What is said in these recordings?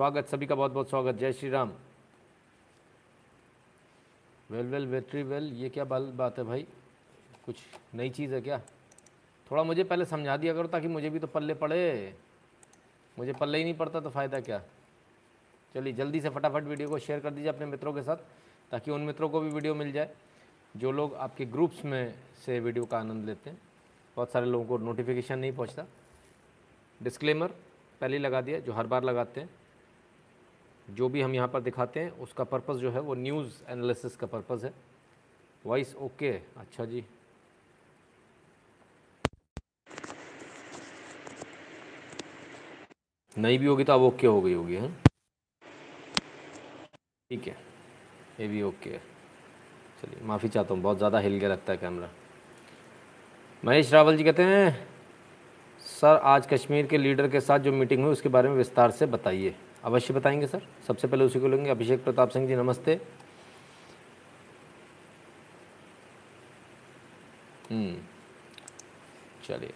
स्वागत, सभी का बहुत बहुत स्वागत। जय श्री राम। वेल वेल वेट्री वेल ये क्या बाल बात है भाई? कुछ नई चीज़ है क्या? थोड़ा मुझे पहले समझा दिया करो ताकि मुझे भी तो पल्ले पड़े। मुझे पल्ले ही नहीं पड़ता तो फ़ायदा क्या? चलिए, जल्दी से फटाफट वीडियो को शेयर कर दीजिए अपने मित्रों के साथ, ताकि उन मित्रों को भी वीडियो मिल जाए, जो लोग आपके ग्रुप्स में से वीडियो का आनंद लेते हैं। बहुत सारे लोगों को नोटिफिकेशन नहीं पहुँचता। डिस्क्लेमर पहले लगा दिया, जो हर बार लगाते हैं। जो भी हम यहाँ पर दिखाते हैं, उसका पर्पज़ जो है वो न्यूज़ एनालिसिस का पर्पज़ है। वॉइस ओके अच्छा जी। नहीं भी होगी तो अब ओके हो गई होगी हाँ ठीक है, ये भी ओके है। चलिए, माफ़ी चाहता हूँ, बहुत ज़्यादा हिल गया लगता है कैमरा महेश रावल जी कहते हैं, सर, आज कश्मीर के लीडर के साथ जो मीटिंग हुई, उसके बारे में विस्तार से बताइए। अवश्य बताएँगे सर। सबसे पहले उसी को लेंगे। अभिषेक प्रताप सिंह जी नमस्ते। हम्म, चलिए।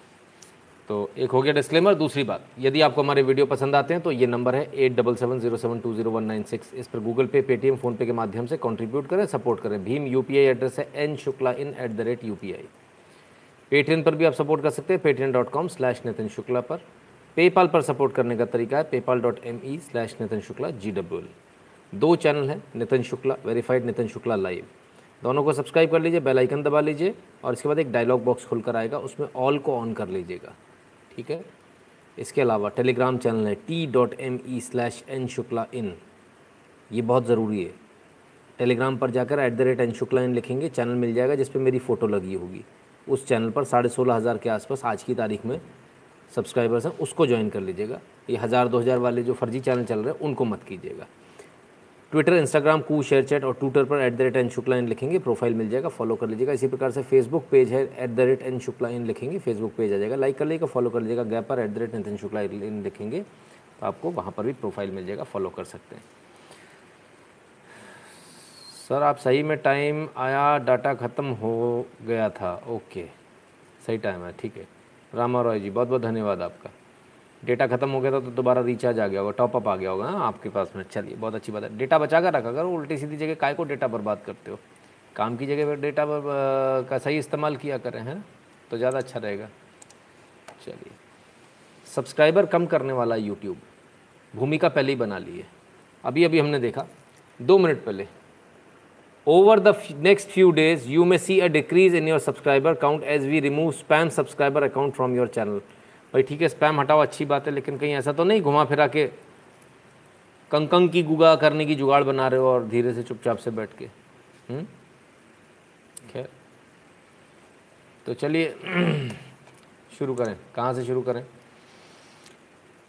तो एक हो गया डिस्क्लेमर दूसरी बात। यदि आपको हमारे वीडियो पसंद आते हैं तो ये नंबर है eight double seven zero seven two zero one nine six. इस पर गूगल पे पेटीएम फ़ोनपे के माध्यम से कंट्रीब्यूट करें सपोर्ट करें। भीम यूपीआई एड्रेस है N Shukla in at the rate U Paytm पर भी आप सपोर्ट कर सकते हैं Paytm dot com slash Nitin Shukla पर। पेपाल पर सपोर्ट करने का तरीका है PayPal dot M E slash Nitin Shukla G W L दो चैनल हैं नितिन शुक्ला वेरीफाइड नितिन शुक्ला लाइव दोनों को सब्सक्राइब कर लीजिए बेल आइकन दबा लीजिए, और इसके बाद एक डायलॉग बॉक्स खुलकर आएगा, उसमें ऑल को ऑन कर लीजिएगा। ठीक है? इसके अलावा टेलीग्राम चैनल है T dot M E slash N Shukla in ये बहुत ज़रूरी है। टेलीग्राम पर जाकर at the rate N Shukla in लिखेंगे चैनल मिल जाएगा जिस पर मेरी फ़ोटो लगी होगी। उस चैनल पर साढ़े सोलह हज़ार के आसपास आज की तारीख में सब्सक्राइबर्स हैं, उसको ज्वाइन कर लीजिएगा। ये हज़ार, दो हज़ार वाले जो फर्जी चैनल चल रहे हैं, उनको मत कीजिएगा। Twitter Instagram Koo ShareChat और ट्विटर पर at the rate N Shukla in लिखेंगे प्रोफ़ाइल मिल जाएगा फॉलो कर लीजिएगा। इसी प्रकार से फेसबुक पेज है at the rate N Shukla in लिखेंगे फेसबुक पेज आ जाएगा। लाइक कर लीजिएगा फॉलो कर लीजिएगा, गैप पर at the rate Nitin Shukla in लिखेंगे तो आपको वहाँ पर भी प्रोफ़ाइल मिल जाएगा फॉलो कर सकते हैं। सर, आप सही में टाइम आया डाटा ख़त्म हो गया था ओके सही टाइम है, ठीक है। रामा रॉय जी, बहुत बहुत धन्यवाद आपका। डेटा ख़त्म हो गया था तो दोबारा रिचार्ज आ गया होगा टॉपअप आ गया होगा हाँ आपके पास में। चलिए, बहुत अच्छी बात है। डेटा बचा कर रखा करो उल्टी सीधी जगह काय को डेटा बर्बाद करते हो? काम की जगह पर डेटा का सही इस्तेमाल किया करें, हैं तो ज़्यादा अच्छा रहेगा। चलिए। सब्सक्राइबर कम करने वाला यूट्यूब भूमिका पहले ही बना ली है। अभी अभी हमने देखा, दो मिनट पहले over the f- next few days you may see a decrease in your subscriber count as we remove spam subscriber account from your channel. भाई ठीक है स्पैम हटाओ अच्छी बात है लेकिन कहीं ऐसा तो नहीं घुमा फिरा के कंकंग की गुगा करने की जुगाड़ बना रहे हो और धीरे से चुपचाप से बैठ के। हम्म? खैर। तो चलिए शुरू करें। कहाँ से शुरू करें?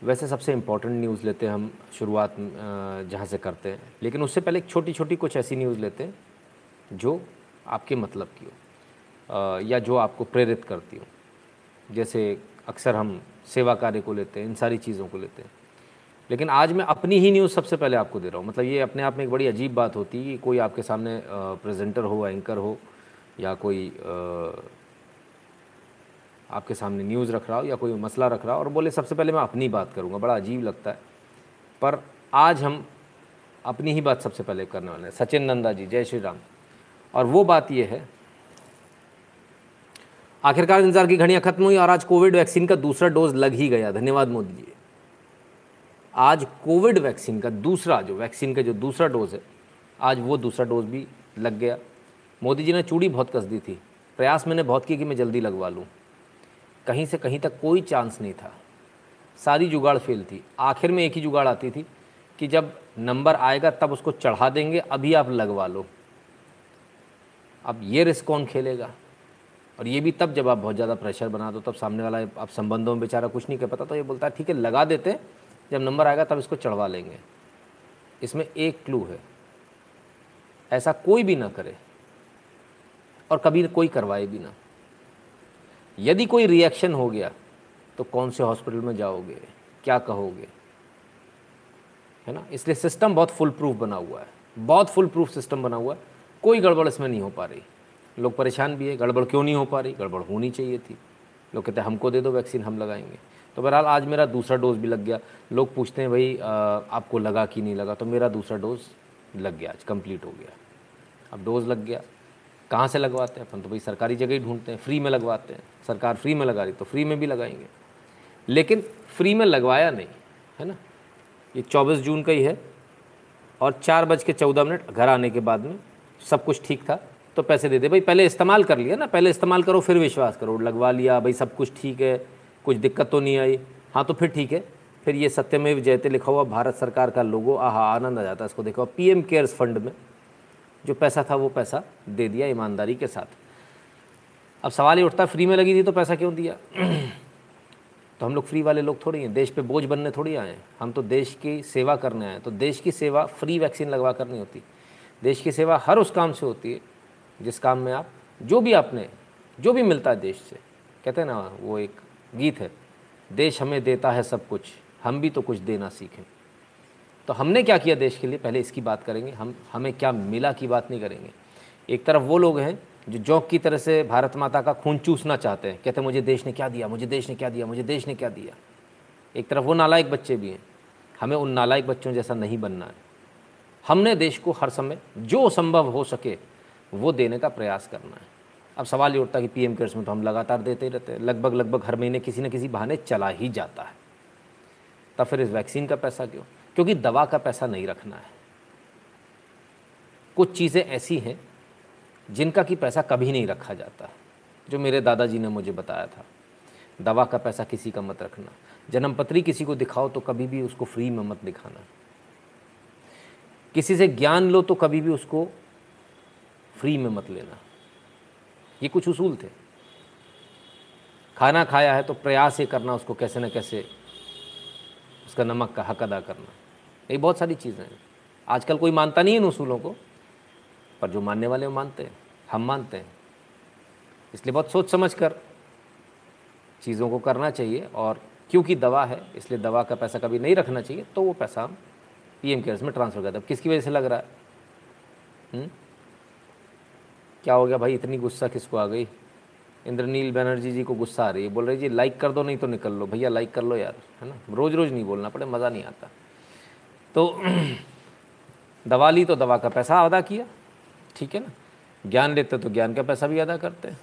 वैसे सबसे इम्पोर्टेंट न्यूज़ लेते हैं हम शुरुआत अ, जहाँ से करते हैं। लेकिन उससे पहले छोटी छोटी कुछ ऐसी न्यूज़ लेते हैं। जो आपके मतलब की हो या जो आपको प्रेरित करती हो। जैसे अक्सर हम सेवा कार्य को लेते हैं, इन सारी चीज़ों को लेते हैं। लेकिन आज मैं अपनी ही न्यूज़ सबसे पहले आपको दे रहा हूँ। मतलब ये अपने आप में एक बड़ी अजीब बात होती है कि कोई आपके सामने प्रेजेंटर हो एंकर हो, या कोई आपके सामने न्यूज़ रख रहा हो, या कोई मसला रख रहा हो, और बोले, सबसे पहले मैं अपनी बात करूँगा। बड़ा अजीब लगता है। पर आज हम अपनी ही बात सबसे पहले करने वाले हैं। सचिन नंदा जी, जय श्री राम। और वो बात ये है, आखिरकार इंतज़ार की घड़ियाँ खत्म हुई और आज कोविड वैक्सीन का दूसरा डोज लग ही गया। धन्यवाद मोदी जी। आज कोविड वैक्सीन का दूसरा, जो वैक्सीन का जो दूसरा डोज है, आज वो दूसरा डोज भी लग गया। मोदी जी ने चूड़ी बहुत कस दी थी। प्रयास मैंने बहुत किया कि मैं जल्दी लगवा लूँ। कहीं से कहीं तक कोई चांस नहीं था। सारी जुगाड़ फेल थी। आखिर में एक ही जुगाड़ आती थी कि जब नंबर आएगा तब उसको चढ़ा देंगे, अभी आप लगवा लो। अब ये रिस्क कौन खेलेगा? और ये भी तब जब आप बहुत ज़्यादा प्रेशर बना दो, तब सामने वाला आप संबंधों में बेचारा कुछ नहीं कर पाता तो ये बोलता है, ठीक है, लगा देते, जब नंबर आएगा तब इसको चढ़वा लेंगे। इसमें एक क्लू है। ऐसा कोई भी ना करे, और कभी कोई करवाए भी ना। यदि कोई रिएक्शन हो गया तो कौन से हॉस्पिटल में जाओगे? क्या कहोगे? है ना? इसलिए सिस्टम बहुत फुल प्रूफ बना हुआ है। बहुत फुल प्रूफ सिस्टम बना हुआ है। कोई गड़बड़ इसमें नहीं हो पा रही। लोग परेशान भी है, गड़बड़ क्यों नहीं हो पा रही? गड़बड़ होनी चाहिए थी। लोग कहते हैं, हमको दे दो, वैक्सीन हम लगाएँगे। तो बहरहाल, आज मेरा दूसरा डोज भी लग गया। लोग पूछते हैं, भाई आपको लगा कि नहीं लगा? तो मेरा दूसरा डोज लग गया, आज कंप्लीट हो गया। अब डोज लग गया। कहाँ से लगवाते हैं? अपन तो भाई सरकारी जगह ही ढूंढते हैं, फ्री में लगवाते हैं। सरकार फ्री में लगा रही तो फ्री में भी लगाएँगे। लेकिन फ्री में लगवाया नहीं, है ना? ये चौबीस जून का ही है और चार बज के चौदह मिनट घर आने के बाद में सब कुछ ठीक था तो पैसे दे दे। भाई, पहले इस्तेमाल कर लिया ना, पहले इस्तेमाल करो, फिर विश्वास करो। लगवा लिया, भाई, सब कुछ ठीक है, कुछ दिक्कत तो नहीं आई। हाँ तो फिर ठीक है। फिर ये सत्यमेव जयते लिखा हुआ, भारत सरकार का लोगो, आहा, आनंद आ जाता है इसको देखो। पीएम केयर्स फंड में जो पैसा था, वो पैसा दे दिया ईमानदारी के साथ। अब सवाल ये उठता फ्री में लगी थी तो पैसा क्यों दिया? तो हम लोग फ्री वाले लोग थोड़ी हैं, देश पे बोझ बनने थोड़ी आए हैं। हम तो देश की सेवा करने आए हैं। तो देश की सेवा, फ्री वैक्सीन लगवा कर नहीं होती। देश की सेवा हर उस काम से होती है, जिस काम में आप, जो भी आपने, जो भी मिलता है देश से। कहते हैं ना, वो एक गीत है, देश हमें देता है सब कुछ, हम भी तो कुछ देना सीखें। तो हमने क्या किया देश के लिए? पहले इसकी बात करेंगे। हम, हमें क्या मिला की बात नहीं करेंगे। एक तरफ़ वो लोग हैं, जो जौक की तरह से भारत माता का खून चूसना चाहते हैं। कहते हैं, मुझे देश ने क्या दिया? मुझे देश ने क्या दिया? मुझे देश ने क्या दिया? एक तरफ़ वो नालायक बच्चे भी हैं। हमें उन नालायक बच्चों जैसा नहीं बनना है। हमने देश को हर समय जो संभव हो सके वो देने का प्रयास करना है। अब सवाल ये उठता है कि पीएम केयर्स में तो हम लगातार देते रहते हैं। लगभग लगभग हर महीने किसी न किसी बहाने चला ही जाता है। तब फिर इस वैक्सीन का पैसा क्यों? क्योंकि दवा का पैसा नहीं रखना है। कुछ चीज़ें ऐसी हैं जिनका कि पैसा कभी नहीं रखा जाता। जो मेरे दादाजी ने मुझे बताया था, दवा का पैसा किसी का मत रखना। जन्मपत्री किसी को दिखाओ तो कभी भी उसको फ्री में मत दिखाना। किसी से ज्ञान लो तो कभी भी उसको फ्री में मत लेना। ये कुछ उसूल थे। खाना खाया है तो प्रयास ये करना उसको कैसे न कैसे, उसका नमक का हक अदा करना। ये बहुत सारी चीज़ें हैं। आजकल कोई मानता नहीं है इन उसूलों को, पर जो मानने वाले वो मानते हैं। हम मानते हैं। इसलिए बहुत सोच समझ कर चीज़ों को करना चाहिए और क्योंकि दवा है, इसलिए दवा का पैसा कभी नहीं रखना चाहिए तो वो पैसा हम पी एम केयर्स में ट्रांसफ़र करते हैं किसकी वजह से लग रहा है? हुँ? हम्म? क्या हो गया भाई? इतनी गुस्सा किसको आ गई? इंद्रनील बनर्जी जी को गुस्सा आ रही है। बोल रही जी लाइक कर दो, नहीं तो निकल लो। भैया लाइक कर लो यार, है ना? रोज़ रोज़ नहीं बोलना पड़े, मज़ा नहीं आता। तो दवा ली तो दवा का पैसा अदा किया, ठीक है ना? ज्ञान लेते तो ज्ञान का पैसा भी अदा करते हैं,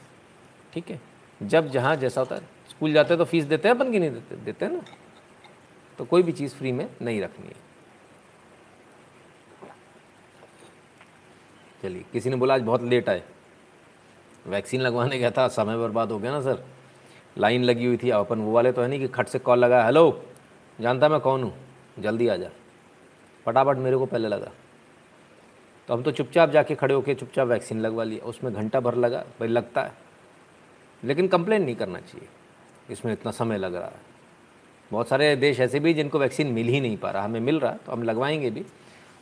ठीक है? जब जहाँ जैसा होता है, स्कूल जाते तो फ़ीस देते हैं, अपन की नहीं देते देते हैं ना? तो कोई भी चीज़ फ्री में नहीं रखनी है। चलिए किसी ने बोला, आज बहुत लेट आए। वैक्सीन लगवाने गया था, समय बर्बाद हो गया ना सर लाइन लगी हुई थी अपन वो वाले तो है नहीं कि खट से कॉल लगाया हेलो जानता मैं कौन हूँ? जल्दी आ जा। फटाफट मेरे को पहले लगा। तो हम तो चुपचाप जाके खड़े होके चुपचाप वैक्सीन लगवा लिया उसमें घंटा भर लगा, भाई लगता है। लेकिन कंप्लेन नहीं करना चाहिए। इसमें इतना समय लग रहा है। बहुत सारे देश ऐसे भी जिनको वैक्सीन मिल ही नहीं पा रहा। हमें मिल रहा तो हम लगवाएँगे भी।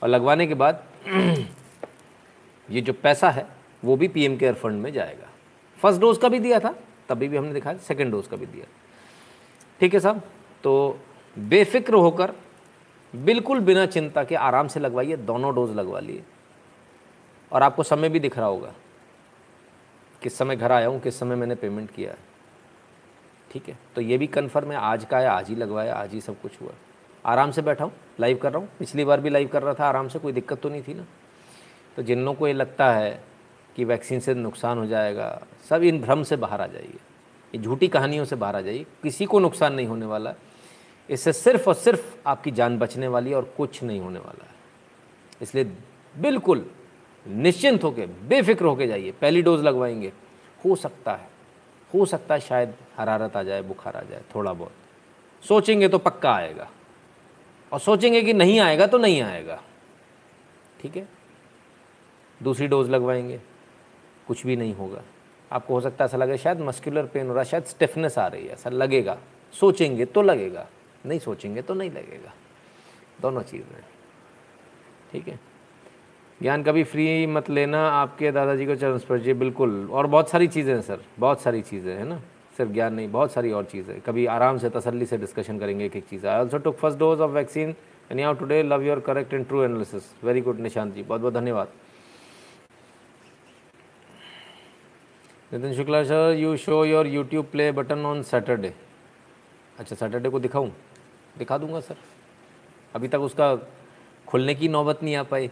और लगवाने के बाद ये जो पैसा है, वो भी पीएम केयर फंड में जाएगा। फ़र्स्ट डोज का भी दिया था, तभी भी हमने दिखाया सेकेंड डोज का भी दिया। ठीक है साहब तो बेफिक्र होकर, बिल्कुल बिना चिंता के आराम से लगवाइए, दोनों डोज लगवा लिए। और आपको समय भी दिख रहा होगा, किस समय घर आया हूँ, किस समय मैंने पेमेंट किया है। ठीक है तो ये भी कन्फर्म है, आज का है आज ही लगवाया, आज ही सब कुछ हुआ। आराम से बैठा हूँ लाइव कर रहा हूँ, पिछली बार भी लाइव कर रहा था, आराम से, कोई दिक्कत तो नहीं थी ना। तो जिन लोगों को ये लगता है कि वैक्सीन से नुकसान हो जाएगा, सब इन भ्रम से बाहर आ जाइए। ये झूठी कहानियों से बाहर आ जाइए। किसी को नुकसान नहीं होने वाला। इससे सिर्फ़ और सिर्फ़ आपकी जान बचने वाली है और कुछ नहीं होने वाला है। इसलिए बिल्कुल निश्चिंत होकर बेफिक्र होकर जाइए। पहली डोज लगवाएँगे। हो सकता है, हो सकता है शायद हरारत आ जाए, बुखार आ जाए, थोड़ा बहुत। सोचेंगे तो पक्का आएगा। और सोचेंगे कि नहीं आएगा तो नहीं आएगा। ठीक है? दूसरी डोज लगवाएँगे। कुछ भी नहीं होगा। आपको हो सकता है ऐसा लगे शायद मस्कुलर पेन हो रहा है, शायद स्टिफनेस आ रही है, ऐसा लगेगा। सोचेंगे तो लगेगा, नहीं सोचेंगे तो नहीं लगेगा। दोनों चीज़ चीज़ें ठीक है? ज्ञान कभी फ्री मत लेना, आपके दादाजी को चरण स्पर्श जी बिल्कुल। और बहुत सारी चीज़ें हैं, सर। बहुत सारी चीज़ें हैं ना? सिर्फ़ ज्ञान नहीं, बहुत सारी और चीज़ें। कभी आराम से, तसल्ली से डिस्कशन करेंगे एक एक चीज़। I also took first dose of vaccine and you today love your correct and true analysis very good Nishant ji. बहुत बहुत धन्यवाद। Nitin Shukla sir you show your YouTube play button on Saturday अच्छा Saturday को दिखाऊँ? दिखा दूँगा sir. अभी तक उसका खुलने की नौबत नहीं आ पाई।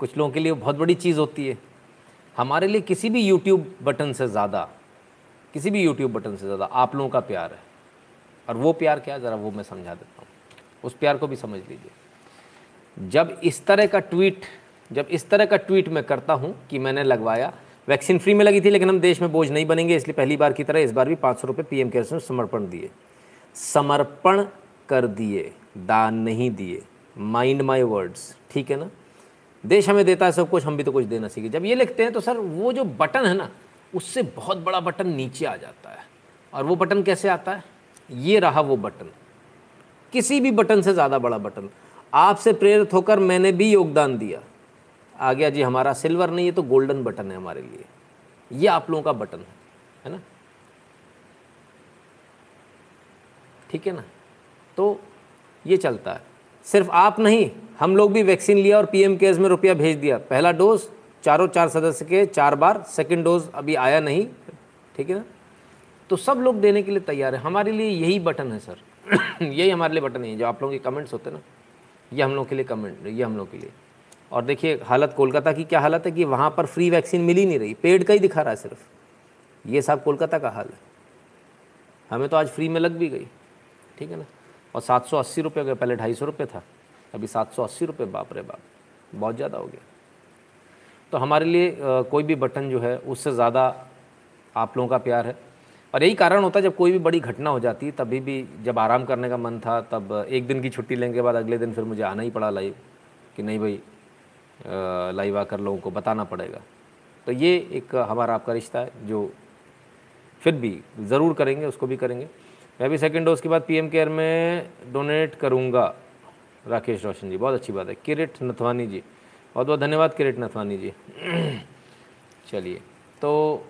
कुछ लोगों के लिए बहुत बड़ी चीज़ होती है। हमारे लिए किसी भी यूट्यूब बटन से ज़्यादा, किसी भी यूट्यूब बटन से ज़्यादा आप लोगों का प्यार है। और वो प्यार क्या ज़रा वो मैं समझा देता हूँ। उस प्यार को भी समझ लीजिए। जब इस तरह का ट्वीट जब इस तरह का ट्वीट मैं करता हूँ कि मैंने लगवाया वैक्सीन फ्री में लगी थी, लेकिन हम देश में बोझ नहीं बनेंगे, इसलिए पहली बार की तरह इस बार भी पाँच सौ रुपये पी एम केयर्स ने समर्पण दिए। समर्पण कर दिए, दान नहीं दिए। माइंड माई वर्ड्स ठीक है ना? देश हमें देता है सब कुछ, हम भी तो कुछ देना सीखे। जब ये लिखते हैं तो सर, वो जो बटन है ना, उससे बहुत बड़ा बटन नीचे आ जाता है। और वो बटन कैसे आता है? ये रहा वो बटन। किसी भी बटन से ज़्यादा बड़ा बटन। आपसे प्रेरित होकर मैंने भी योगदान दिया। आ गया जी, हमारा सिल्वर नहीं है तो गोल्डन बटन है हमारे लिए। ये आप लोगों का बटन है है ना? ठीक है ना? तो ये चलता है। सिर्फ़ आप नहीं, हम लोग भी वैक्सीन लिया और पीएम केयर्स में रुपया भेज दिया। पहला डोज, चारों चार सदस्य के, चार बार। सेकंड डोज अभी आया नहीं, ठीक है ना? तो सब लोग देने के लिए तैयार है। हमारे लिए यही बटन है, सर। यही हमारे लिए बटन है। जो आप लोगों के कमेंट्स होते हैं ना, ये हम लोग के लिए कमेंट, ये हम लोग के लिए। और देखिए, हालत कोलकाता की क्या हालत है कि वहाँ पर फ्री वैक्सीन मिल ही नहीं रही। पेड का ही दिखा रहा है सिर्फ़। ये सब कोलकाता का हाल है। हमें तो आज फ्री में लग भी गई। ठीक है ना? और सात सौ अस्सी रुपये पहले ढाई सौ रुपये था, अभी सात सौ अस्सी रुपये, बाप रे बाप। बहुत ज़्यादा हो गया। तो हमारे लिए कोई भी बटन जो है, उससे ज़्यादा आप लोगों का प्यार है। और यही कारण होता है, जब कोई भी बड़ी घटना हो जाती, तभी भी जब आराम करने का मन था, तब एक दिन की छुट्टी लेने के बाद अगले दिन फिर मुझे आना ही पड़ा लाइव कि नहीं भाई लाइव आकर लोगों को बताना पड़ेगा। तो ये एक हमारा आपका रिश्ता है, जो फिर भी ज़रूर करेंगे, उसको भी करेंगे। मैं भी सेकेंड डोज के बाद पीएम केयर में डोनेट करूँगा, राकेश रोशन जी, बहुत अच्छी बात है। किरिट नथवानी जी, बहुत बहुत धन्यवाद किरिट नथवानी जी। चलिए तो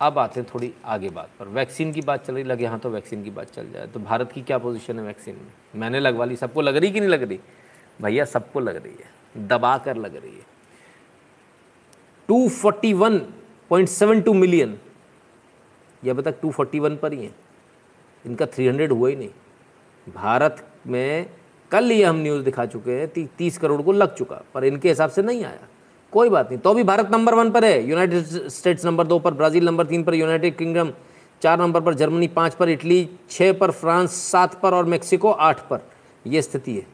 अब आते हैं थोड़ी आगे बात पर। वैक्सीन की बात चल रही, लगे हाँ तो वैक्सीन की बात चल जाए तो भारत की क्या पोजीशन है वैक्सीन में? मैंने लगवा ली, सबको लग रही कि नहीं लग रही? भैया, सबको लग रही है। दबा कर लग रही है। Two forty one point seven two million ये अभी तक टू फोर्टी वन पर ही है। इनका थ्री हंड्रेड हुआ ही नहीं। भारत में कल ये हम न्यूज़ दिखा चुके हैं ती, तीस करोड़ को लग चुका पर इनके हिसाब से नहीं आया। कोई बात नहीं। तो भी भारत नंबर वन पर है। यूनाइटेड स्टेट्स नंबर दो पर ब्राज़ील नंबर तीन पर यूनाइटेड किंगडम चार नंबर पर जर्मनी पाँच पर इटली छः पर फ्रांस सात पर और मेक्सिको आठ पर। यह स्थिति है।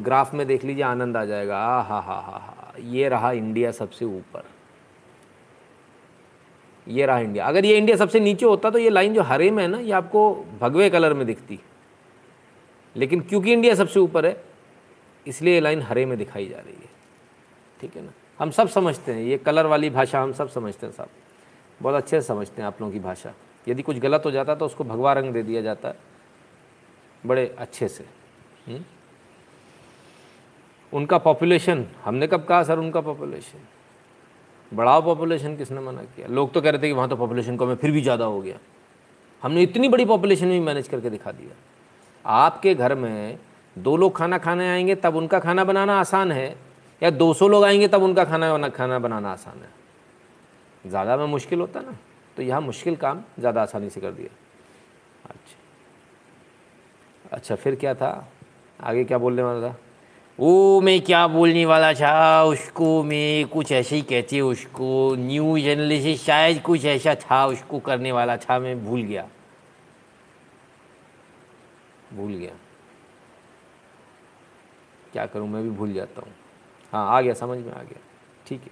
ग्राफ में देख लीजिए, आनंद आ जाएगा। आ, हा हा हा हा। ये रहा इंडिया सबसे ऊपर। ये रहा इंडिया। अगर ये इंडिया सबसे नीचे होता तो ये लाइन जो हरे में है ना, ये आपको भगवे कलर में दिखती। लेकिन क्योंकि इंडिया सबसे ऊपर है, इसलिए ये लाइन हरे में दिखाई जा रही है। ठीक है ना? हम सब समझते हैं, ये कलर वाली भाषा हम सब समझते हैं सब। बहुत अच्छे से समझते हैं आप लोगों की भाषा। यदि कुछ गलत हो जाता तो उसको भगवा रंग दे दिया जाता। है बड़े अच्छे से। हुँ? उनका पॉपुलेशन हमने कब कहा सर उनका पॉपुलेशन बढ़ाओ पॉपुलेशन किसने मना किया? लोग तो कह रहे थे कि वहाँ तो पॉपुलेशन कम है, फिर भी ज़्यादा हो गया। हमने इतनी बड़ी पॉपुलेशन भी मैनेज करके दिखा दिया। आपके घर में दो लोग खाना खाने आएँगे, तब उनका खाना बनाना आसान है, या 200 लोग आएँगे, तब उनका खाना खाना बनाना आसान है? ज़्यादा में मुश्किल होता ना तो यहाँ मुश्किल काम ज़्यादा आसानी से कर दिया। अच्छा। अच्छा फिर क्या था? आगे क्या बोलने वाला था? वो मैं क्या बोलने वाला था? उसको मैं कुछ ऐसे ही कहती, उसको न्यू जर्नलिस्ट शायद कुछ ऐसा था, उसको करने वाला था, मैं भूल गया। भूल गया। क्या करूँ, मैं भी भूल जाता हूँ। हाँ आ गया, समझ में आ गया। ठीक है।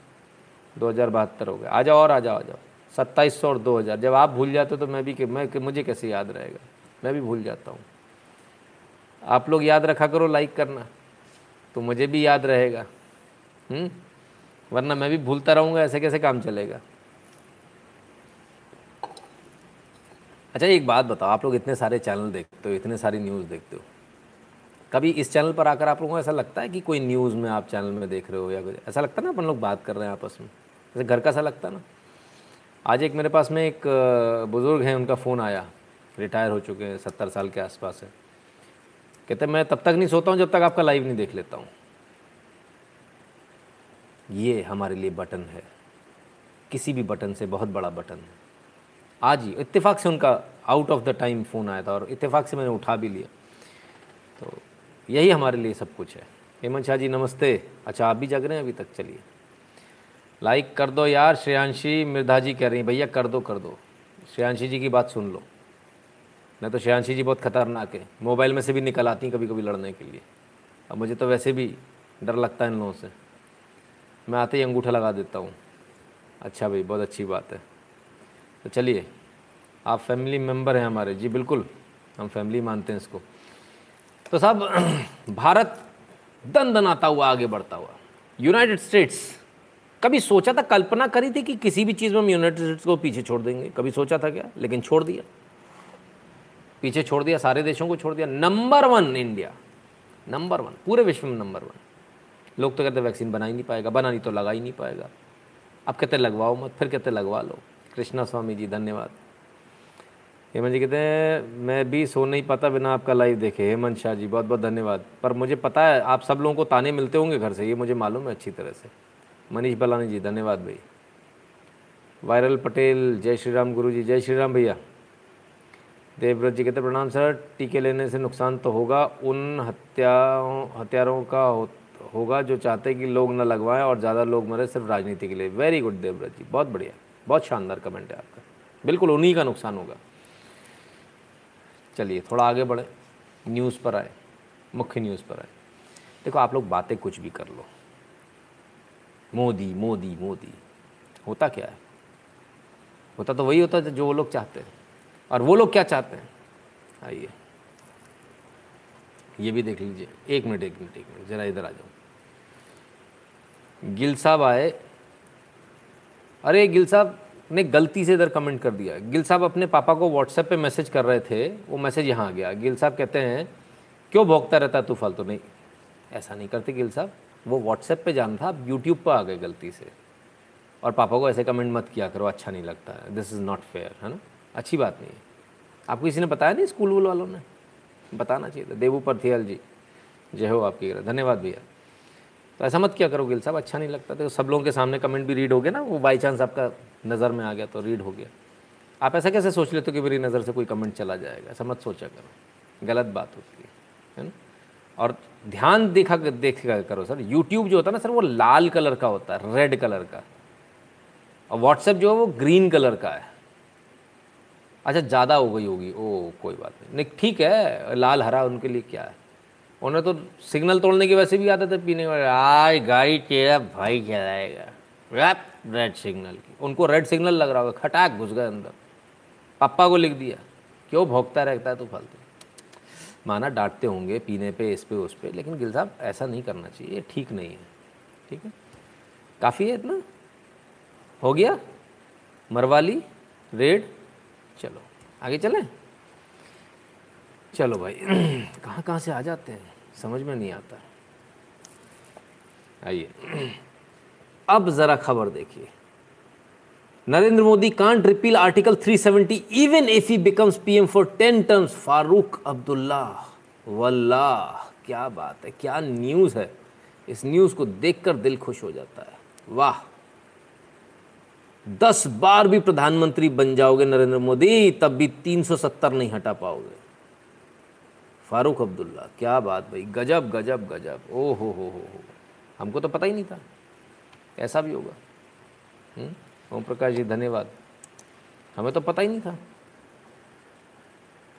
दो हज़ार बहत्तर हो गया। आ जाओ और आ जाओ आ जाओ। सत्ताईस सौ और दो हज़ार। जब आप भूल जाते हो तो मैं भी, मैं, मुझे कैसे याद रहेगा? मैं भी भूल जाता हूँ। आप लोग याद रखा करो लाइक करना। तो मुझे भी याद रहेगा। हम्म? वरना मैं भी भूलता रहूँगा, ऐसे कैसे काम चलेगा? अच्छा एक बात बताओ, आप लोग इतने सारे चैनल देखते हो, इतने सारी न्यूज़ देखते हो। कभी इस चैनल पर आकर आप लोगों को ऐसा लगता है कि कोई न्यूज़ में आप चैनल में देख रहे हो या कुछ? ऐसा लगता है ना, अपन लोग बात कर रहे हैं आपस में? जैसे घर का सा लगता ना? आज एक मेरे पास में एक, बुज़ुर्ग हैं, उनका फ़ोन आया। रिटायर हो चुके हैं, सत्तर साल के आसपास है। कहते मैं तब तक नहीं सोता हूँ जब तक आपका लाइव नहीं देख लेता हूँ. ये हमारे लिए बटन है। किसी भी बटन से बहुत बड़ा बटन है। आज ही इत्तेफाक से उनका out of the time phone आया था और इत्तेफाक से मैंने उठा भी लिया। तो यही हमारे लिए सब कुछ है। हेमंत शाह जी, नमस्ते। अच्छा आप भी जग रहे हैं? अभी तक चलिए। लाइक कर दो यार, श्रेयांशी मिर्धा जी कह रही हैं, भैया, कर दो कर दो। श्रेयांशी जी की बात सुन लो। नहीं तो श्रेयांशी जी बहुत खतरनाक है। मोबाइल में से भी निकल आती हैं कभी कभी लड़ने के लिए। अब मुझे तो वैसे भी डर लगता है इन लोगों से। मैं आते ही अंगूठा लगा देता हूँ। अच्छा भाई, बहुत अच्छी बात है। तो चलिए, आप फैमिली मेंबर हैं हमारे। जी बिल्कुल, हम फैमिली मानते हैं इसको। तो साहब, भारत दन दनाता हुआ, आगे बढ़ता हुआ। यूनाइटेड स्टेट्स कभी सोचा था, कल्पना करी थी कि किसी भी चीज़ में हम यूनाइटेड स्टेट्स को पीछे छोड़ देंगे? कभी सोचा था क्या? लेकिन छोड़ दिया। पीछे छोड़ दिया, सारे देशों को छोड़ दिया। Number one India number one पूरे विश्व में नंबर वन लोग तो कहते वैक्सीन बना ही नहीं पाएगा, बना नहीं तो लगा ही नहीं पाएगा। अब कहते लगवाओ मत। फिर कहते लगवा लो। कृष्णा स्वामी जी, धन्यवाद। हेमंत जी कहते हैं, मैं भी सो नहीं पाता बिना आपका लाइव देखे। हेमंत शाह जी, बहुत बहुत धन्यवाद। पर मुझे पता है, आप सब लोगों को ताने मिलते होंगे घर से, ये मुझे मालूम है अच्छी तरह से। मनीष बलानी जी, धन्यवाद भाई। वायरल पटेल, जय श्री राम गुरु जी जय श्री राम भैया। देवव्रत जी कहते प्रणाम सर टीके लेने से नुकसान तो होगा उन हत्याओं हत्यारों का हो, होगा जो चाहते हैं कि लोग न लगवाएँ और ज़्यादा लोग मरे सिर्फ़ राजनीति के लिए। वेरी गुड देवव्रत जी बहुत बढ़िया बहुत शानदार कमेंट है आपका। बिल्कुल उन्हीं का नुकसान होगा। चलिए थोड़ा आगे बढ़े न्यूज़ पर आए मुख्य न्यूज़ पर आए। देखो आप लोग बातें कुछ भी कर लो। मोदी मोदी मोदी होता क्या है? होता तो वही होता जो वो लोग चाहते हैं। और वो लोग क्या चाहते हैं? आइए। ये भी देख लीजिए। एक मिनट एक मिनट एक मिनट, ज़रा इधर आ जाओ। गिल साहब आए। अरे गिल साहब ने गलती से इधर कमेंट कर दिया। गिल साहब अपने पापा को व्हाट्सएप पे मैसेज कर रहे थे। वो मैसेज यहाँ आ गया। गिल साहब कहते हैं, क्यों भोगता रहता तू फालतू? नहीं, ऐसा नहीं करते गिल साहब। वो व्हाट्सएप पे जाना था यूट्यूब पर आ गए गलती से। और पापा को ऐसे कमेंट मत किया करो अच्छा नहीं लगता। दिस इज़ नॉट फेयर है ना? अच्छी बात नहीं है। आपको किसी ने बताया नहीं स्कूल वूल वालों ने? बताना चाहिए था। देवू परथियल जी जय हो आपकी धन्यवाद भैया। तो ऐसा मत क्या करो गिल साहब अच्छा नहीं लगता। तो सब लोगों के सामने कमेंट भी रीड हो गया ना, वो बाई चांस आपका नज़र में आ गया तो रीड हो गया। आप ऐसा कैसे सोच लेते हो कि मेरी नज़र से कोई कमेंट चला जाएगा? ऐसा मत सोचा करो। गलत बात होती है है ना? और ध्यान देखा देखा करो सर। यूट्यूब जो होता है ना सर, वो लाल कलर का होता है रेड कलर का। और व्हाट्सएप जो है वो ग्रीन कलर का है। अच्छा ज़्यादा हो गई होगी। ओ, कोई बात नहीं। नहीं, ठीक है, लाल हरा उनके लिए क्या है? उन्हें तो सिग्नल तोड़ने की वैसे भी आदत है पीने वाले। आज गाड़ी तेरा भाई चलाएगा। रेड सिग्नल की। उनको रेड सिग्नल लग रहा होगा। खटाक घुस गए अंदर। पापा को लिख दिया। क्यों? भोगता रहता है तो फालतू। माना डांटते होंगे पीने पे, इस पे, उस पे, लेकिन गिल साहब, ऐसा नहीं करना चाहिए। ये ठीक नहीं है। ठीक है? काफ़ी है इतना? हो गया? मरवाली? रेड? चलो। आगे चलें? चलो भाई। कहाँ कहाँ से आ जाते हैं? समझ में नहीं आता। आइए। अब ज़रा खबर देखिए। Narendra Modi can't repeal article 370 even if he becomes PM for ten terms Farooq Abdullah वल्लाह क्या बात है, क्या न्यूज़ है। इस न्यूज़ को देखकर दिल खुश हो जाता है। वाह। दस बार भी प्रधानमंत्री बन जाओगे नरेंद्र मोदी, तब भी 370 नहीं हटा पाओगे। फारूक अब्दुल्ला, क्या बात भाई, गजब गजब गजब। ओ हो हो हो हो। हमको तो पता ही नहीं था। ऐसा भी होगा। हम्म? ओम प्रकाश जी, धन्यवाद। हमें तो पता ही नहीं था। और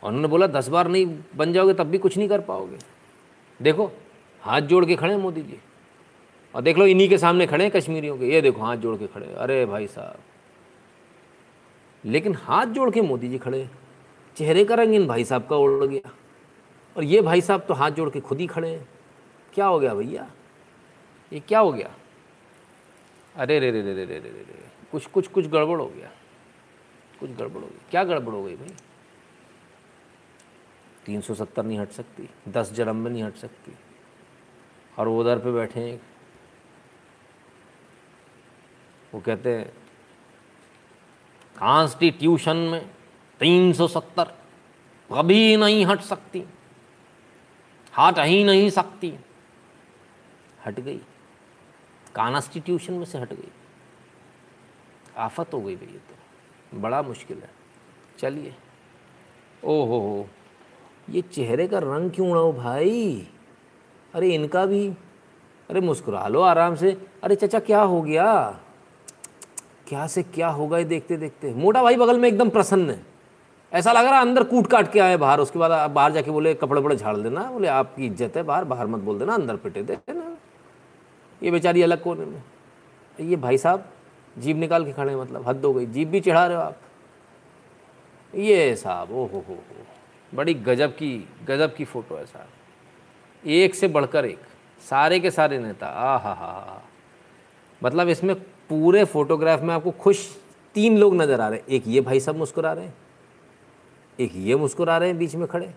उन्होंने बोला, दस बार नहीं बन जाओगे, तब भी कुछ नहीं कर पाओगे। देखो, हाथ जोड़ के खड़े मोदी जी। और देख लो, इन्हीं के सामने खड़े हैं कश्मीरियों के। ये देखो, हाथ जोड़ के खड़े अरे भाई साहब। लेकिन हाथ जोड़ के मोदी जी खड़े चेहरे का रंग इन भाई साहब का उड़ गया। और ये भाई साहब तो हाथ जोड़ के खुद ही खड़े हैं। क्या हो गया भैया? ये क्या हो गया? अरे रे रे रे रे रे रे रे कुछ कुछ कुछ गड़बड़ हो गया। कुछ गड़बड़ हो गई क्या गड़बड़ हो गई भाई? तीन सौ सत्तर नहीं हट सकती। दस जन्म में नहीं हट सकती। और वो उधर पे बैठे हैं। वो कहते हैं कॉन्स्टिट्यूशन में तीन सौ सत्तर, कभी नहीं हट सकती, हट ही नहीं सकती। हट गई। कॉन्स्टिट्यूशन में से हट गई। आफत हो गई भैया तो। बड़ा मुश्किल है। चलिए। ओ हो हो ये चेहरे का रंग क्यों उड़ाओ भाई? अरे इनका भी। अरे मुस्कुरा लो आराम से। अरे चचा, क्या हो गया? क्या से क्या होगा ये देखते देखते। मोटा भाई बगल में एकदम प्रसन्न है। ऐसा लग रहा अंदर कूट काट के आए बाहर, उसके बाद आप बाहर जाके बोले, कपड़े बड़े झाड़ देना, बोले, आपकी इज़्ज़त है बाहर बाहर मत बोल देना, अंदर पिटे देना ये बेचारी अलग कोने में। ये भाई साहब जीप निकाल के खड़े मतलब हद हो गई। जीप भी चढ़ा रहे हो आप। ये साहब ओ हो हो बड़ी गजब की गजब की फ़ोटो है साहब। एक से बढ़कर एक। सारे के सारे नेता, आ हा हा। मतलब इसमें पूरे फोटोग्राफ में आपको खुश तीन लोग नज़र आ रहे हैं। एक ये भाई साहब मुस्कुरा रहे हैं। एक ये मुस्कुरा रहे हैं बीच में खड़े।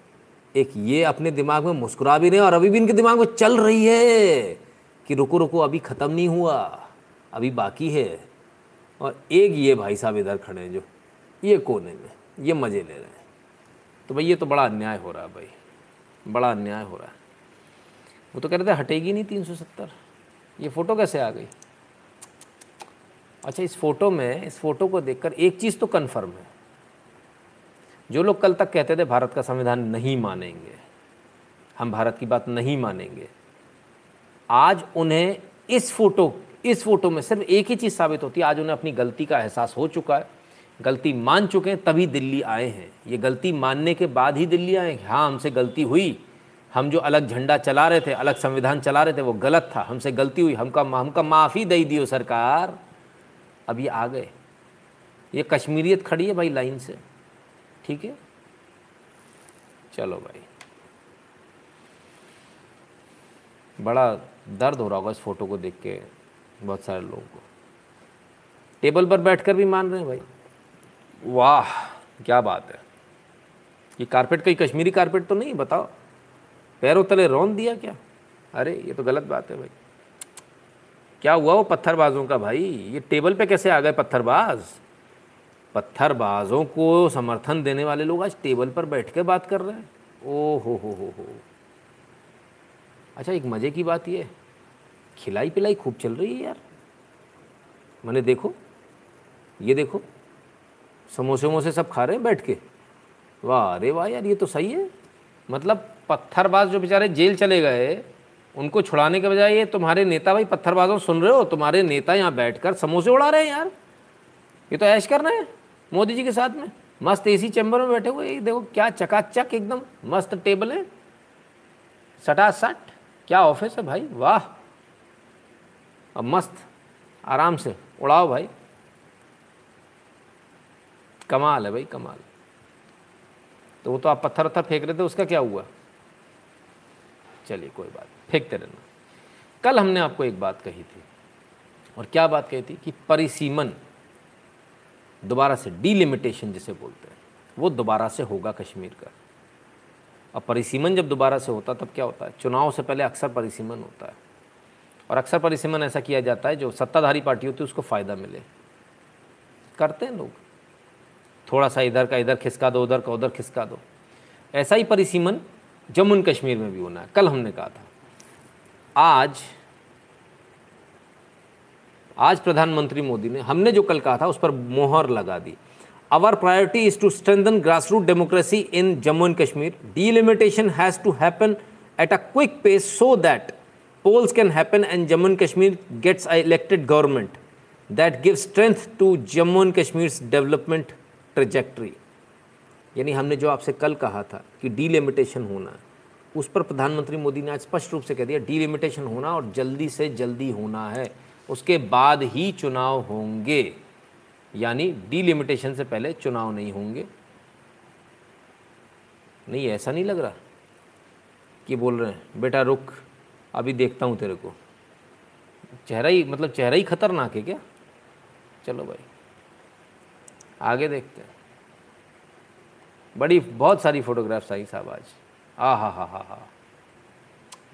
एक ये अपने दिमाग में मुस्कुरा भी रहे हैं और अभी भी इनके दिमाग में चल रही है कि रुको रुको, अभी ख़त्म नहीं हुआ, अभी बाकी है। और एक ये भाई साहब इधर खड़े हैं जो, ये कोने में, ये मज़े ले रहे हैं। तो भाई ये तो बड़ा अन्याय हो रहा है भाई, बड़ा अन्याय हो रहा है। वो तो कह रहे थे हटेगी नहीं तीन सौ सत्तर। ये फ़ोटो कैसे आ गई? अच्छा इस फ़ोटो में, इस फ़ोटो को देखकर एक चीज़ तो कन्फर्म है। जो लोग कल तक कहते थे, भारत का संविधान नहीं मानेंगे, हम भारत की बात नहीं मानेंगे, आज उन्हें इस फ़ोटो इस फ़ोटो में सिर्फ़ एक ही चीज़ साबित होती है, आज उन्हें अपनी गलती का एहसास हो चुका है, गलती मान चुके हैं, तभी दिल्ली आए हैं। ये गलती मानने के बाद ही दिल्ली आए हैं। हाँ हमसे गलती हुई, हम जो अलग झंडा चला रहे थे, अलग संविधान चला रहे थे, वो गलत था, हमसे गलती हुई, हमका हमका माफ़ी दे दियो सरकार। ये आ गए। ये कश्मीरियत खड़ी है भाई लाइन से। ठीक है? चलो भाई। बड़ा दर्द हो रहा होगा इस फ़ोटो को देख के बहुत सारे लोगों को। टेबल पर बैठकर भी मान रहे हैं भाई। वाह, क्या बात है। ये कारपेट कहीं कश्मीरी कारपेट तो नहीं, बताओ। पैरों तले रौन दिया क्या? अरे, ये तो गलत बात है भाई। क्या हुआ वो पत्थरबाजों का भाई? ये टेबल पे कैसे आ गए पत्थरबाज? पत्थरबाजों को समर्थन देने वाले लोग आज टेबल पर बैठ के बात कर रहे हैं। ओ हो हो हो। हो अच्छा एक मज़े की बात ये खिलाई पिलाई खूब चल रही है यार। मैंने देखो, ये देखो समोसे वमोसे सब खा रहे हैं बैठ के। वाह, अरे वाह यार, ये तो सही है। मतलब पत्थरबाज जो बेचारे जेल चले गए उनको छुड़ाने के बजाय ये तुम्हारे नेता भाई पत्थरबाजों सुन रहे हो? तुम्हारे नेता यहाँ बैठकर समोसे उड़ा रहे हैं यार। ये तो ऐश कर रहे हैं, मोदी जी के साथ में। मस्त एसी चैम्बर में बैठे हुए देखो क्या चकाचक एकदम मस्त टेबल है। सटा सट क्या ऑफ़िस है भाई? वाह। अब मस्त, आराम से, उड़ाओ भाई। कमाल है भाई, कमाल। तो वो तो आप पत्थर वत्थर फेंक रहे थे, उसका क्या हुआ? चलिए, कोई बात फेंकते रहना। कल हमने आपको एक बात कही थी, और क्या बात कही थी कि परिसीमन दोबारा से डीलिमिटेशन जिसे बोलते हैं, वो दोबारा से होगा कश्मीर का। और परिसीमन जब दोबारा से होता, तब क्या होता है? चुनाव से पहले अक्सर परिसीमन होता है। और अक्सर परिसीमन ऐसा किया जाता है, जो सत्ताधारी पार्टी होती है उसको फ़ायदा मिले। करते हैं लोग। थोड़ा सा इधर का इधर खिसका दो, उधर का उधर खिसका दो। ऐसा ही परिसीमन जम्मू कश्मीर में भी होना है। कल हमने कहा था। आज आज प्रधानमंत्री मोदी ने, हमने जो कल कहा था, उस पर मोहर लगा दी। Our priority is to strengthen grass root democracy in Jammu and Kashmir delimitation has to happen at a quick pace so that polls can happen and Jammu and Kashmir gets elected government that give strength to Jammu and Kashmir development trajectory यानी हमने जो आपसे कल कहा था कि delimitation होना उस पर प्रधानमंत्री मोदी ने आज स्पष्ट रूप से कह दिया डीलिमिटेशन होना और जल्दी से जल्दी होना है। उसके बाद ही चुनाव होंगे। यानी डीलिमिटेशन से पहले चुनाव नहीं होंगे। नहीं, ऐसा नहीं लग रहा कि बोल रहे हैं, बेटा रुक, अभी देखता हूँ तेरे को। चेहरा ही मतलब चेहरा ही खतरनाक है क्या? चलो भाई, आगे देखते हैं। बड़ी, बहुत सारी फोटोग्राफ्स आई साहब आज। आ हा हा हा हा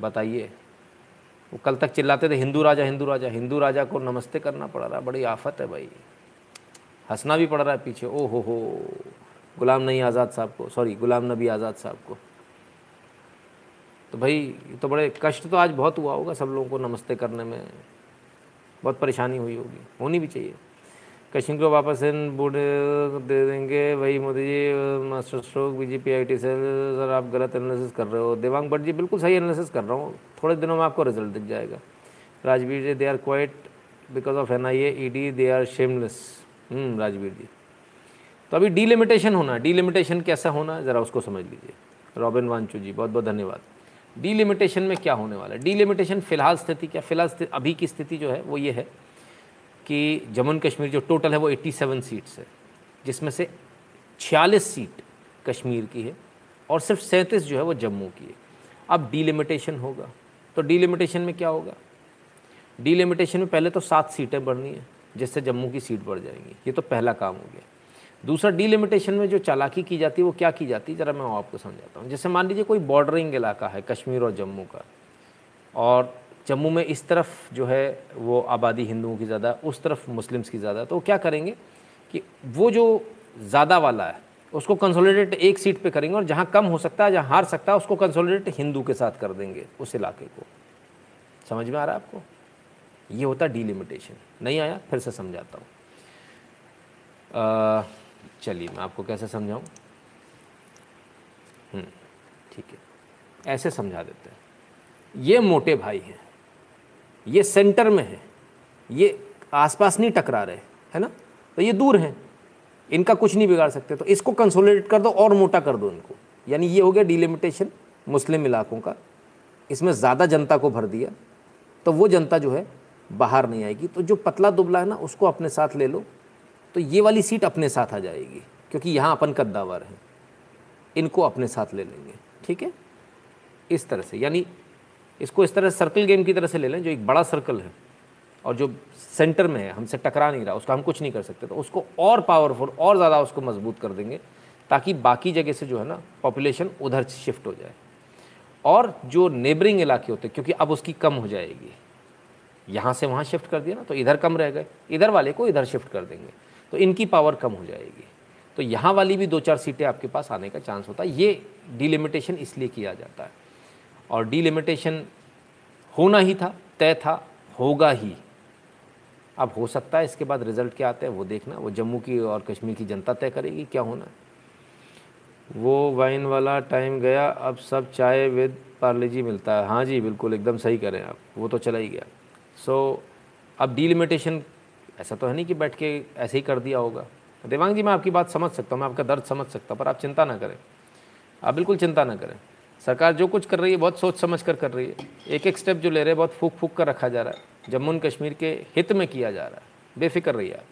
बताइए। वो कल तक चिल्लाते थे, हिंदू राजा हिंदू राजा हिंदू राजा को नमस्ते करना पड़ रहा, बड़ी आफत है भाई। हंसना भी पड़ रहा है पीछे ओ हो। हो गुलाम नई आज़ाद साहब को, सॉरी, गुलाम नबी आज़ाद साहब को। तो भाई तो बड़े कष्ट तो आज बहुत हुआ होगा सब लोगों को नमस्ते करने में। बहुत परेशानी हुई होगी, होनी भी चाहिए। कश्मीर को वापस इन बूढ़ दे देंगे। वही Modi ji master stroke BJP I T cell sir आप गलत एनालिसिस कर रहे हो। देवांग भट्ट जी, बिल्कुल सही एनालिसिस कर रहा हूँ। थोड़े दिनों में आपको रिज़ल्ट दिख जाएगा। Rajveer ji they are quiet because of N I A E D they are shameless Rajveer ji. तो अभी डीलिमिटेशन होना डीलिमिटेशन कैसा होना, ज़रा उसको समझ लीजिए। रॉबिन वांचू जी बहुत बहुत धन्यवाद। डीलिमिटेशन में क्या होने वाला है? डीलिमिटेशन फ़िलहाल स्थिति क्या? फ़िलहाल अभी की स्थिति जो है, वो ये है कि जम्मू कश्मीर जो टोटल है वो 87 सीट्स है, जिसमें से 46 सीट कश्मीर की है और सिर्फ़ सैंतीस जो है वो जम्मू की है। अब डीलिमिटेशन होगा। तो डीलिमिटेशन में क्या होगा? डीलिमिटेशन में पहले तो सात सीटें बढ़नी है, जिससे जम्मू की सीट बढ़ जाएँगी। ये तो पहला काम हो गया। दूसरा डीलिमिटेशन में जो चालाकी की जाती है, वो क्या की जाती है? ज़रा मैं आपको समझाता हूँ। जैसे मान लीजिए कोई बॉर्डरिंग इलाका है कश्मीर और जम्मू का, और जम्मू में इस तरफ़ जो है वो आबादी हिंदुओं की ज़्यादा उस तरफ़ मुस्लिम्स की ज़्यादा। तो वो क्या करेंगे कि वो जो ज़्यादा वाला है उसको कंसोलिडेट एक सीट पे करेंगे और जहाँ कम हो सकता है जहाँ हार सकता है उसको कंसोलिडेट हिंदू के साथ कर देंगे उस इलाके को। समझ में आ रहा है आपको? ये होता है डीलिमिटेशन नहीं आया फिर से समझाता हूँ। चलिए मैं आपको कैसे समझाऊँ? हम्म, ठीक है। ऐसे समझा देते हैं। ये मोटे भाई हैं। ये सेंटर में है। ये आसपास नहीं टकरा रहे, है ना? तो ये दूर हैं। इनका कुछ नहीं बिगाड़ सकते। तो इसको कंसोलिडेट कर दो और मोटा कर दो इनको। यानी ये हो गया डिलिमिटेशन मुस्लिम इलाकों का। इसमें ज़्यादा जनता को भर दिया। तो वो जनता जो है, बाहर नहीं आएगी। तो जो पतला दुबला है ना, उसको अपने साथ ले लो। तो ये वाली सीट अपने साथ आ जाएगी, क्योंकि यहाँ अपन कद्दावर हैं। इनको अपने साथ ले लेंगे। ठीक है? इस तरह से। यानी इसको इस तरह सर्कल गेम की तरह से ले लें, जो एक बड़ा सर्कल है और जो सेंटर में है, हमसे टकरा नहीं रहा, उसका हम कुछ नहीं कर सकते तो उसको और पावरफुल और ज़्यादा उसको मज़बूत कर देंगे, ताकि बाकी जगह से जो है ना पॉपुलेशन उधर शिफ्ट हो जाए। और जो नेबरिंग इलाके होते, क्योंकि अब उसकी कम हो जाएगी, यहाँ से वहाँ शिफ्ट कर दिया ना तो इधर कम रह गए, इधर वाले को इधर शिफ्ट कर देंगे तो इनकी पावर कम हो जाएगी। तो यहाँ वाली भी दो चार सीटें आपके पास आने का चांस होता है, ये डिलिमिटेशन इसलिए किया जाता है। और डिलिमिटेशन होना ही था तय था होगा ही। अब हो सकता है इसके बाद रिज़ल्ट क्या आते हैं वो देखना वो जम्मू की और कश्मीर की जनता तय करेगी क्या होना वो वाइन वाला टाइम गया अब सब चाय विद पार्ले जी मिलता है। हाँ जी बिल्कुल एकदम सही करें आप वो तो चला ही गया। सो so, अब डीलिमिटेशन ऐसा तो है नहीं कि बैठ के ऐसे ही कर दिया होगा। देवांग जी मैं आपकी बात समझ सकता हूँ मैं आपका दर्द समझ सकता हूँ पर आप चिंता ना करें। आप बिल्कुल चिंता ना करें। सरकार जो कुछ कर रही है, बहुत सोच समझ कर कर रही है। एक एक स्टेप जो ले रहे हैं, बहुत फूक फूक कर रखा जा रहा है। जम्मू एंड कश्मीर के हित में किया जा रहा है। बेफिक्र रही है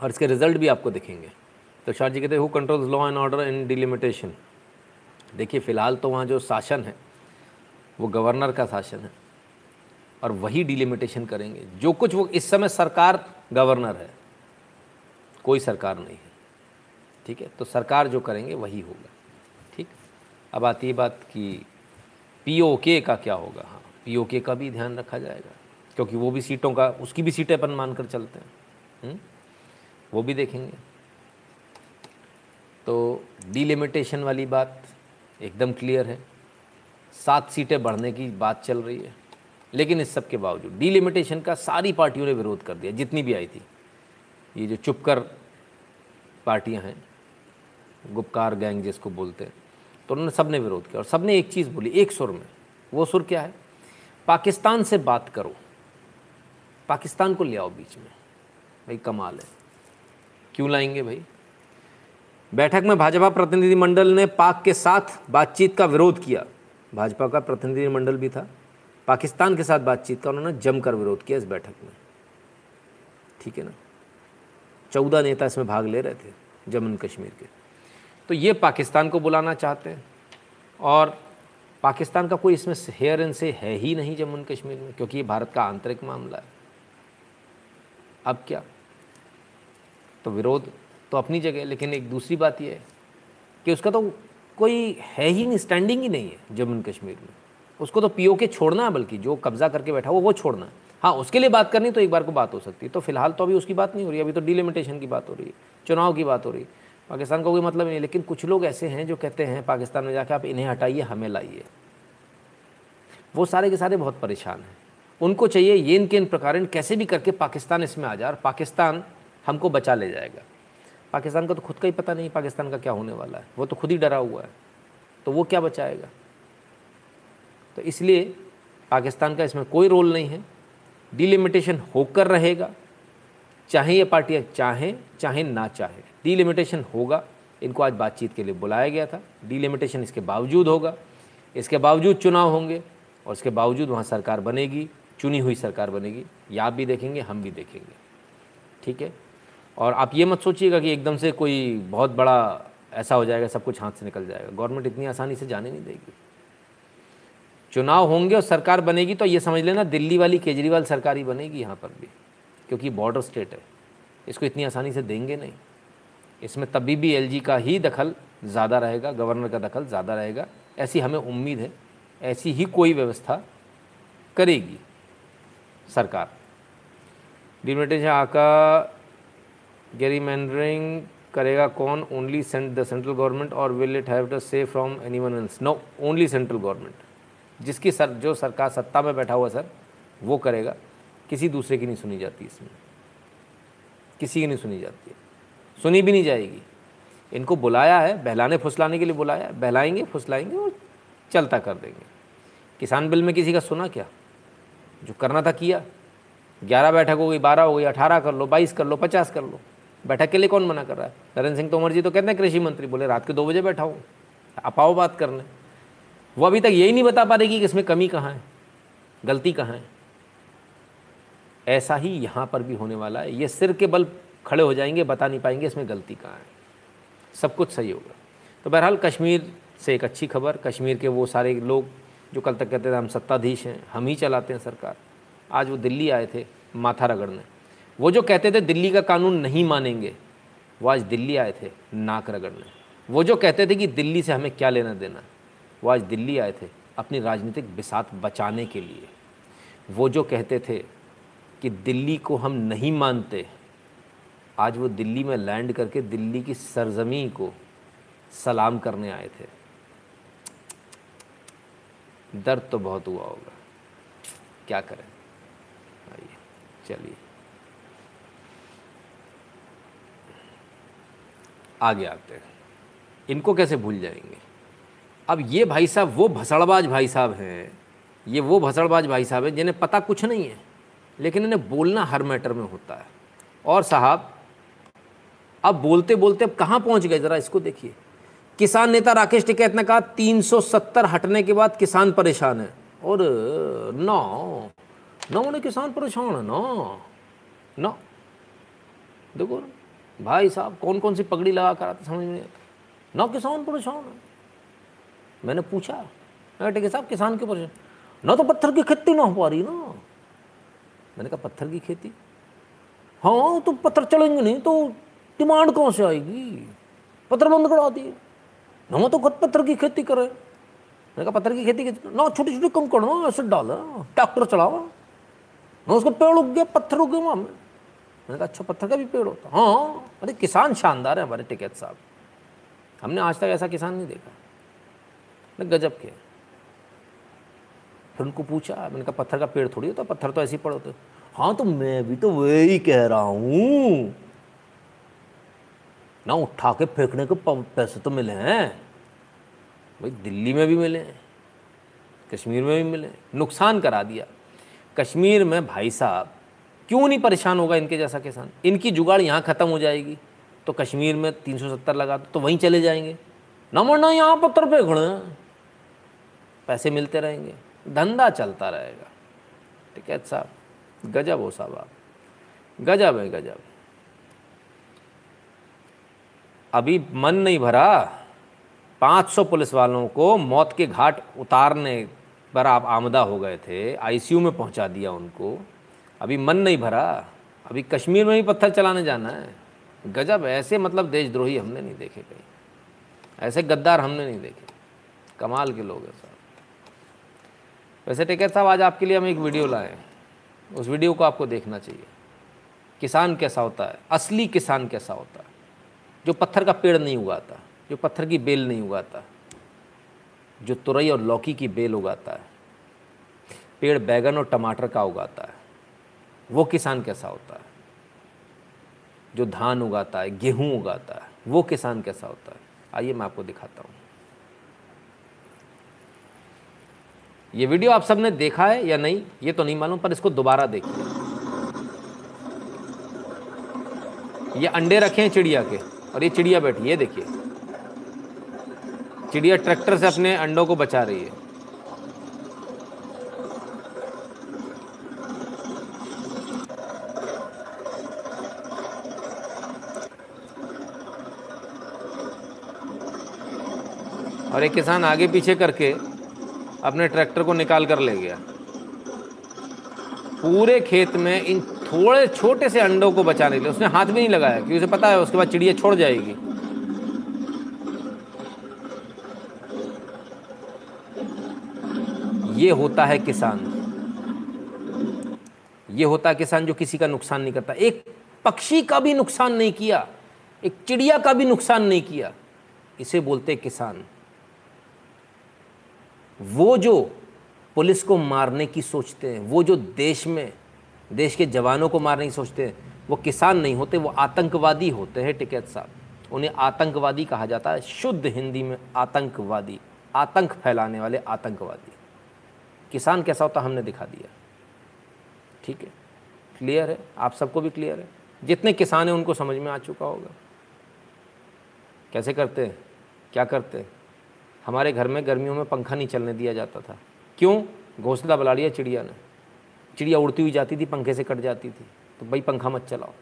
और इसके रिज़ल्ट भी आपको दिखेंगे। तो शाह जी कहते हैं who controls law and order in delimitation देखिए, फ़िलहाल तो वहाँ जो शासन है, वो गवर्नर का शासन है। और वही डिलिमिटेशन करेंगे। जो कुछ वो, इस समय सरकार गवर्नर है। कोई सरकार नहीं ठीक है? तो सरकार जो करेंगे वही होगा, ठीक? अब आती है बात कि पीओके का क्या होगा? हाँ पीओके का भी ध्यान रखा जाएगा, क्योंकि वो भी सीटों का, उसकी भी सीटें अपन मान कर चलते हैं हुँ? हम्म? वो भी देखेंगे। तो डिलिमिटेशन वाली बात एकदम क्लियर है। सात सीटें बढ़ने की बात चल रही है, लेकिन इस सब के बावजूद डिलिमिटेशन का सारी पार्टियों ने विरोध कर दिया, जितनी भी आई थी। ये जो चुपकर पार्टियाँ हैं गुपकार गैंग जिसको बोलते हैं। तो उन्होंने सबने विरोध किया और सबने एक चीज़ बोली, एक सुर में। वो सुर क्या है? पाकिस्तान से बात करो। पाकिस्तान को ले आओ बीच में। भाई, कमाल है। क्यों लाएँगे भाई? बैठक में भाजपा प्रतिनिधिमंडल ने पाक के साथ बातचीत का विरोध किया। भाजपा का प्रतिनिधिमंडल भी था। पाकिस्तान के साथ बातचीत का उन्होंने जमकर विरोध किया इस बैठक में। ठीक है ना? चौदह नेता इसमें भाग ले रहे थे जम्मू कश्मीर के। तो ये पाकिस्तान को बुलाना चाहते हैं। और पाकिस्तान का कोई इसमें हेयर एंड से है ही नहीं जम्मू कश्मीर में, क्योंकि ये भारत का आंतरिक मामला है। अब क्या? तो विरोध तो अपनी जगह, लेकिन एक दूसरी बात यह है कि उसका तो कोई है ही नहीं स्टैंडिंग ही नहीं है जम्मू कश्मीर में। उसको तो पीओ के छोड़ना है, बल्कि जो कब्जा करके बैठा वो वो छोड़ना है। हाँ उसके लिए बात करनी तो एक बार को बात हो सकती है। तो फ़िलहाल तो अभी उसकी बात नहीं हो रही अभी तो डिलिमिटेशन की बात हो रही है, चुनाव की बात हो रही है। पाकिस्तान का कोई मतलब नहीं, लेकिन कुछ लोग ऐसे हैं जो कहते हैं, पाकिस्तान में जाकर आप इन्हें हटाइए, हमें लाइए। वो सारे के सारे बहुत परेशान हैं। उनको चाहिए ये इनके, इन प्रकार कैसे भी करके पाकिस्तान इसमें आ जाए, और पाकिस्तान हमको बचा ले जाएगा। पाकिस्तान का तो खुद का ही पता नहीं, पाकिस्तान का क्या होने वाला है। वो तो खुद ही डरा हुआ है। तो वो क्या बचाएगा? तो इसलिए पाकिस्तान का इसमें कोई रोल नहीं है। डिलिमिटेशन होकर रहेगा। चाहे ये पार्टियाँ चाहें, चाहे ना चाहें। डिलिमिटेशन होगा। इनको आज बातचीत के लिए बुलाया गया था। डिलिमिटेशन इसके बावजूद होगा। इसके बावजूद चुनाव होंगे और इसके बावजूद वहाँ सरकार बनेगी, चुनी हुई सरकार बनेगी। ये आप भी देखेंगे, हम भी देखेंगे। ठीक है? और आप ये मत सोचिएगा कि एकदम से कोई बहुत बड़ा ऐसा हो जाएगा, सब कुछ हाथ से निकल जाएगा। गवर्नमेंट इतनी आसानी से जाने नहीं देगी। चुनाव होंगे और सरकार बनेगी तो ये समझ लेना दिल्ली वाली केजरीवाल सरकार ही बनेगी यहाँ पर भी, क्योंकि बॉर्डर स्टेट है। इसको इतनी आसानी से देंगे नहीं। इसमें तभी भी एलजी का ही दखल ज़्यादा रहेगा, गवर्नर का दखल ज़्यादा रहेगा। ऐसी हमें उम्मीद है, ऐसी ही कोई व्यवस्था करेगी सरकार। डिलिमिटेशन आका मैंडरिंग करेगा कौन? ओनली द सेंट्रल गवर्नमेंट और will it have to say from anyone else no only central government जिसकी सर, जो सरकार सत्ता में बैठा हुआ सर, वो करेगा। किसी दूसरे की नहीं सुनी जाती इसमें। किसी की नहीं सुनी जाती है। सुनी भी नहीं जाएगी। इनको बुलाया है, बहलाने फुसलाने के लिए बुलाया है, बहलाएँगे, फुसलाएँगे और चलता कर देंगे। किसान बिल में किसी का सुना क्या? जो करना था किया। ग्यारह बैठक हो गई, बारह हो गई, अठारह कर लो, बाईस कर लो, पचास कर लो। बैठक के लिए कौन मना कर रहा है? नरेंद्र सिंह तोमर जी तो कहते हैं, कृषि मंत्री बोले, रात के दो बजे बैठा हूँ अपाओ बात करने। वो अभी तक यही नहीं बता पा रही कि इसमें कमी कहाँ है, गलती कहाँ है। ऐसा ही यहाँ पर भी होने वाला है। ये सिर के बल खड़े हो जाएँगे, बता नहीं पाएँगे, इसमें गलती कहाँ है? सब कुछ सही होगा। तो बहरहाल, कश्मीर से एक अच्छी खबर, कश्मीर के वो सारे लोग जो कल तक कहते थे, हम सत्ताधीश हैं, हम ही चलाते हैं सरकार। आज वो दिल्ली आए थे, माथा रगड़ने। वो जो कहते थे, दिल्ली का कानून नहीं मानेंगे, वो आज दिल्ली आए थे, नाक रगड़ने। वो जो कहते थे कि दिल्ली से हमें क्या लेना देना, वो आज दिल्ली आए थे, अपनी राजनीतिक बिसात बचाने के लिए। वो जो कहते थे कि दिल्ली को हम नहीं मानते आज वो दिल्ली में लैंड करके दिल्ली की सरजमी को सलाम करने आए थे। दर्द तो बहुत हुआ होगा। क्या करें? आइए, चलिए। आगे आते हैं। इनको कैसे भूल जाएँगे? अब ये भाई साहब, वो भसड़बाज भाई साहब हैं। ये वो भसड़बाज भाई साहब हैं जिन्हें पता कुछ नहीं है, लेकिन इन्हें बोलना हर मैटर में होता है। और साहब अब बोलते बोलते अब कहाँ पहुँच गए? ज़रा इसको देखिए। किसान नेता राकेश टिकैत ने कहा 370 हटने के बाद किसान परेशान है। और, ना ना, उन्हें किसान परेशान है, ना ना। देखो, भाई साहब कौन कौन सी पगड़ी लगा कर आते समझ में ना, किसान परेशान है। मैंने पूछा है साहब, किसान के परेशान? ना तो पत्थर की खेती ना हो पा रही ना। मैंने कहा, पत्थर की खेती? हाँ तो पत्थर चलेंगे नहीं तो डिमांड कहाँ से आएगी? पत्थर बंद करा दिए। ना तो खुद पत्थर की खेती करे। मैंने कहा, पत्थर की खेती ना छोटी छोटी कम करो ऐसे डाला। ट्रैक्टर चलावा ना उसको पेड़ उग गया पत्थर उग गए वहाँ में। मैंने कहा अच्छा पत्थर का भी पेड़ होता। हाँ अरे, किसान शानदार है हमारे टिकैत साहब। हमने आज तक ऐसा किसान नहीं देखा। गजब के। फिर उनको पूछा, मैंने कहा, पत्थर का पेड़ थोड़ी होता, पत्थर तो ऐसे ही पड़े होते। हाँ तो मैं भी तो वही कह रहा हूँ। ना उठा के फेंकने के पैसे तो मिले हैं। भाई, दिल्ली में भी मिले हैं कश्मीर में भी मिले, नुकसान करा दिया। कश्मीर में भाई साहब, क्यों नहीं परेशान होगा इनके जैसा किसान? इनकी जुगाड़ यहाँ ख़त्म हो जाएगी। तो कश्मीर में 370 लगा तो वहीं चले जाएँगे। ना मरना यहाँ पत्थर पे पैसे मिलते रहेंगे, धंधा चलता रहेगा। ठीक है साहब, गजब हो साहब आप। गजब है गजब। अभी मन नहीं भरा 500 पुलिस वालों को मौत के घाट उतारने पर आप आमदा हो गए थे, आईसीयू में पहुँचा दिया उनको। अभी मन नहीं भरा, अभी कश्मीर में ही पत्थर चलाने जाना है। गजब, ऐसे मतलब देशद्रोही हमने नहीं देखे कहीं। ऐसे गद्दार हमने नहीं देखे। कमाल के लोग हैं साहब वैसे टिकट साहब, आज आपके लिए हम एक वीडियो लाए उस वीडियो को आपको देखना चाहिए। किसान कैसा होता है? असली किसान कैसा होता है? जो पत्थर का पेड़ नहीं उगाता, जो पत्थर की बेल नहीं उगाता, जो तुरई और लौकी की बेल उगाता है, पेड़, बैगन और टमाटर का उगाता है, वो किसान कैसा होता है? जो धान उगाता है, गेहूँ उगाता है, वो किसान कैसा होता है? आइए मैं आपको दिखाता हूँ। ये वीडियो आप सबने देखा है या नहीं, ये तो नहीं मालूम, पर इसको दोबारा देखिए। ये अंडे रखे हैं चिड़िया के। और ये चिड़िया बैठी है देखिए। चिड़िया ट्रैक्टर से अपने अंडों को बचा रही है। और एक किसान आगे पीछे करके अपने ट्रैक्टर को निकाल कर ले गया। पूरे खेत में इन थोड़े छोटे से अंडों को बचाने के लिए, उसने हाथ भी नहीं लगाया, क्योंकि उसे पता है उसके बाद चिड़िया छोड़ जाएगी। ये होता है किसान। ये होता है किसान जो किसी का नुकसान नहीं करता। एक पक्षी का भी नुकसान नहीं किया, एक चिड़िया का भी नुकसान नहीं किया, इसे बोलते किसान। वो जो पुलिस को मारने की सोचते हैं, वो जो देश में देश के जवानों को मारने की सोचते, वो किसान नहीं होते, वो आतंकवादी होते हैं, टिकैत साहब। उन्हें आतंकवादी कहा जाता है, शुद्ध हिंदी में आतंकवादी, आतंक फैलाने वाले आतंकवादी। किसान कैसा होता हमने दिखा दिया। ठीक है? क्लियर है? आप सबको भी क्लियर है? जितने किसान हैं, उनको समझ में आ चुका होगा। कैसे करते हैं? क्या करते हैं? हमारे घर में गर्मियों में पंखा नहीं चलने दिया जाता था। क्यों? घोंसला बना लिया चिड़िया ने। चिड़िया उड़ती हुई जाती थी, पंखे से कट जाती थी। तो भाई, पंखा मत चलाओ।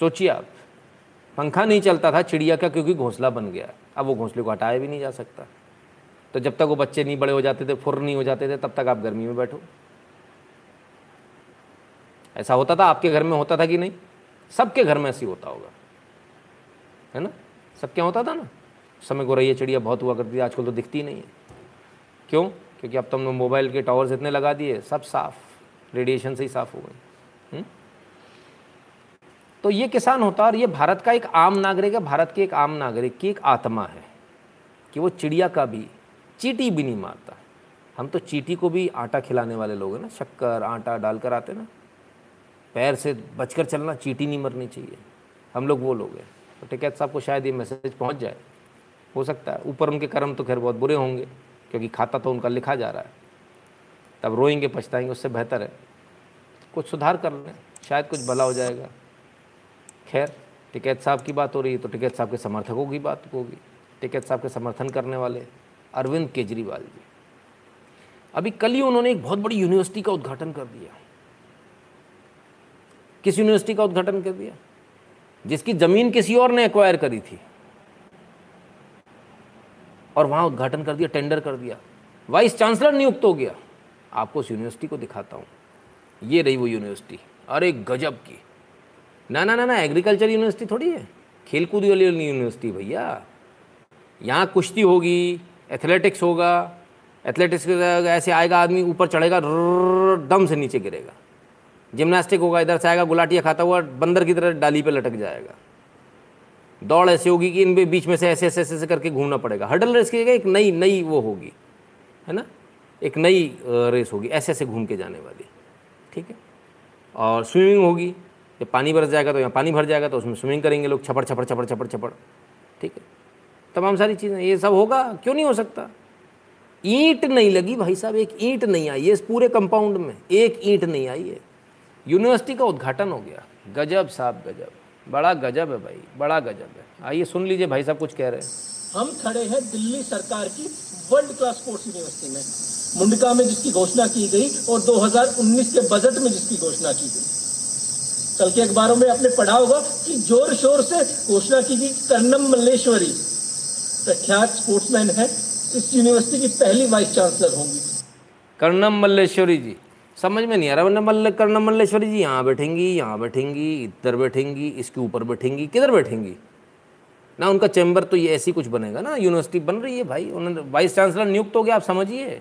सोचिए आप, पंखा नहीं चलता था चिड़िया का क्योंकि घोंसला बन गया। अब वो घोंसले को हटाया भी नहीं जा सकता। तो जब तक वो बच्चे नहीं बड़े हो जाते थे फुर नहीं हो जाते थे, तब तक आप गर्मी में बैठो। ऐसा होता था? आपके घर में होता था कि नहीं? सबके घर में ऐसी होता होगा। है ना? सब क्या होता था ना? समय को रही है चिड़िया बहुत हुआ करती थी, आजकल तो दिखती नहीं है। क्यों? क्योंकि अब तो हमने मोबाइल के टावर्स इतने लगा दिए, सब साफ़ रेडिएशन से ही साफ़ हो गए। हम्म? तो ये किसान होता है और ये भारत का एक आम नागरिक है, भारत के एक आम नागरिक की एक आत्मा है कि वो चिड़िया का भी चीटी भी नहीं मारता। हम तो चीटी को भी आटा खिलाने वाले लोग हैं ना, शक्कर, आटा डालकर आते ना। पैर से बचकर चलना, चीटी नहीं मरनी चाहिए। हम लोग वो लोग हैं। तो टिकैत साहब को शायद ये मैसेज पहुँच जाए। हो सकता है। ऊपर उनके कर्म तो खैर बहुत बुरे होंगे। क्योंकि खाता तो उनका लिखा जा रहा है। तब रोएँगे, पछताएँगे, उससे बेहतर है। कुछ सुधार कर लें, शायद कुछ भला हो जाएगा। खैर, टिकैत साहब की बात हो रही है तो टिकैत साहब के समर्थकों की बात होगी। टिकैत साहब के समर्थन करने वाले अरविंद केजरीवाल जी। अभी कल ही उन्होंने एक बहुत बड़ी यूनिवर्सिटी का उद्घाटन कर दिया। किस यूनिवर्सिटी का उद्घाटन कर दिया? जिसकी ज़मीन किसी और ने एक्वायर करी थी। और वहाँ उद्घाटन कर दिया टेंडर कर दिया। वाइस चांसलर नियुक्त हो गया। आपको उस यूनिवर्सिटी को दिखाता हूँ। ये रही वो यूनिवर्सिटी अरे, गजब की। ना ना ना ना एग्रीकल्चर यूनिवर्सिटी थोड़ी है। खेलकूद वाली यूनिवर्सिटी भैया। यहाँ कुश्ती होगी एथलेटिक्स होगा। एथलेटिक्स ऐसे आएगा आदमी, ऊपर चढ़ेगा दम से नीचे गिरेगा। जिमनास्टिक होगा, इधर से आएगा, गुलाटिया खाता हुआ, बंदर की तरह डाली पे लटक जाएगा। दौड़ ऐसी होगी कि इन बीच में से ऐसे ऐसे ऐसे करके घूमना पड़ेगा। हडल रेस की जगह एक नई नई वो होगी, है ना? एक नई रेस होगी, ऐसे ऐसे घूम के जाने वाली, ठीक है? और स्विमिंग होगी जब पानी भर जाएगा तो यहाँ पानी भर जाएगा तो उसमें स्विमिंग करेंगे लोग, छपड़ छपड़ छपड़ छपड़ छपड़, ठीक है? तमाम सारी चीज़ें, ये सब होगा, क्यों नहीं हो सकता? ईंट नहीं लगी भाई साहब, एक ईंट नहीं आई है इस पूरे कंपाउंड में, एक ईंट नहीं आई है। यूनिवर्सिटी का उद्घाटन हो गया। गजब साहब, गजब। बड़ा गजब है भाई बड़ा गजब है। आइए सुन लीजिए भाई साहब कुछ कह रहे हैं। हम खड़े हैं दिल्ली सरकार की वर्ल्ड क्लास स्पोर्ट्स यूनिवर्सिटी में। मुंडका में जिसकी घोषणा की गई और 2019 के बजट में जिसकी घोषणा की गई। कल के अखबारों में आपने पढ़ा होगा कि ज़ोर शोर से घोषणा की गई कर्नम मल्लेश्वरी। प्रख्यात स्पोर्ट्समैन है इस यूनिवर्सिटी की पहली वाइस चांसलर होंगी। कर्नम मल्लेश्वरी जी। समझ में नहीं आ रहा मल्ल, करना मल्लेश्वरी जी, यहाँ बैठेंगी यहाँ बैठेंगी, इधर बैठेंगी, इसके ऊपर बैठेंगी, किधर बैठेंगी? ना उनका चैम्बर तो ये ऐसी कुछ बनेगा ना, यूनिवर्सिटी बन रही है भाई, उन्होंने वाइस चांसलर नियुक्त हो गया, आप समझिए।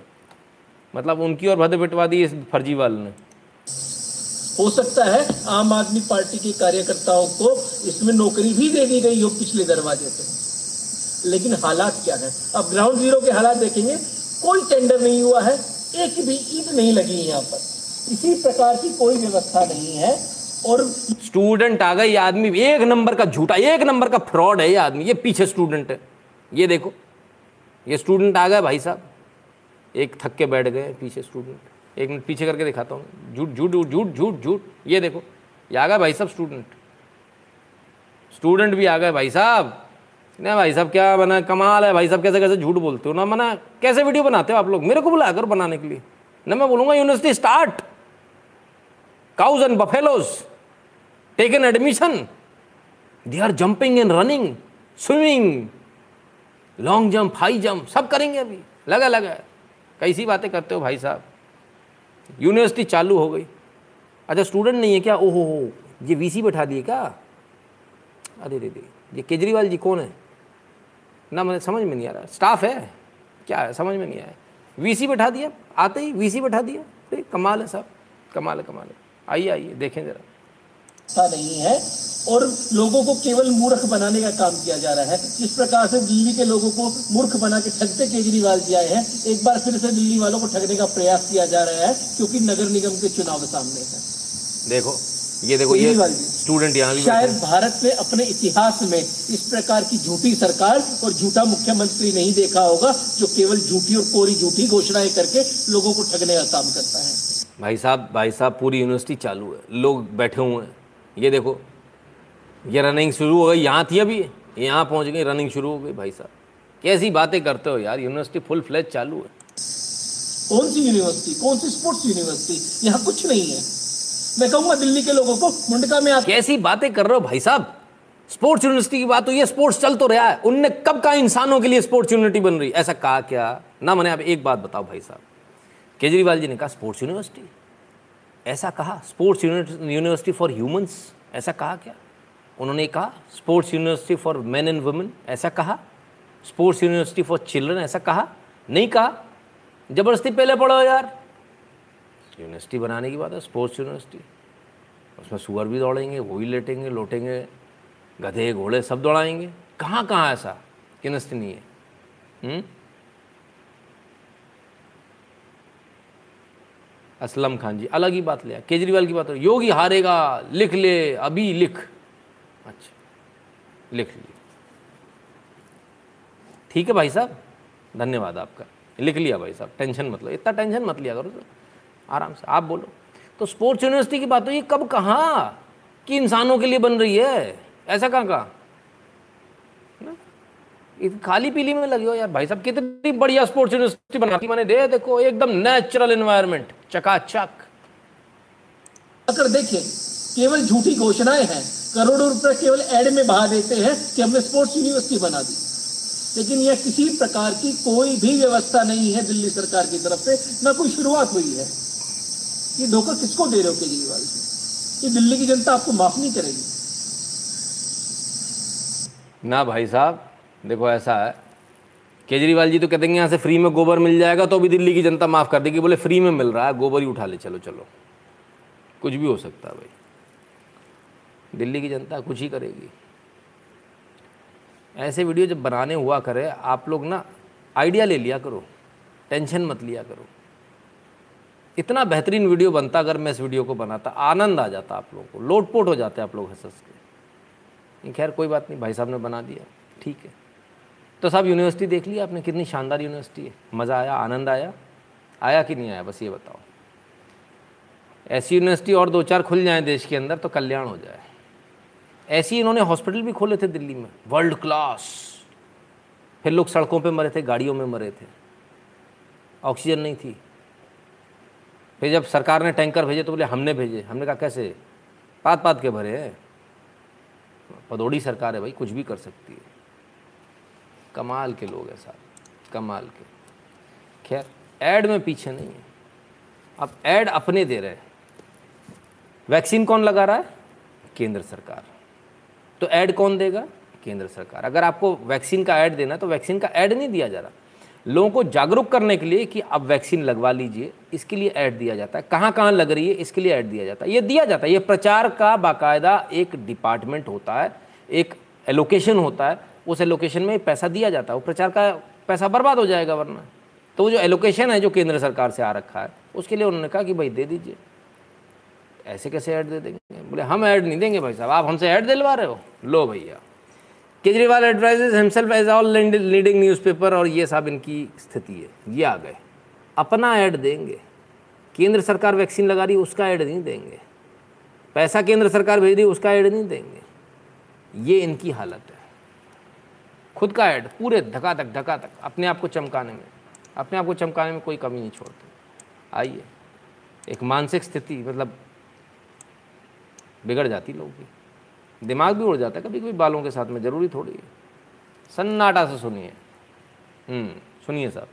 मतलब उनकी और भद्र बिटवा दी इस फर्जीवाल ने। हो सकता है आम आदमी पार्टी के कार्यकर्ताओं को इसमें नौकरी भी दे दी गई हो पिछले दरवाजे से लेकिन हालात क्या है? अब ग्राउंड ज़ीरो के हालात देखेंगे, कोई टेंडर नहीं हुआ है। एक भी ईद नहीं लगी यहाँ पर। इसी प्रकार की कोई व्यवस्था नहीं है और स्टूडेंट आ गए आदमी एक नंबर का झूठा, एक नंबर का फ्रॉड है ये आदमी, ये पीछे स्टूडेंट है। ये देखो, ये स्टूडेंट आ गए भाई साहब। एक थक के बैठ गए पीछे स्टूडेंट। एक मिनट पीछे करके दिखाता हूँ। झूठ झूठ झूठ झूठ झूठ। ये देखो, ये आ गए भाई साहब स्टूडेंट। स्टूडेंट भी आ गए भाई साहब। ना भाई साहब, क्या बना, कमाल है भाई साहब, कैसे कैसे झूठ बोलते हो ना, मना, कैसे वीडियो बनाते हो आप लोग? मेरे को बुला कर बनाने के लिए। ना मैं बोलूँगा university start cows and buffaloes take an admission they are jumping and running swimming long jump high jump सब करेंगे अभी। लगा लगा। कैसी बातें करते हो भाई साहब? यूनिवर्सिटी चालू हो गई। अच्छा स्टूडेंट नहीं है क्या? ओहो हो। ये वीसी बैठा दिए क्या? अरे रे, ये केजरीवाल जी कौन है? ना मुझे समझ में नहीं आ रहा स्टाफ है? क्या है? समझ में नहीं आया। वीसी बैठा दिया। आते ही वीसी बैठा दिया। अरे कमाल है साहब। कमाल है कमाल है। आइए आइए देखें ज़रा। व्यवस्था नहीं है और लोगों को केवल मूर्ख बनाने का काम किया जा रहा है। जिस प्रकार से दिल्ली के लोगों को मूर्ख बना के ठगते केजरीवाल जी आए हैं। एक बार फिर से दिल्ली वालों को ठगने का प्रयास किया जा रहा है क्योंकि नगर निगम के चुनाव सामने है। देखो ये देखो ये स्टूडेंट यहाँ भी शायद भारत में अपने इतिहास में इस प्रकार की झूठी सरकार और झूठा मुख्यमंत्री नहीं देखा होगा जो केवल झूठी और कोरी झूठी घोषणाएँ करके लोगों को ठगने का काम करता है। भाई साहब भाई साहब पूरी यूनिवर्सिटी चालू है। लोग बैठे हुए हैं। ये देखो ये रनिंग शुरू हो गई यहाँ थी अभी। यहाँ पहुँच गई रनिंग शुरू हो गई भाई साहब। कैसी बातें करते हो यार यूनिवर्सिटी फुल फ्लैज चालू है। कौन सी यूनिवर्सिटी कौन सी स्पोर्ट्स यूनिवर्सिटी यहाँ कुछ नहीं है। मैं कहूँगा दिल्ली के लोगों को, मुंडका में आके कैसी बातें कर रहे हो भाई साहब? स्पोर्ट्स यूनिवर्सिटी की बात हुई है स्पोर्ट्स चल तो रहा है। उनने कब कहा इंसानों के लिए स्पोर्ट्स यूनिवर्सिटी बन रही ऐसा कहा क्या? ना मैंने आप एक बात बताओ भाई साहब। केजरीवाल जी ने कहा स्पोर्ट्स यूनिवर्सिटी। ऐसा कहा? स्पोर्ट्स यूनिवर्सिटी फॉर ह्यूमंस ऐसा कहा क्या? उन्होंने कहा, sports university for man and women ऐसा कहा? स्पोर्ट्स यूनिवर्सिटी फॉर चिल्ड्रन ऐसा कहा? नहीं कहा? ज़बरदस्ती पहले पढ़ो यार। यूनिवर्सिटी बनाने की बात है, स्पोर्ट्स यूनिवर्सिटी। उसमें सुअर भी दौड़ेंगे, वो भी लेटेंगे, लोटेंगे, गधे, घोड़े सब दौड़ाएँगे। कहाँ कहाँ ऐसा? यूनिवर्सिटी नहीं है। हम्म? असलम खान जी, अलग ही बात लिया केजरीवाल की बात हो योगी हारेगा, लिख ले, अभी लिख। अच्छा लिख लिए ठीक है भाई साहब, धन्यवाद आपका। लिख लिया भाई साहब, टेंशन मत लो, इतना टेंशन मत लिया करो। आराम से, आप बोलो। तो स्पोर्ट्स यूनिवर्सिटी की बात हो ये कब, कहाँ कि इंसानों के लिए बन रही है? ऐसा कहाँ, कहा? खाली पीली में लगे हो यार। भाई साहब, कितनी बढ़िया स्पोर्ट्स यूनिवर्सिटी बनाती मैंने दे, देखो, एकदम नेचुरल एनवायरनमेंट चकाचक। अगर देखिए, केवल झूठी घोषणाएँ हैं। करोड़ों रुपए केवल एड में बहा देते हैं कि हमने स्पोर्ट्स यूनिवर्सिटी बना दी। लेकिन यह किसी प्रकार की कोई भी व्यवस्था नहीं है दिल्ली सरकार की तरफ़ से। ना कोई शुरुआत हुई है। ये धोखा किसको दे रहे हो केजरीवाल जी ये दिल्ली की जनता आपको माफ़ नहीं करेगी। ना भाई साहब, देखो ऐसा है। केजरीवाल जी तो कहते हैं यहाँ से फ्री में गोबर मिल जाएगा तो अभी दिल्ली की जनता माफ़ कर देगी। बोले फ्री में मिल रहा है, गोबर ही उठा ले, चलो चलो। कुछ भी हो सकता है भाई। दिल्ली की जनता कुछ ही करेगी। ऐसे वीडियो जब बनाने हुआ करे, आप लोग ना आइडिया ले लिया करो। टेंशन मत लिया करो। इतना बेहतरीन वीडियो बनता अगर मैं इस वीडियो को बनाता, आनंद आ जाता आप लोगों को, लोटपोट हो जाते आप लोग हंस हंस के खैर, कोई बात नहीं, भाई साहब ने बना दिया, ठीक है। तो साहब, यूनिवर्सिटी देख ली आपने, कितनी शानदार यूनिवर्सिटी है। मज़ा आया, आनंद आया। आया कि नहीं आया, बस ये बताओ। ऐसी यूनिवर्सिटी और दो चार खुल जाएँ देश के अंदर तो कल्याण हो जाए। ऐसी इन्होंने हॉस्पिटल भी खोले थे दिल्ली में, वर्ल्ड क्लास। फिर लोग सड़कों पे मरे थे, गाड़ियों में मरे थे। ऑक्सीजन नहीं थी। फिर जब सरकार ने टैंकर भेजे तो बोले, हमने भेजे। हमने कहा, कैसे? पात पात के भरे हैं। पदौड़ी सरकार है भाई, कुछ भी कर सकती है। कमाल के लोग हैं साहब, कमाल के। खैर, ऐड में पीछे नहीं है। अब ऐड अपने दे रहे हैं। वैक्सीन कौन लगा रहा है? केंद्र सरकार। तो ऐड कौन देगा? केंद्र सरकार। अगर आपको वैक्सीन का ऐड देना है तो वैक्सीन का ऐड नहीं दिया जा रहा। लोगों को जागरूक करने के लिए कि अब वैक्सीन लगवा लीजिए, इसके लिए ऐड दिया जाता है। कहाँ कहाँ लग रही है, इसके लिए ऐड दिया जाता है। ये दिया जाता है। ये प्रचार का बाकायदा एक डिपार्टमेंट होता है, एक एलोकेशन होता है। उस एलोकेशन में पैसा दिया जाता है। वो प्रचार का पैसा बर्बाद हो जाएगा वरना। तो वो जो एलोकेशन है, जो केंद्र सरकार से आ रखा है, उसके लिए उन्होंने कहा कि भाई दे दीजिए। ऐसे कैसे ऐड दे देंगे? बोले, हम ऐड नहीं देंगे भाई साहब, आप हमसे ऐड दिलवा रहे हो? लो भैया। Kejriwal advises himself as all leading newspaper और ये सब इनकी स्थिति है। ये आ गए। अपना ऐड देंगे। केंद्र सरकार वैक्सीन लगा रही उसका ऐड नहीं देंगे। पैसा केंद्र सरकार भेज रही उसका ऐड नहीं देंगे। ये इनकी हालत है। खुद का ऐड पूरे धका धक धका धक अपने आप को चमकाने में, अपने आप को चमकाने में कोई कमी नहीं छोड़ते। आइए। एक मानसिक स्थिति मतलब बिगड़ जाती लोगों की। दिमाग भी उड़ जाता है कभी कभी बालों के साथ में ज़रूरी थोड़ी है। सन्नाटा से सुनिए। हम्म, सुनिए साहब।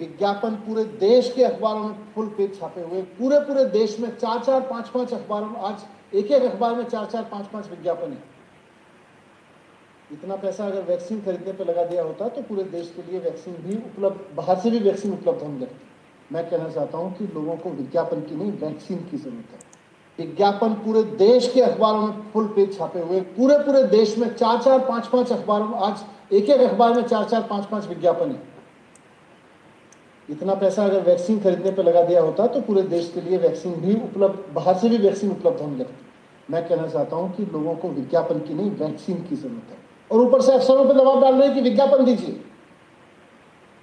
विज्ञापन पूरे देश के अखबारों में फुल पेज छापे हुए पूरे पूरे देश में चार चार पाँच पाँच अखबारों में आज एक एक अखबार में चार चार पाँच पाँच विज्ञापन है। इतना पैसा अगर वैक्सीन खरीदने पे लगा दिया होता तो पूरे देश के लिए वैक्सीन भी उपलब्ध बाहर से भी वैक्सीन उपलब्ध होने लगती मैं कहना चाहता हूँ कि लोगों को विज्ञापन की नहीं वैक्सीन की ज़रूरत है। विज्ञापन पूरे देश के अखबारों में फुल पेज छापे हुए पूरे पूरे देश में चार चार, पाँच पाँच अखबारों, आज एक एक अखबार में चार चार, पाँच पाँच विज्ञापन है। इतना पैसा अगर वैक्सीन खरीदने पर लगा दिया होता तो पूरे देश के लिए वैक्सीन भी उपलब्ध, बाहर से भी वैक्सीन उपलब्ध होने लगती। मैं कहना चाहता हूँ कि लोगों को विज्ञापन की नहीं, वैक्सीन की ज़रूरत है। और ऊपर से अफसरों पर दबाव डाल रहे हैं कि विज्ञापन दीजिए।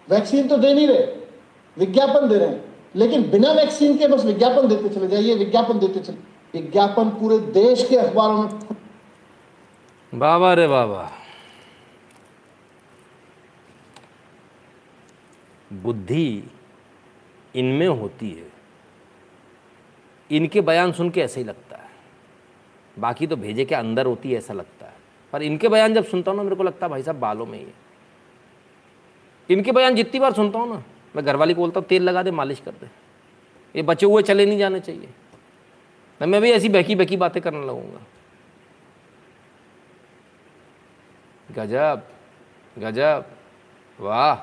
वैक्सीन तो दे नहीं रहे, विज्ञापन दे रहे हैं। लेकिन बिना वैक्सीन के बस विज्ञापन देते चले जाइए, विज्ञापन देते चले। विज्ञापन पूरे देश के अखबारों में बाबा रे बाबा। बुद्धि इनमें होती है। इनके बयान सुन के ऐसे ही लगता है। बाकी तो भेजे के अंदर होती है, ऐसा लगता है। पर इनके बयान जब सुनता हूँ ना, मेरे को लगता है भाई साहब बालों में ही है। इनके बयान जितनी बार सुनता हूँ ना मैं घरवाली को बोलता हूँ, तेल लगा दे, मालिश कर दे। ये बचे हुए चले नहीं जाने चाहिए। ना, मैं भी ऐसी बहकी बहकी बातें करने लगूँगा। गजब गजब, वाह।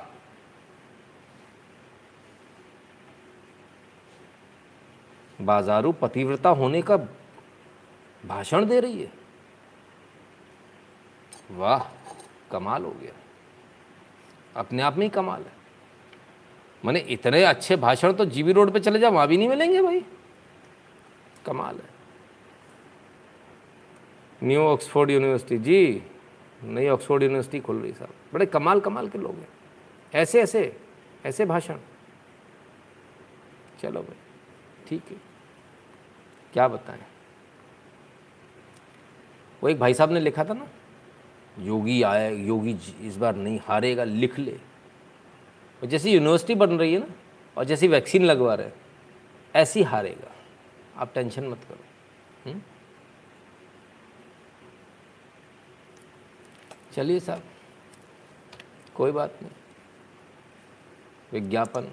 बाजारू पतिव्रता होने का भाषण दे रही है। वाह, कमाल हो गया। अपने आप में ही कमाल है। मैंने इतने अच्छे भाषण तो जीबी रोड पे चले जाओ, वहाँ भी नहीं मिलेंगे भाई। कमाल है। न्यू ऑक्सफोर्ड यूनिवर्सिटी, जी, नई ऑक्सफोर्ड यूनिवर्सिटी खुल रही साहब। बड़े कमाल कमाल के लोग हैं। ऐसे ऐसे ऐसे भाषण। चलो भाई, ठीक है। क्या बताएँ? वो एक भाई साहब ने लिखा था ना, योगी आए, योगी इस बार नहीं हारेगा, लिख ले। और जैसी यूनिवर्सिटी बन रही है ना, और जैसी वैक्सीन लगवा रहे हैं, ऐसी हारेगा। आप टेंशन मत करो। हम्म? चलिए साहब, कोई बात नहीं। विज्ञापन,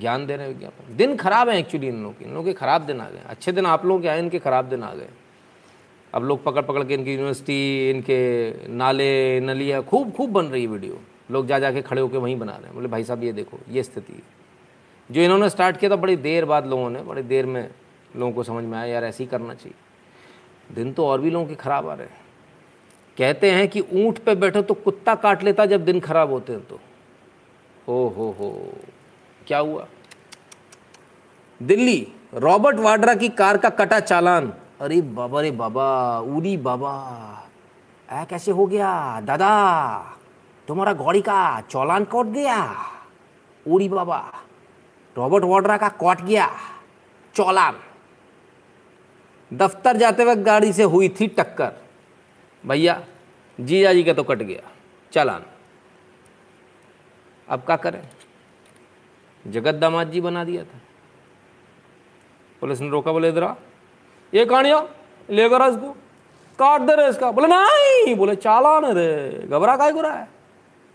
ज्ञान दे रहे हैं विज्ञापन। दिन खराब है एक्चुअली इन लोगों के। इन लोगों के खराब दिन आ गए अच्छे दिन आप लोगों के आए, इनके खराब दिन आ गए। अब लोग पकड़ पकड़ के इनकी यूनिवर्सिटी इनके नाले, नलियाँ खूब खूब बन रही है वीडियो। लोग जा जाके खड़े होकर वहीं बना रहे हैं। बोले, भाई साहब, ये देखो, ये स्थिति है। जो इन्होंने स्टार्ट किया था, बड़ी देर बाद लोगों ने, बड़ी देर में लोगों को समझ में आया, यार, ऐसे ही करना चाहिए। दिन तो और भी लोगों के ख़राब आ रहे हैं। कहते हैं कि ऊँट पे बैठो तो कुत्ता काट लेता जब दिन खराब होते हैं तो। हो हो हो। क्या हुआ? दिल्ली, रॉबर्ट वाड्रा की कार का कटा चालान। अरे बाबा, रे बाबा उरी बाबा, ऐ कैसे हो गया? दादा! तुम्हारा गौड़ी का चौलान कट गया उड़ी बाबा रॉबर्ट वाड्रा का कट गया चौलान दफ्तर जाते वक्त गाड़ी से हुई थी टक्कर भैया जीजा जी का तो कट गया चालान अब क्या करें जगत दामाद जी बना दिया था पुलिस ने रोका बोले इधर ये कहानिया लेकर इसको काट दे रहे इसका बोले नहीं बोले चालान रे घबरा काय रहा है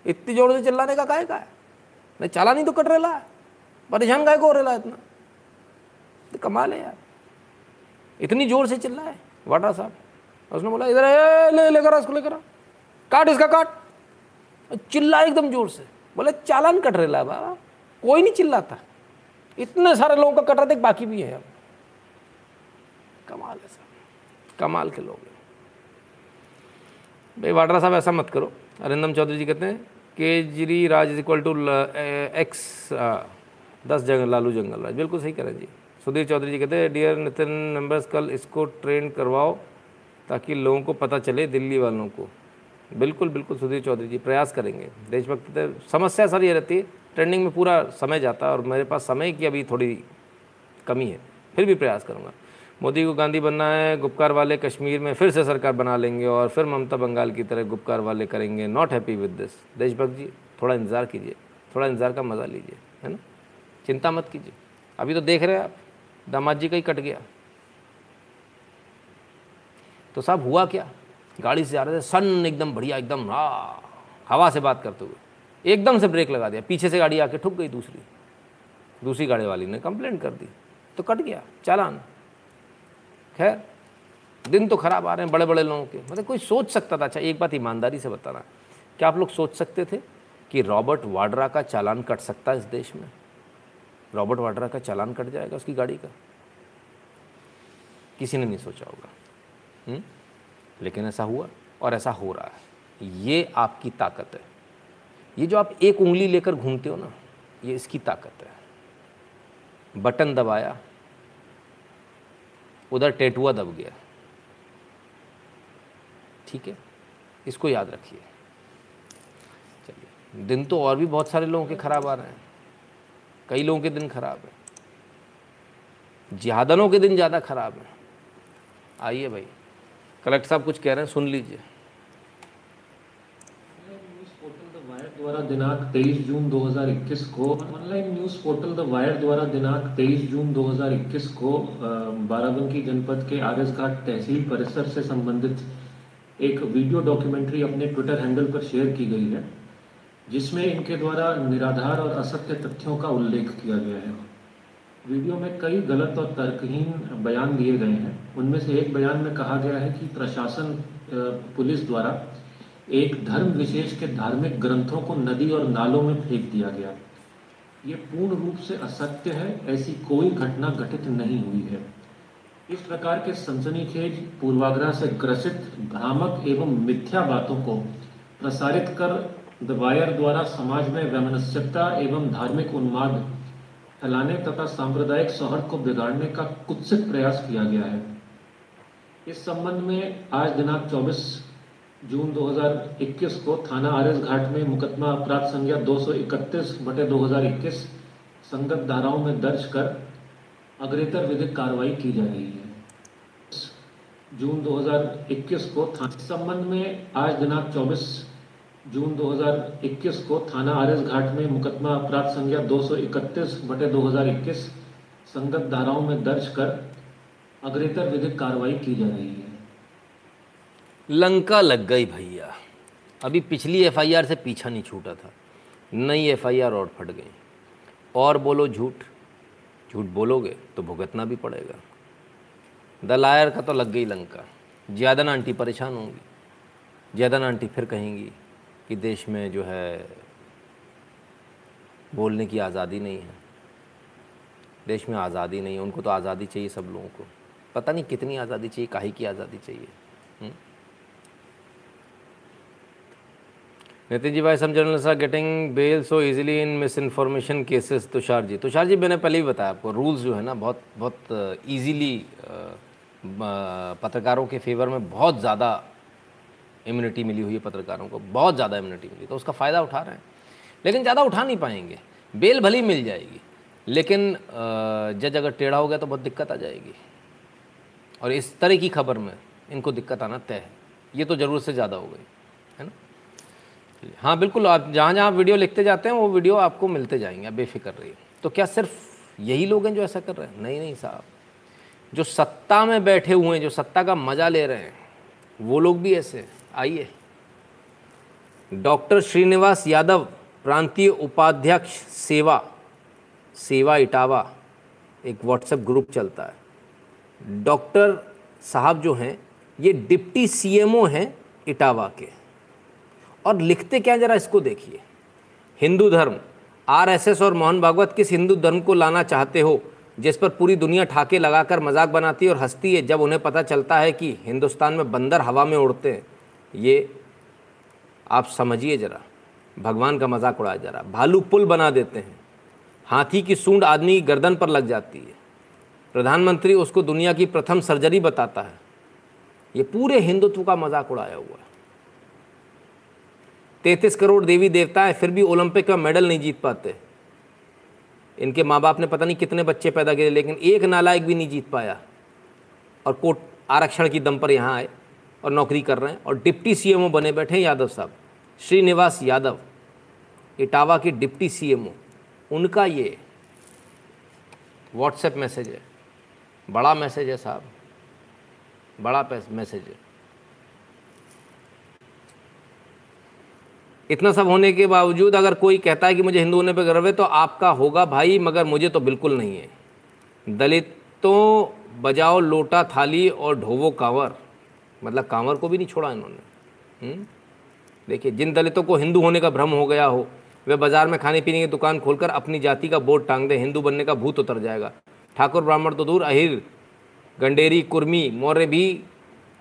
इतनी ज़ोर से चिल्लाने का काय का है नहीं, चालान नहीं तो कट रहा है। परेशान काय को हो रहा है इतना? तो कमाल है यार। इतनी ज़ोर से चिल्ला है वाड्रा साहब। उसने बोला, इधर ले, लेकर इसको लेकर काट इसका, काट। चिल्ला एकदम ज़ोर से। बोले, चालान कट रहा है बाबा। कोई नहीं चिल्लाता। इतने सारे लोगों का कट रहा था बाकी भी है अब कमाल है साहब। कमाल के लोग भाई, वाड्रा साहब, ऐसा मत करो। अरिंदम चौधरी जी कहते हैं Kejri raj is equal to x दस जंगल लालू जंगल राज। बिल्कुल सही करें जी। सुधीर चौधरी जी कहते हैं डियर नितिन मेंबर्स कल इसको ट्रेन करवाओ ताकि लोगों को पता चले, दिल्ली वालों को। बिल्कुल बिल्कुल सुधीर चौधरी जी, प्रयास करेंगे। देशभक्ति तो समस्या सर ये रहती है। ट्रेंडिंग में पूरा समय जाता है और मेरे पास समय की अभी थोड़ी कमी है। फिर भी प्रयास करूँगा। मोदी को गांधी बनना है, गुपकार वाले कश्मीर में फिर से सरकार बना लेंगे और फिर ममता बंगाल की तरह गुपकार वाले करेंगे। नॉट हैप्पी विद दिस देशभक्त जी, थोड़ा इंतज़ार कीजिए, थोड़ा इंतज़ार का मज़ा लीजिए, है ना? चिंता मत कीजिए। अभी तो देख रहे हैं आप, दामाद जी का ही कट गया। तो साहब हुआ क्या? गाड़ी से जा रहे थे, सन एकदम बढ़िया, एकदम हाँ हवा से बात करते हुए। एकदम से ब्रेक लगा दिया, पीछे से गाड़ी आके ठुक गई दूसरी। दूसरी गाड़ी वाली ने कंप्लेंट कर दी। तो कट गया, चालान। खैर दिन तो खराब आ रहे हैं बड़े बड़े लोगों के। मतलब कोई सोच सकता था अच्छा एक बात ईमानदारी से बताना। क्या आप लोग सोच सकते थे कि रॉबर्ट वाड्रा का चालान कट सकता है इस देश में? रॉबर्ट वाड्रा का चालान कट जाएगा उसकी गाड़ी का? किसी ने नहीं सोचा होगा। हुँ? हम्म? लेकिन ऐसा हुआ और ऐसा हो रहा है। ये आपकी ताकत है। ये जो आप एक उंगली लेकर घूमते हो ना, ये इसकी ताकत है। बटन दबाया उधर टेटुआ दब गया। ठीक है? इसको याद रखिए। चलिए, दिन तो और भी बहुत सारे लोगों के ख़राब आ रहे हैं। कई लोगों के दिन खराब है। जिहादनों के दिन ज़्यादा ख़राब है। आइए भाई, कलेक्टर साहब कुछ कह रहे हैं, सुन लीजिए। द्वारा दिनांक 23 जून 2021 को online news portal the Wire द्वारा दिनांक 23 जून 2021 को बाराबंकी जनपद के आरएस घाट तहसील परिसर से संबंधित एक वीडियो डॉक्यूमेंट्री अपने ट्विटर हैंडल पर शेयर की गई है, जिसमें इनके द्वारा निराधार और असत्य तथ्यों का उल्लेख किया गया है। वीडियो में कई गलत और तर्कहीन बयान दिए गए हैं। उनमें से एक बयान में कहा गया है कि प्रशासन पुलिस द्वारा एक धर्म विशेष के धार्मिक ग्रंथों को नदी और नालों में फेंक दिया गया। ये पूर्ण रूप से असत्य है, ऐसी कोई घटना घटित नहीं हुई है। इस प्रकार के सनसनीखेज, पूर्वाग्रह से ग्रसित, भ्रामक एवं मिथ्या बातों को प्रसारित कर द वायर द्वारा समाज में वैमनस्यता एवं धार्मिक उन्माद फैलाने तथा सांप्रदायिक सौहर्द को बिगाड़ने का कुत्सित प्रयास किया गया है। इस संबंध में आज दिनांक 24 जून 2021 को थाना आर घाट में मुकदमा अपराध संज्ञा 231 बटे 2021 संगत धाराओं में दर्ज कर अग्रेतर विधिक कार्रवाई की जा रही है। जून 2021 को थाना संबंध में आज दिनांक 24 जून 2021 को थाना आर घाट में मुकदमा अपराध संज्ञा 231 बटे 2021 संगत धाराओं में दर्ज कर अग्रेतर विधिक कार्रवाई की जा रही है। लंका लग गई भैया। अभी पिछली एफआईआर से पीछा नहीं छूटा था। नई एफआईआर और फट गई। और बोलो झूठ। झूठ बोलोगे तो भुगतना भी पड़ेगा। दलायर का तो लग गई लंका। ज़्यादा आंटी परेशान होंगी। ज़्यादा आंटी फिर कहेंगी कि देश में जो है बोलने की आज़ादी नहीं है। देश में आज़ादी नहीं है। उनको तो आज़ादी चाहिए सब लोगों को। पता नहीं कितनी आज़ादी चाहिए, काहे की आज़ादी चाहिए हुँ? हम्म? नितिन जी भाई some journalist are getting bail so easily in misinformation cases Tushar ji. Tushar ji मैंने पहले ही बताया आपको रूल्स जो है ना बहुत बहुत ईजीली uh, uh, पत्रकारों के फेवर में बहुत ज़्यादा इम्यूनिटी मिली हुई है पत्रकारों को बहुत ज़्यादा इम्यूनिटी मिली। तो उसका फ़ायदा उठा रहे हैं। लेकिन ज़्यादा उठा नहीं पाएँगे। बेल भली मिल जाएगी लेकिन uh, जज अगर टेढ़ा हो गया तो बहुत दिक्कत आ जाएगी। और इस तरह की खबर में इनको दिक्कत आना तय है। ये तो ज़रूरत से ज़्यादा हो गई। हाँ बिल्कुल, आप जहाँ जहाँ वीडियो लिखते जाते हैं, वो वीडियो आपको मिलते जाएँगे बेफिक्र रहिए। तो क्या सिर्फ़ यही लोग हैं जो ऐसा कर रहे हैं? नहीं नहीं साहब। जो सत्ता में बैठे हुए हैं, जो सत्ता का मज़ा ले रहे हैं, वो लोग भी ऐसे आइए। डॉक्टर श्रीनिवास यादव, प्रांतीय उपाध्यक्ष सेवा सेवा इटावा, एक व्हाट्सएप ग्रुप चलता है। डॉक्टर साहब जो हैं, ये डिप्टी सीएमओ हैं इटावा के। और लिखते क्या जरा इसको देखिए। हिंदू धर्म, आरएसएस और मोहन भागवत किस हिंदू धर्म को लाना चाहते हो, जिस पर पूरी दुनिया ठाके लगाकर मज़ाक बनाती है और हंसती है, जब उन्हें पता चलता है कि हिंदुस्तान में बंदर हवा में उड़ते हैं। ये आप समझिए ज़रा, भगवान का मज़ाक उड़ाया जा रहा भालू पुल बना देते हैं, हाथी की सूंड आदमी की गर्दन पर लग जाती है। प्रधानमंत्री उसको दुनिया की प्रथम सर्जरी बताता है। ये पूरे हिंदुत्व का मज़ाक उड़ाया हुआ है। तैतीस करोड़ देवी देवता है, फिर भी ओलंपिक में मेडल नहीं जीत पाते। इनके माँ बाप ने पता नहीं कितने बच्चे पैदा किए, लेकिन एक नालायक भी नहीं जीत पाया। और कोर्ट आरक्षण की दम पर यहाँ आए और नौकरी कर रहे हैं। और डिप्टी सीएमओ बने बैठे हैं यादव साहब। श्रीनिवास यादव, इटावा के डिप्टी सीएमओ। उनका ये व्हाट्सएप मैसेज है। बड़ा मैसेज है साहब। बड़ा मैसेज है। इतना सब होने के बावजूद अगर कोई कहता है कि मुझे हिंदू होने पर गर्व है तो आपका होगा भाई, मगर मुझे तो बिल्कुल नहीं है। दलितों बजाओ लोटा थाली और ढोवो कांवर। मतलब कांवर को भी नहीं छोड़ा इन्होंने। हम्म? देखिए, जिन दलितों को हिंदू होने का भ्रम हो गया हो, वे बाज़ार में खाने पीने की दुकान खोलकर अपनी जाति का बोर्ड टांग दे, हिंदू बनने का भूत उतर जाएगा। ठाकुर ब्राह्मण तो दूर, अहिर, गंडेरी, कुर्मी मौर्य भी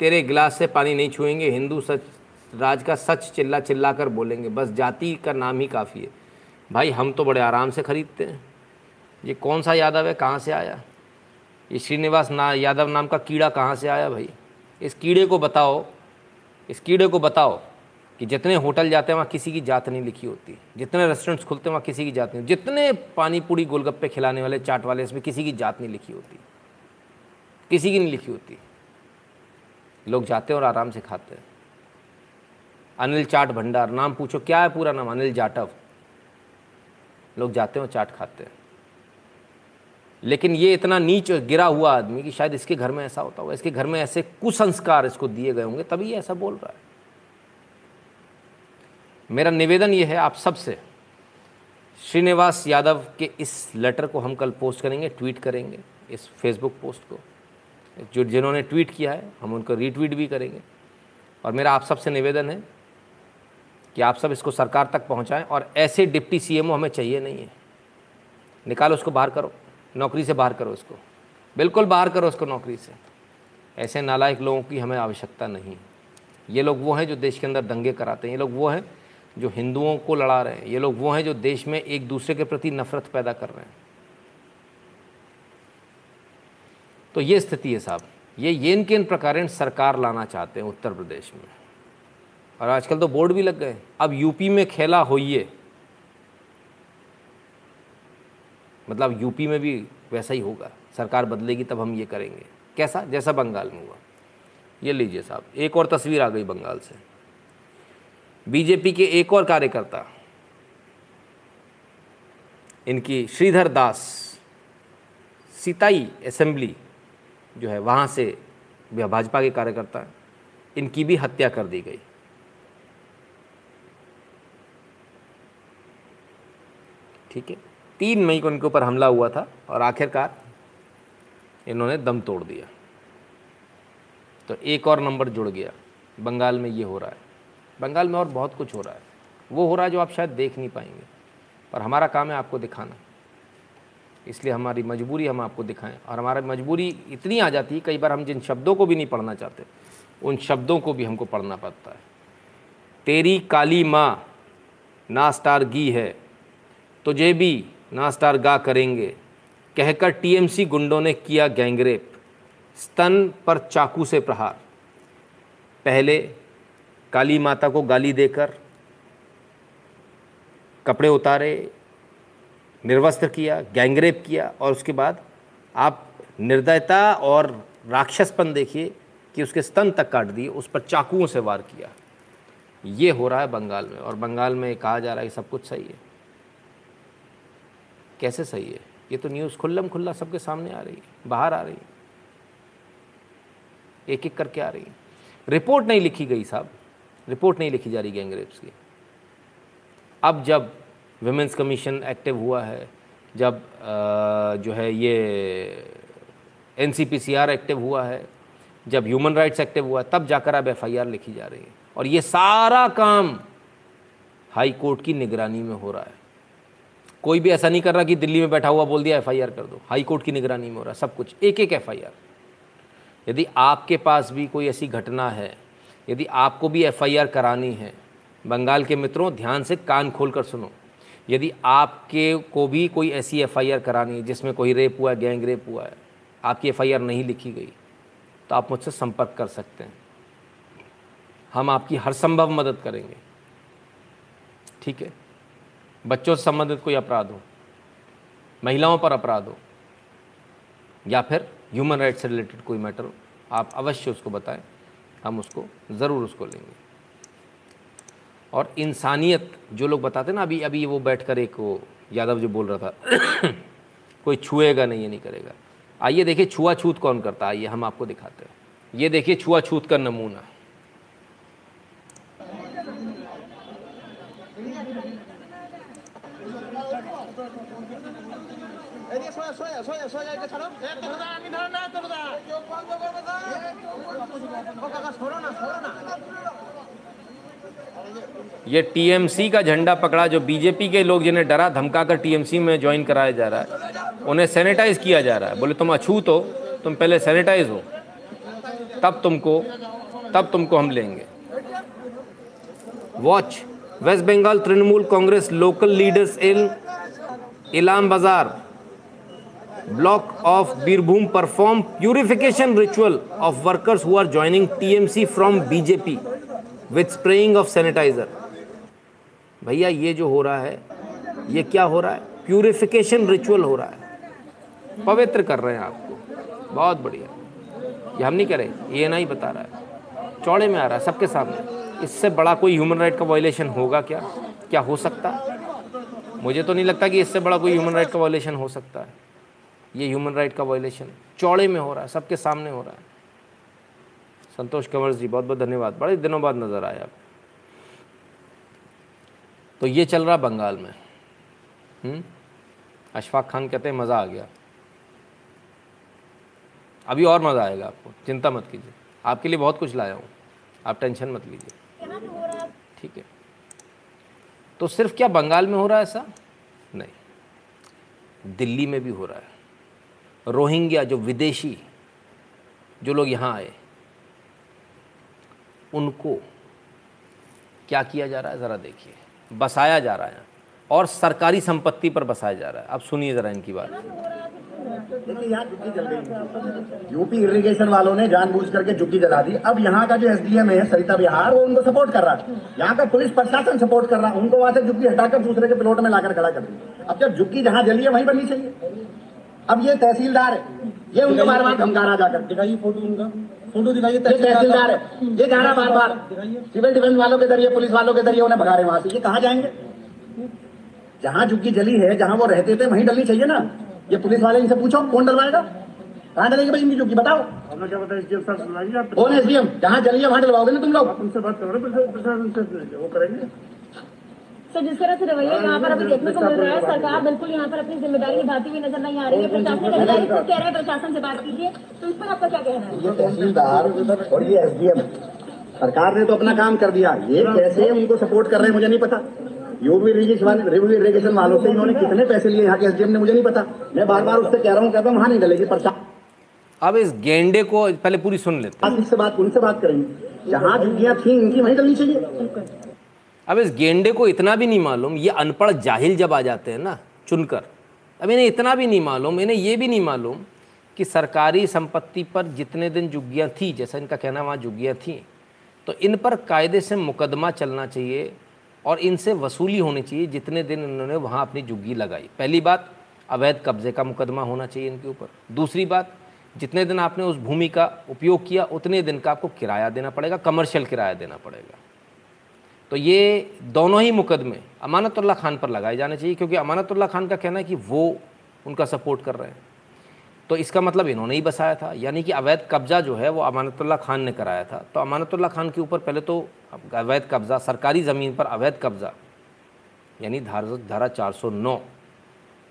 तेरे गिलास से पानी नहीं छुएँगे, हिंदू सच राज का सच चिल्ला चिल्ला कर बोलेंगे, बस जाति का नाम ही काफ़ी है। भाई, हम तो बड़े आराम से ख़रीदते हैं। ये कौन सा यादव है? कहाँ से आया? ये श्रीनिवास ना, यादव नाम का कीड़ा कहाँ से आया भाई? इस कीड़े को बताओ, इस कीड़े को बताओ कि जितने होटल जाते हैं, वहाँ किसी की जात नहीं लिखी होती। जितने रेस्टोरेंट्स खुलते हैं, वहाँ किसी की जात नहीं। जितने पानी पूरी गोलगप्पे खिलाने वाले चाट वाले, इसमें किसी की जात नहीं लिखी होती। किसी की नहीं लिखी होती। लोग जाते हैं और आराम से खाते हैं। अनिल चाट भंडार, नाम पूछो, क्या है पूरा नाम? अनिल जाटव। लोग जाते हैं और चाट खाते हैं। लेकिन ये इतना नीच गिरा हुआ आदमी कि शायद इसके घर में ऐसा होता होगा, इसके घर में ऐसे कुसंस्कार इसको दिए गए होंगे, तभी ऐसा बोल रहा है। मेरा निवेदन ये है आप सबसे, श्रीनिवास यादव के इस लेटर को हम कल पोस्ट करेंगे, ट्वीट करेंगे, इस फेसबुक पोस्ट को। जो जिन्होंने ट्वीट किया है, हम उनको रीट्वीट भी करेंगे। और मेरा आप सबसे निवेदन है कि आप सब इसको सरकार तक पहुंचाएँ और ऐसे डिप्टी सीएमओ हमें चाहिए नहीं है। निकालो उसको बाहर करो। नौकरी से बाहर करो उसको बिल्कुल बाहर करो उसको नौकरी से। ऐसे नालायक लोगों की हमें आवश्यकता नहीं ये लोग वो हैं जो देश के अंदर दंगे कराते हैं। ये लोग वो हैं जो हिंदुओं को लड़ा रहे हैं। ये लोग वो हैं जो देश में एक दूसरे के प्रति नफरत पैदा कर रहे हैं। तो ये स्थिति है साहब। ये येन केन प्रकार सरकार लाना चाहते हैं उत्तर प्रदेश में। और आजकल तो बोर्ड भी लग गए। अब यूपी में खेला होइए। मतलब यूपी में भी वैसा ही होगा। सरकार बदलेगी तब हम ये करेंगे। कैसा? जैसा बंगाल में हुआ। ये लीजिए साहब, एक और तस्वीर आ गई बंगाल से। बीजेपी के एक और कार्यकर्ता, इनकी श्रीधर दास, सीताई असेंबली जो है, वहाँ से भाजपा के कार्यकर्ता, इनकी भी हत्या कर दी गई। ठीक है। तीन मई को इनके ऊपर हमला हुआ था और आखिरकार इन्होंने दम तोड़ दिया। तो एक और नंबर जुड़ गया। बंगाल में ये हो रहा है। बंगाल में और बहुत कुछ हो रहा है। वो हो रहा है जो आप शायद देख नहीं पाएँगे। पर हमारा काम है आपको दिखाना। इसलिए हमारी मजबूरी हम आपको दिखाएँ। और हमारी मजबूरी इतनी आ जाती है, कई बार हम जिन शब्दों को भी नहीं पढ़ना चाहते, उन शब्दों को भी हमको पढ़ना पड़ता है। तेरी काली माँ, ना स्टार है तुझे भी नास्तार गा करेंगे, कहकर टीएमसी गुंडों ने किया गैंगरेप, स्तन पर चाकू से प्रहार। पहले काली माता को गाली देकर कपड़े उतारे, निर्वस्त्र किया, गैंगरेप किया, और उसके बाद आप निर्दयता और राक्षसपन देखिए कि उसके स्तन तक काट दिए, उस पर चाकुओं से वार किया। ये हो रहा है बंगाल में, और बंगाल में कहा जा रहा है कि सब कुछ सही है। कैसे सही है? ये तो न्यूज़ खुल्लम खुल्ला सबके सामने आ रही है, बाहर आ रही है, एक एक करके आ रही है। रिपोर्ट नहीं लिखी गई साहब रिपोर्ट नहीं लिखी जा रही गैंगरेप्स की। अब जब वुमेंस कमीशन एक्टिव हुआ है, जब जो है ये एनसीपीसीआर एक्टिव हुआ है, जब ह्यूमन राइट्स एक्टिव हुआ, तब जाकर अब एफ़ लिखी जा रही है। और ये सारा काम हाई कोर्ट की निगरानी में हो रहा है। कोई भी ऐसा नहीं कर रहा कि दिल्ली में बैठा हुआ बोल दिया एफआईआर कर दो। हाई कोर्ट की निगरानी में हो रहा सब कुछ। एक एक एफआईआर यदि आपके पास भी कोई ऐसी घटना है, यदि आपको भी एफआईआर करानी है, बंगाल के मित्रों, ध्यान से कान खोल कर सुनो। यदि आपके को भी कोई ऐसी एफआईआर करानी है, जिसमें कोई रेप हुआ है गैंग रेप हुआ है, आपकी एफआईआर नहीं लिखी गई तो आप मुझसे संपर्क कर सकते हैं। हम आपकी हर संभव मदद करेंगे। ठीक है? बच्चों से संबंधित कोई अपराध हो, महिलाओं पर अपराध हो, या फिर ह्यूमन राइट से रिलेटेड कोई मैटर हो, आप अवश्य उसको बताएँ, हम उसको ज़रूर उसको लेंगे। और इंसानियत, जो लोग बताते ना, अभी अभी वो बैठ कर एक वो यादव जो बोल रहा था, कोई छुएगा नहीं, ये नहीं करेगा। आइए देखिए छुआछूत कौन करता है, आइए हम आपको दिखाते हैं। ये देखिए छुआछूत का नमूना। ये टीएमसी का झंडा पकड़ा जो बीजेपी के लोग जिन्हें डरा धमका कर टीएमसी में ज्वाइन कराया जा रहा है उन्हें सैनिटाइज किया जा रहा है। बोले तुम अछूत हो तुम पहले सैनिटाइज हो तब तुमको तब तुमको हम लेंगे। Watch West Bengal Trinamool Congress local leaders in Ilam Bazar block of Birbhum perform purification ritual of workers who are joining TMC from BJP with spraying of sanitizer. भैया, ये जो हो रहा है, ये क्या हो रहा है? प्यूरिफिकेशन रिचुअल हो रहा है। पवित्र कर रहे हैं आपको। बहुत बढ़िया। ये हम नहीं करें ये ना ही बता रहा है। चौड़े में आ रहा है, सबके सामने। इससे बड़ा कोई ह्यूमन राइट का वायलेशन होगा क्या? क्या हो सकता? है मुझे तो नहीं लगता कि इससे बड़ा कोई ह्यूमन राइट का वायलेशन हो सकता है। ये ह्यूमन राइट का वायलेशन चौड़े में हो रहा है, सबके सामने हो रहा है। संतोष कंवर जी, बहुत बहुत धन्यवाद। बड़े दिनों बाद नज़र आए आप तो ये चल रहा बंगाल में। हम्म? अशफाक खान कहते हैं, मज़ा आ गया। अभी और मज़ा आएगा आपको, चिंता मत कीजिए। आपके लिए बहुत कुछ लाया हूँ। आप टेंशन मत लीजिए। ठीक है। तो सिर्फ़ क्या बंगाल में हो रहा है ऐसा? नहीं। दिल्ली में भी हो रहा है। रोहिंग्या जो विदेशी जो लोग यहाँ आए, उनको क्या किया जा रहा है? ज़रा देखिए। बसाया जा रहा है। और सरकारी संपत्ति पर बसाया जा रहा है। अब सुनिए ज़रा इनकी बात। यूपी इरिगेशन वालों ने जानबूझ करके जुग्गी जला दी। अब यहाँ का जो एसडीएम है, सरिता बिहार, वो उनको सपोर्ट कर रहा है। यहाँ का पुलिस प्रशासन सपोर्ट कर रहा है। उनको वहाँ से जुग्गी हटाकर दूसरे के प्लॉट में लाकर खड़ा कर दी। अब जब जुग्गी जहाँ जली है, वहीं बननी चाहिए। अब ये तहसीलदार है। ये उनको बार बार धमका रहा जाकर दिखाइए फ़ोटो उनका। फ़ोटो दिखाइए तहसीलदार है। ये जा रहा बार बार सिविल डिफेंस वालों के ज़रिए पुलिस वालों के ज़रिए उन्हें भगा रहे वहाँ से। ये कहाँ जाएँगे? जहाँ झुग्गी जली है जहाँ वो रहते थे वहीं डलनी चाहिए ना। ये पुलिस वाले इनसे पूछो कौन डलवाएगा? कहाँ डलेगी भाई इनकी झुग्गी बताओ। कौन है एसडीएम जहाँ जली है वहाँ डलवाओगे ना तुम लोग। उनसे बात करो प्रशासन से वो करेंगे। सर जिस तरह से रवैया यहाँ पर अभी देखने को मिल रहा है सरकार बिल्कुल यहाँ पर अपनी ज़िम्मेदारी निभाती हुई नज़र नहीं आ रही है। प्रशासनिक अधिकारी खुद कह रहे हैं प्रशासन से बात कीजिए। तो इस पर आपका क्या कहना है? ये तहसीलदार और ये एसडीएम सरकार ने तो अपना काम कर दिया। ये कैसे उनको सपोर्ट कर रहे हैं मुझे नहीं पता। यूपी इरिगेशन रिव्यू इरिगेशन वालों से इन्होंने कितने पैसे लिए यहाँ के एसडीएम ने मुझे नहीं पता। मैं बार बार उससे कह रहा हूँ कहता हूँ वहाँ नहीं डलेगी। प्रशासन अब इस गेंडे को पहले पूरी सुन लेते हैं। बात उनसे बात करेंगे। जहाँ झुग्गियाँ थी इनकी वहीं डलनी चाहिए। अब इस गेंडे को इतना भी नहीं मालूम, ये अनपढ़ जाहिल जब आ जाते हैं ना, चुनकर, अब इन्हें इतना भी नहीं मालूम, इन्हें ये भी नहीं मालूम कि सरकारी संपत्ति पर जितने दिन जुग्गियाँ थी, जैसा इनका कहना वहाँ जुग्गियाँ थी तो इन पर कायदे से मुकदमा चलना चाहिए और इनसे वसूली होनी चाहिए जितने दिन इन्होंने वहाँ अपनी जुग्गी लगाई। पहली बात, अवैध कब्जे का मुकदमा होना चाहिए इनके ऊपर। दूसरी बात, जितने दिन आपने उस भूमि का उपयोग किया, उतने दिन का आपको किराया देना पड़ेगा, कमर्शियल किराया देना पड़ेगा। तो ये दोनों ही मुकदमे अमानतुल्लाह खान पर लगाए जाने चाहिए, क्योंकि अमानतुल्ला खान का कहना है कि वो उनका सपोर्ट कर रहे हैं। तो इसका मतलब इन्होंने ही बसाया था, यानी कि अवैध कब्जा जो है वो अमानतुल्ला खान ने कराया था। तो अमानतुल्ला खान के ऊपर पहले तो अवैध कब्जा, सरकारी ज़मीन पर अवैध कब्जा, यानी धारा धारा 409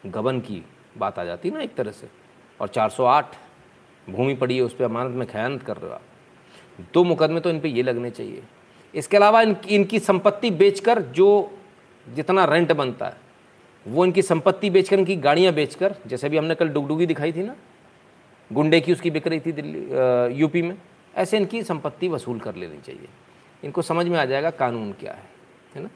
गबन की बात आ जाती ना एक तरह से, और 408 भूमि पड़ी है उस पर अमानत में खयानत कर रहे। दो मुकदमे तो इन पर ये लगने चाहिए। इसके अलावा इन, इनकी संपत्ति बेचकर जो जितना रेंट बनता है वो इनकी संपत्ति बेचकर इनकी गाड़ियाँ बेचकर जैसे भी हमने कल डुगडुगी दिखाई थी ना गुंडे की उसकी बिक रही थी दिल्ली यूपी में ऐसे इनकी संपत्ति वसूल कर लेनी चाहिए। इनको समझ में आ जाएगा कानून क्या है है ना?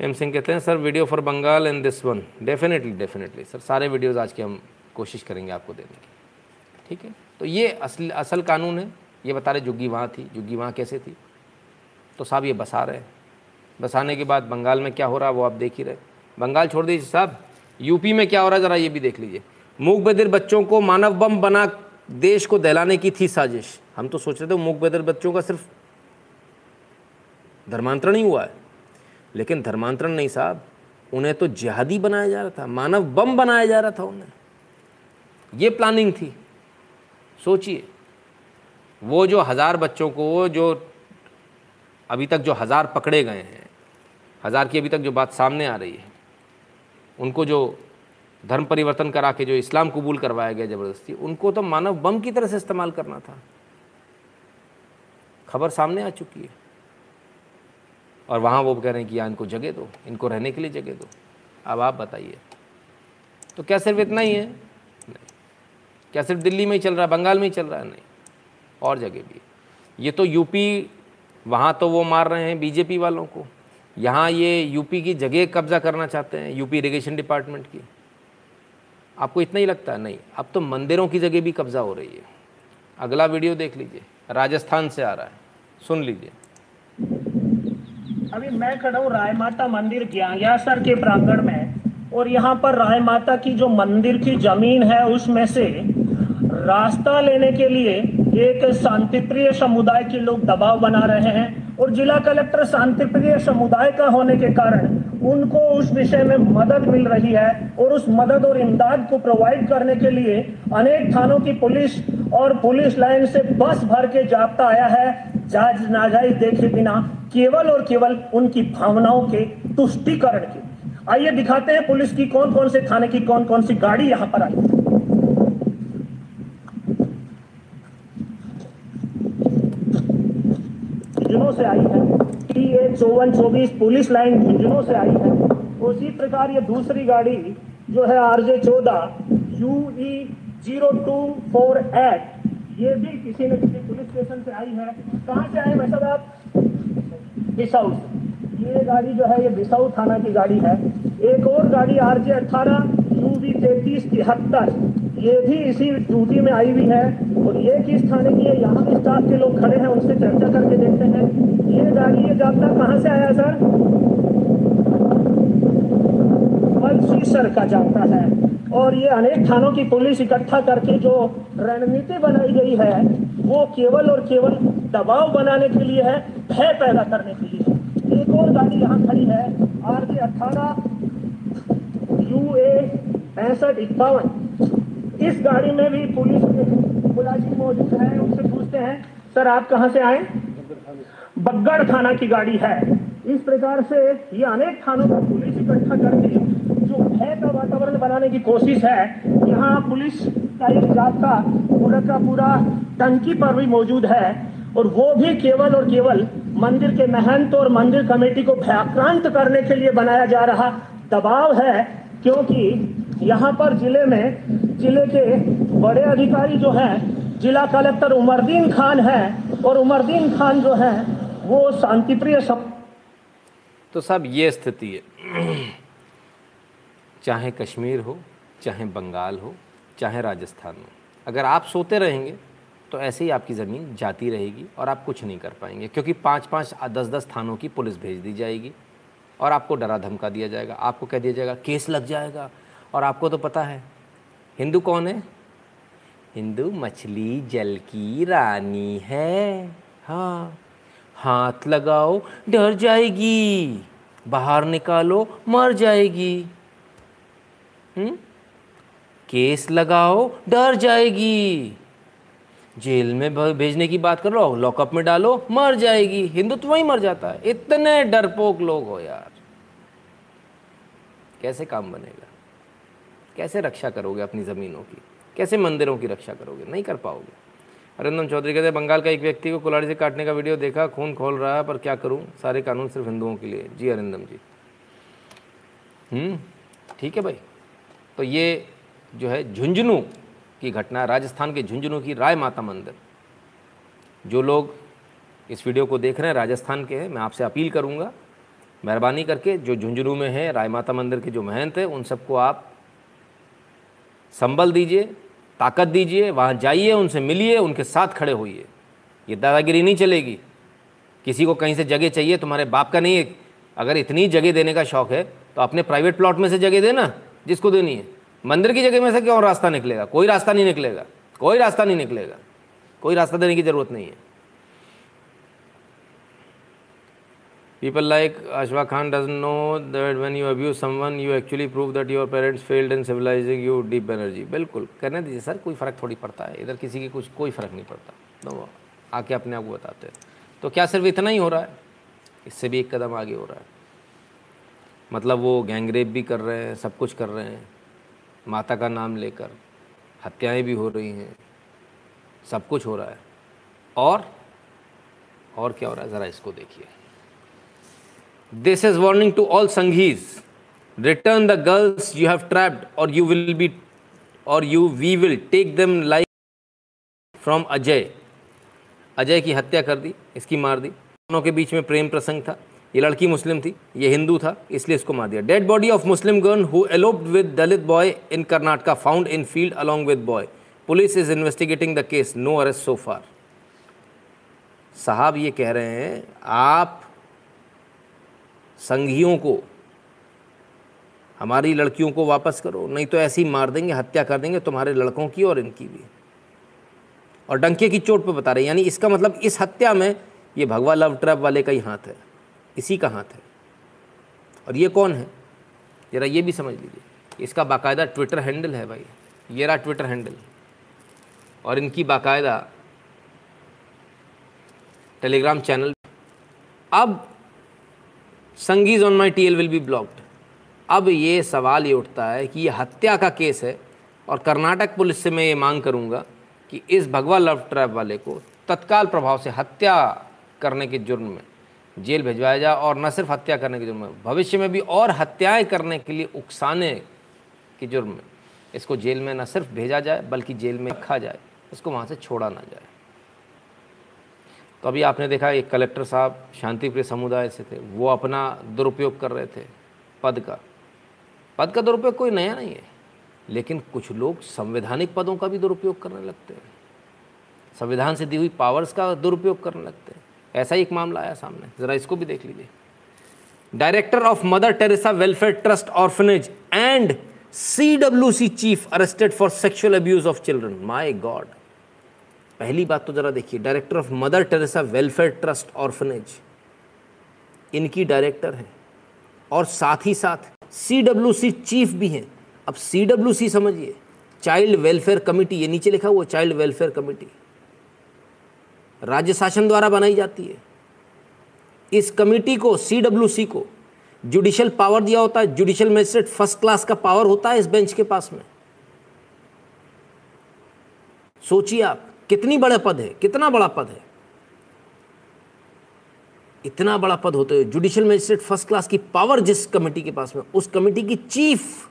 एम सिंह कहते हैं sir video for Bengal and this one definitely definitely sir सारे वीडियोज़ आज के हम कोशिश करेंगे आपको देने की। ठीक है? तो ये असल असल कानून है ये बता रहे जुग्गी वहाँ थी जुग्गी वहाँ कैसे थी? तो साहब ये बसा रहे बसाने के बाद बंगाल में क्या हो रहा है वो आप देख ही रहे बंगाल छोड़ दीजिए साहब। यूपी में क्या हो रहा है ज़रा ये भी देख लीजिए। मूक बदिर बच्चों को मानव बम बना देश को दहलाने की थी साजिश। हम तो सोच रहे थे मूक बदिर बच्चों का सिर्फ़ धर्मांतरण ही हुआ है। लेकिन धर्मांतरण नहीं साहब। उन्हें तो जिहादी बनाया जा रहा था। मानव बम बनाया जा रहा था उन्हें। ये प्लानिंग थी। सोचिए। वो जो हज़ार बच्चों को जो अभी तक जो हज़ार पकड़े गए हैं, हज़ार की अभी तक जो बात सामने आ रही है, उनको जो धर्म परिवर्तन करा के जो इस्लाम कबूल करवाया गया ज़बरदस्ती, उनको तो मानव बम की तरह से इस्तेमाल करना था। खबर सामने आ चुकी है। और वहाँ वो कह रहे हैं कि यहाँ इनको जगह दो, इनको रहने के लिए जगह दो। अब आप बताइए। तो क्या सिर्फ़ इतना ही है? नहीं। क्या सिर्फ़ दिल्ली में ही चल रहा है, बंगाल में ही चल रहा है? नहीं। और जगह भी ये तो यूपी वहाँ तो वो मार रहे हैं बीजेपी वालों को। यहाँ ये यूपी की जगह कब्जा करना चाहते हैं यूपी इरिगेशन डिपार्टमेंट की। आपको इतना ही लगता है? नहीं। अब तो मंदिरों की जगह भी कब्जा हो रही है। अगला वीडियो देख लीजिए। राजस्थान से आ रहा है। सुन लीजिए। अभी मैं खड़ा हूँ राय माता मंदिर ज्ञांग्यासर के प्रांगण में। और यहाँ पर राय माता की जो मंदिर की ज़मीन है, उसमें से रास्ता लेने के लिए एक शांतिप्रिय समुदाय के लोग दबाव बना रहे हैं और जिला कलेक्टर शांतिप्रिय समुदाय का होने के कारण उनको उस विषय में मदद मिल रही है और उस मदद और इमदाद को प्रोवाइड करने के लिए अनेक थानों की पुलिस और पुलिस लाइन से बस भर के जाप्ता आया है। जायज़ नाजायज देखे बिना केवल और केवल उनकी भावनाओं के तुष्टिकरण के आइए दिखाते हैं पुलिस की कौन कौन से थाने की कौन कौन सी गाड़ी यहाँ पर आई। झुंझुनू से आई है। टी ए चौवन चौबीस पुलिस लाइन झुंझुनू से आई है। उसी प्रकार ये दूसरी गाड़ी जो है आरजे चौदह U E zero two four eight ये भी किसी न किसी पुलिस स्टेशन से आई है। कहाँ से आए भाई साहब आप? बिसाऊ ये गाड़ी जो है, ये बिसाऊ थाना की गाड़ी है। एक और गाड़ी आर जे अट्ठारह यू वी तैतीस तिहत्तर। ये भी इसी ड्यूटी में आई हुई है। और ये किस थाने की है? यहाँ भी स्टाफ के लोग खड़े हैं, उनसे चर्चा करके देखते हैं। ये गाड़ी, ये जाप्ता कहाँ से आया, सर? मंसूसर का जाता है। और ये अनेक थानों की पुलिस इकट्ठा करके जो रणनीति बनाई गई है, वो केवल और केवल दबाव बनाने के लिए है, भय पैदा करने के लिए। एक और गाड़ी यहाँ खड़ी है आर जी अठारह यू ए पैंसठ इक्यावन। इस गाड़ी में भी पुलिस के मुलाजिम मौजूद है, उनसे पूछते हैं, सर, आप कहाँ से आए? बग्गड़ थाना की गाड़ी है। इस प्रकार से ये अनेक थानों को पुलिस इकट्ठा करके जो भय का वातावरण बनाने की कोशिश है, यहाँ पुलिस का एक जाब्ता पूरा का पूरा टंकी पर भी मौजूद है और वो भी केवल और केवल मंदिर के महंत और मंदिर कमेटी को भयाक्रांत करने के लिए बनाया जा रहा दबाव है, क्योंकि यहाँ पर ज़िले में, ज़िले के बड़े अधिकारी जो हैं, जिला कलेक्टर उमरदीन खान है और उमरदीन खान जो है, वो शांतिप्रिय सब तो साहब, ये स्थिति है। चाहे कश्मीर हो, चाहे बंगाल हो, चाहे राजस्थान हो, अगर आप सोते रहेंगे तो ऐसे ही आपकी ज़मीन जाती रहेगी और आप कुछ नहीं कर पाएँगे, क्योंकि पाँच पाँच दस दस थानों की पुलिस भेज दी जाएगी और आपको डरा धमका दिया जाएगा, आपको कह दिया जाएगा, केस लग जाएगा और आपको तो पता है हिंदू कौन है? हिंदू मछली जल की रानी है। हाँ हाथ लगाओ डर जाएगी बाहर निकालो मर जाएगी। हम्म केस लगाओ डर जाएगी। जेल में भेजने की बात कर लो लॉकअप में डालो मर जाएगी। हिंदुत्व ही मर जाता है। इतने डरपोक लोग हो यार। कैसे काम बनेगा? कैसे रक्षा करोगे अपनी ज़मीनों की? कैसे मंदिरों की रक्षा करोगे? नहीं कर पाओगे। अरिंदम चौधरी कहते हैं, बंगाल का एक व्यक्ति को कुलाड़ी से काटने का वीडियो देखा, खून खोल रहा है, पर क्या करूँ? सारे कानून सिर्फ़ हिंदुओं के लिए। जी अरिंदम जी। हम्म ठीक है भाई। तो ये जो है झुंझुनू की घटना, राजस्थान के झुंझुनू की राय माता मंदिर। जो लोग इस वीडियो को देख रहे हैं, राजस्थान के हैं, मैं आपसे अपील करूँगा, मेहरबानी करके जो झुंझुनू में है, राय माता मंदिर के जो महंत है, उन सबको आप संबल दीजिए, ताकत दीजिए, वहाँ जाइए, उनसे मिलिए, उनके साथ खड़े होइए। ये दादागिरी नहीं चलेगी। किसी को कहीं से जगह चाहिए, तुम्हारे बाप का नहीं है। अगर इतनी जगह देने का शौक है तो अपने प्राइवेट प्लॉट में से जगह देना जिसको देनी है। मंदिर की जगह में से क्यों रास्ता निकलेगा? कोई रास्ता नहीं निकलेगा। कोई रास्ता नहीं निकलेगा। कोई रास्ता देने की ज़रूरत नहीं है। People like Ashwa Khan doesn't know that when you abuse someone, you actually prove that your parents failed in civilizing you deep energy. बिल्कुल करने दीजिए सर कोई फ़र्क थोड़ी पड़ता है। इधर किसी की कुछ कोई फ़र्क नहीं पड़ता। तो आके अपने आप को बताते हैं। तो क्या सिर्फ़ इतना ही हो रहा है? इससे भी एक कदम आगे हो रहा है। मतलब वो गैंगरेप भी कर रहे हैं सब कुछ कर रहे हैं। माता का नाम लेकर हत्याएँ भी हो रही हैं। सब कुछ हो रहा है। और और क्या हो रहा है? ज़रा इसको देखिए। This is warning to all Sanghis. Return the girls you have trapped, or you will be, or you we will take them like from Ajay. Ajay की हत्या कर दी इसकी मार दी। दोनों के बीच में प्रेम प्रसंग था। ये लड़की मुस्लिम थी ये हिंदू था इसलिए इसको मार दिया। Dead body of Muslim girl who eloped with Dalit boy in Karnataka found in field along with boy police is investigating the case no arrest so far साहब ये कह रहे हैं आप संघियों को, हमारी लड़कियों को वापस करो, नहीं तो ऐसे ही मार देंगे, हत्या कर देंगे तुम्हारे लड़कों की और इनकी भी। और डंके की चोट पे बता रहे यानी इसका मतलब इस हत्या में ये भगवा लव ट्रैप वाले का ही हाथ है, इसी का हाथ है। और ये कौन है? ज़रा ये भी समझ लीजिए, इसका बाकायदा ट्विटर हैंडल है भाई, ये रहा ट्विटर हैंडल। और इनकी बाकायदा टेलीग्राम चैनल। अब Sanghis on my T L will be blocked अब ये सवाल ये उठता है कि ये हत्या का केस है और कर्नाटक पुलिस से मैं ये मांग करूँगा कि इस भगवा लव ट्रैप वाले को तत्काल प्रभाव से हत्या करने के जुर्म में जेल भिजवाया जाए और न सिर्फ़ हत्या करने के जुर्म में, भविष्य में भी और हत्याएँ करने के लिए उकसाने के जुर्म में इसको जेल में न सिर्फ़ भेजा जाए, बल्कि जेल में रखा जाए, इसको वहाँ से छोड़ा ना जाए। तो अभी आपने देखा एक कलेक्टर साहब शांतिप्रिय समुदाय से थे, वो अपना दुरुपयोग कर रहे थे पद का। पद का दुरुपयोग कोई नया नहीं है, लेकिन कुछ लोग संवैधानिक पदों का भी दुरुपयोग करने लगते हैं। संविधान से दी हुई पावर्स का दुरुपयोग करने लगते हैं। ऐसा ही एक मामला आया सामने, ज़रा इसको भी देख लीजिए। Director of Mother Teresa welfare trust orphanage and C W C chief arrested for sexual abuse of children my god पहली बात तो ज़रा देखिए director of Mother Teresa welfare trust orphanage इनकी डायरेक्टर हैं और साथ ही साथ सी डब्ल्यू सी चीफ भी हैं। अब सी डब्ल्यू सी समझिए चाइल्ड वेलफेयर कमेटी ये नीचे लिखा हुआ चाइल्ड वेलफेयर कमेटी राज्य शासन द्वारा बनाई जाती है। इस कमेटी को सी डब्ल्यू सी को जुडिशियल पावर दिया होता है। जुडिशियल मजिस्ट्रेट फ़र्स्ट क्लास का पावर होता है इस बेंच के पास में। सोचिए आप कितनी बड़े पद है, कितना बड़ा पद है? इतना बड़ा पद होते हुए जुडिशियल मजिस्ट्रेट फ़र्स्ट क्लास की पावर जिस कमेटी के पास में, उस कमेटी की chief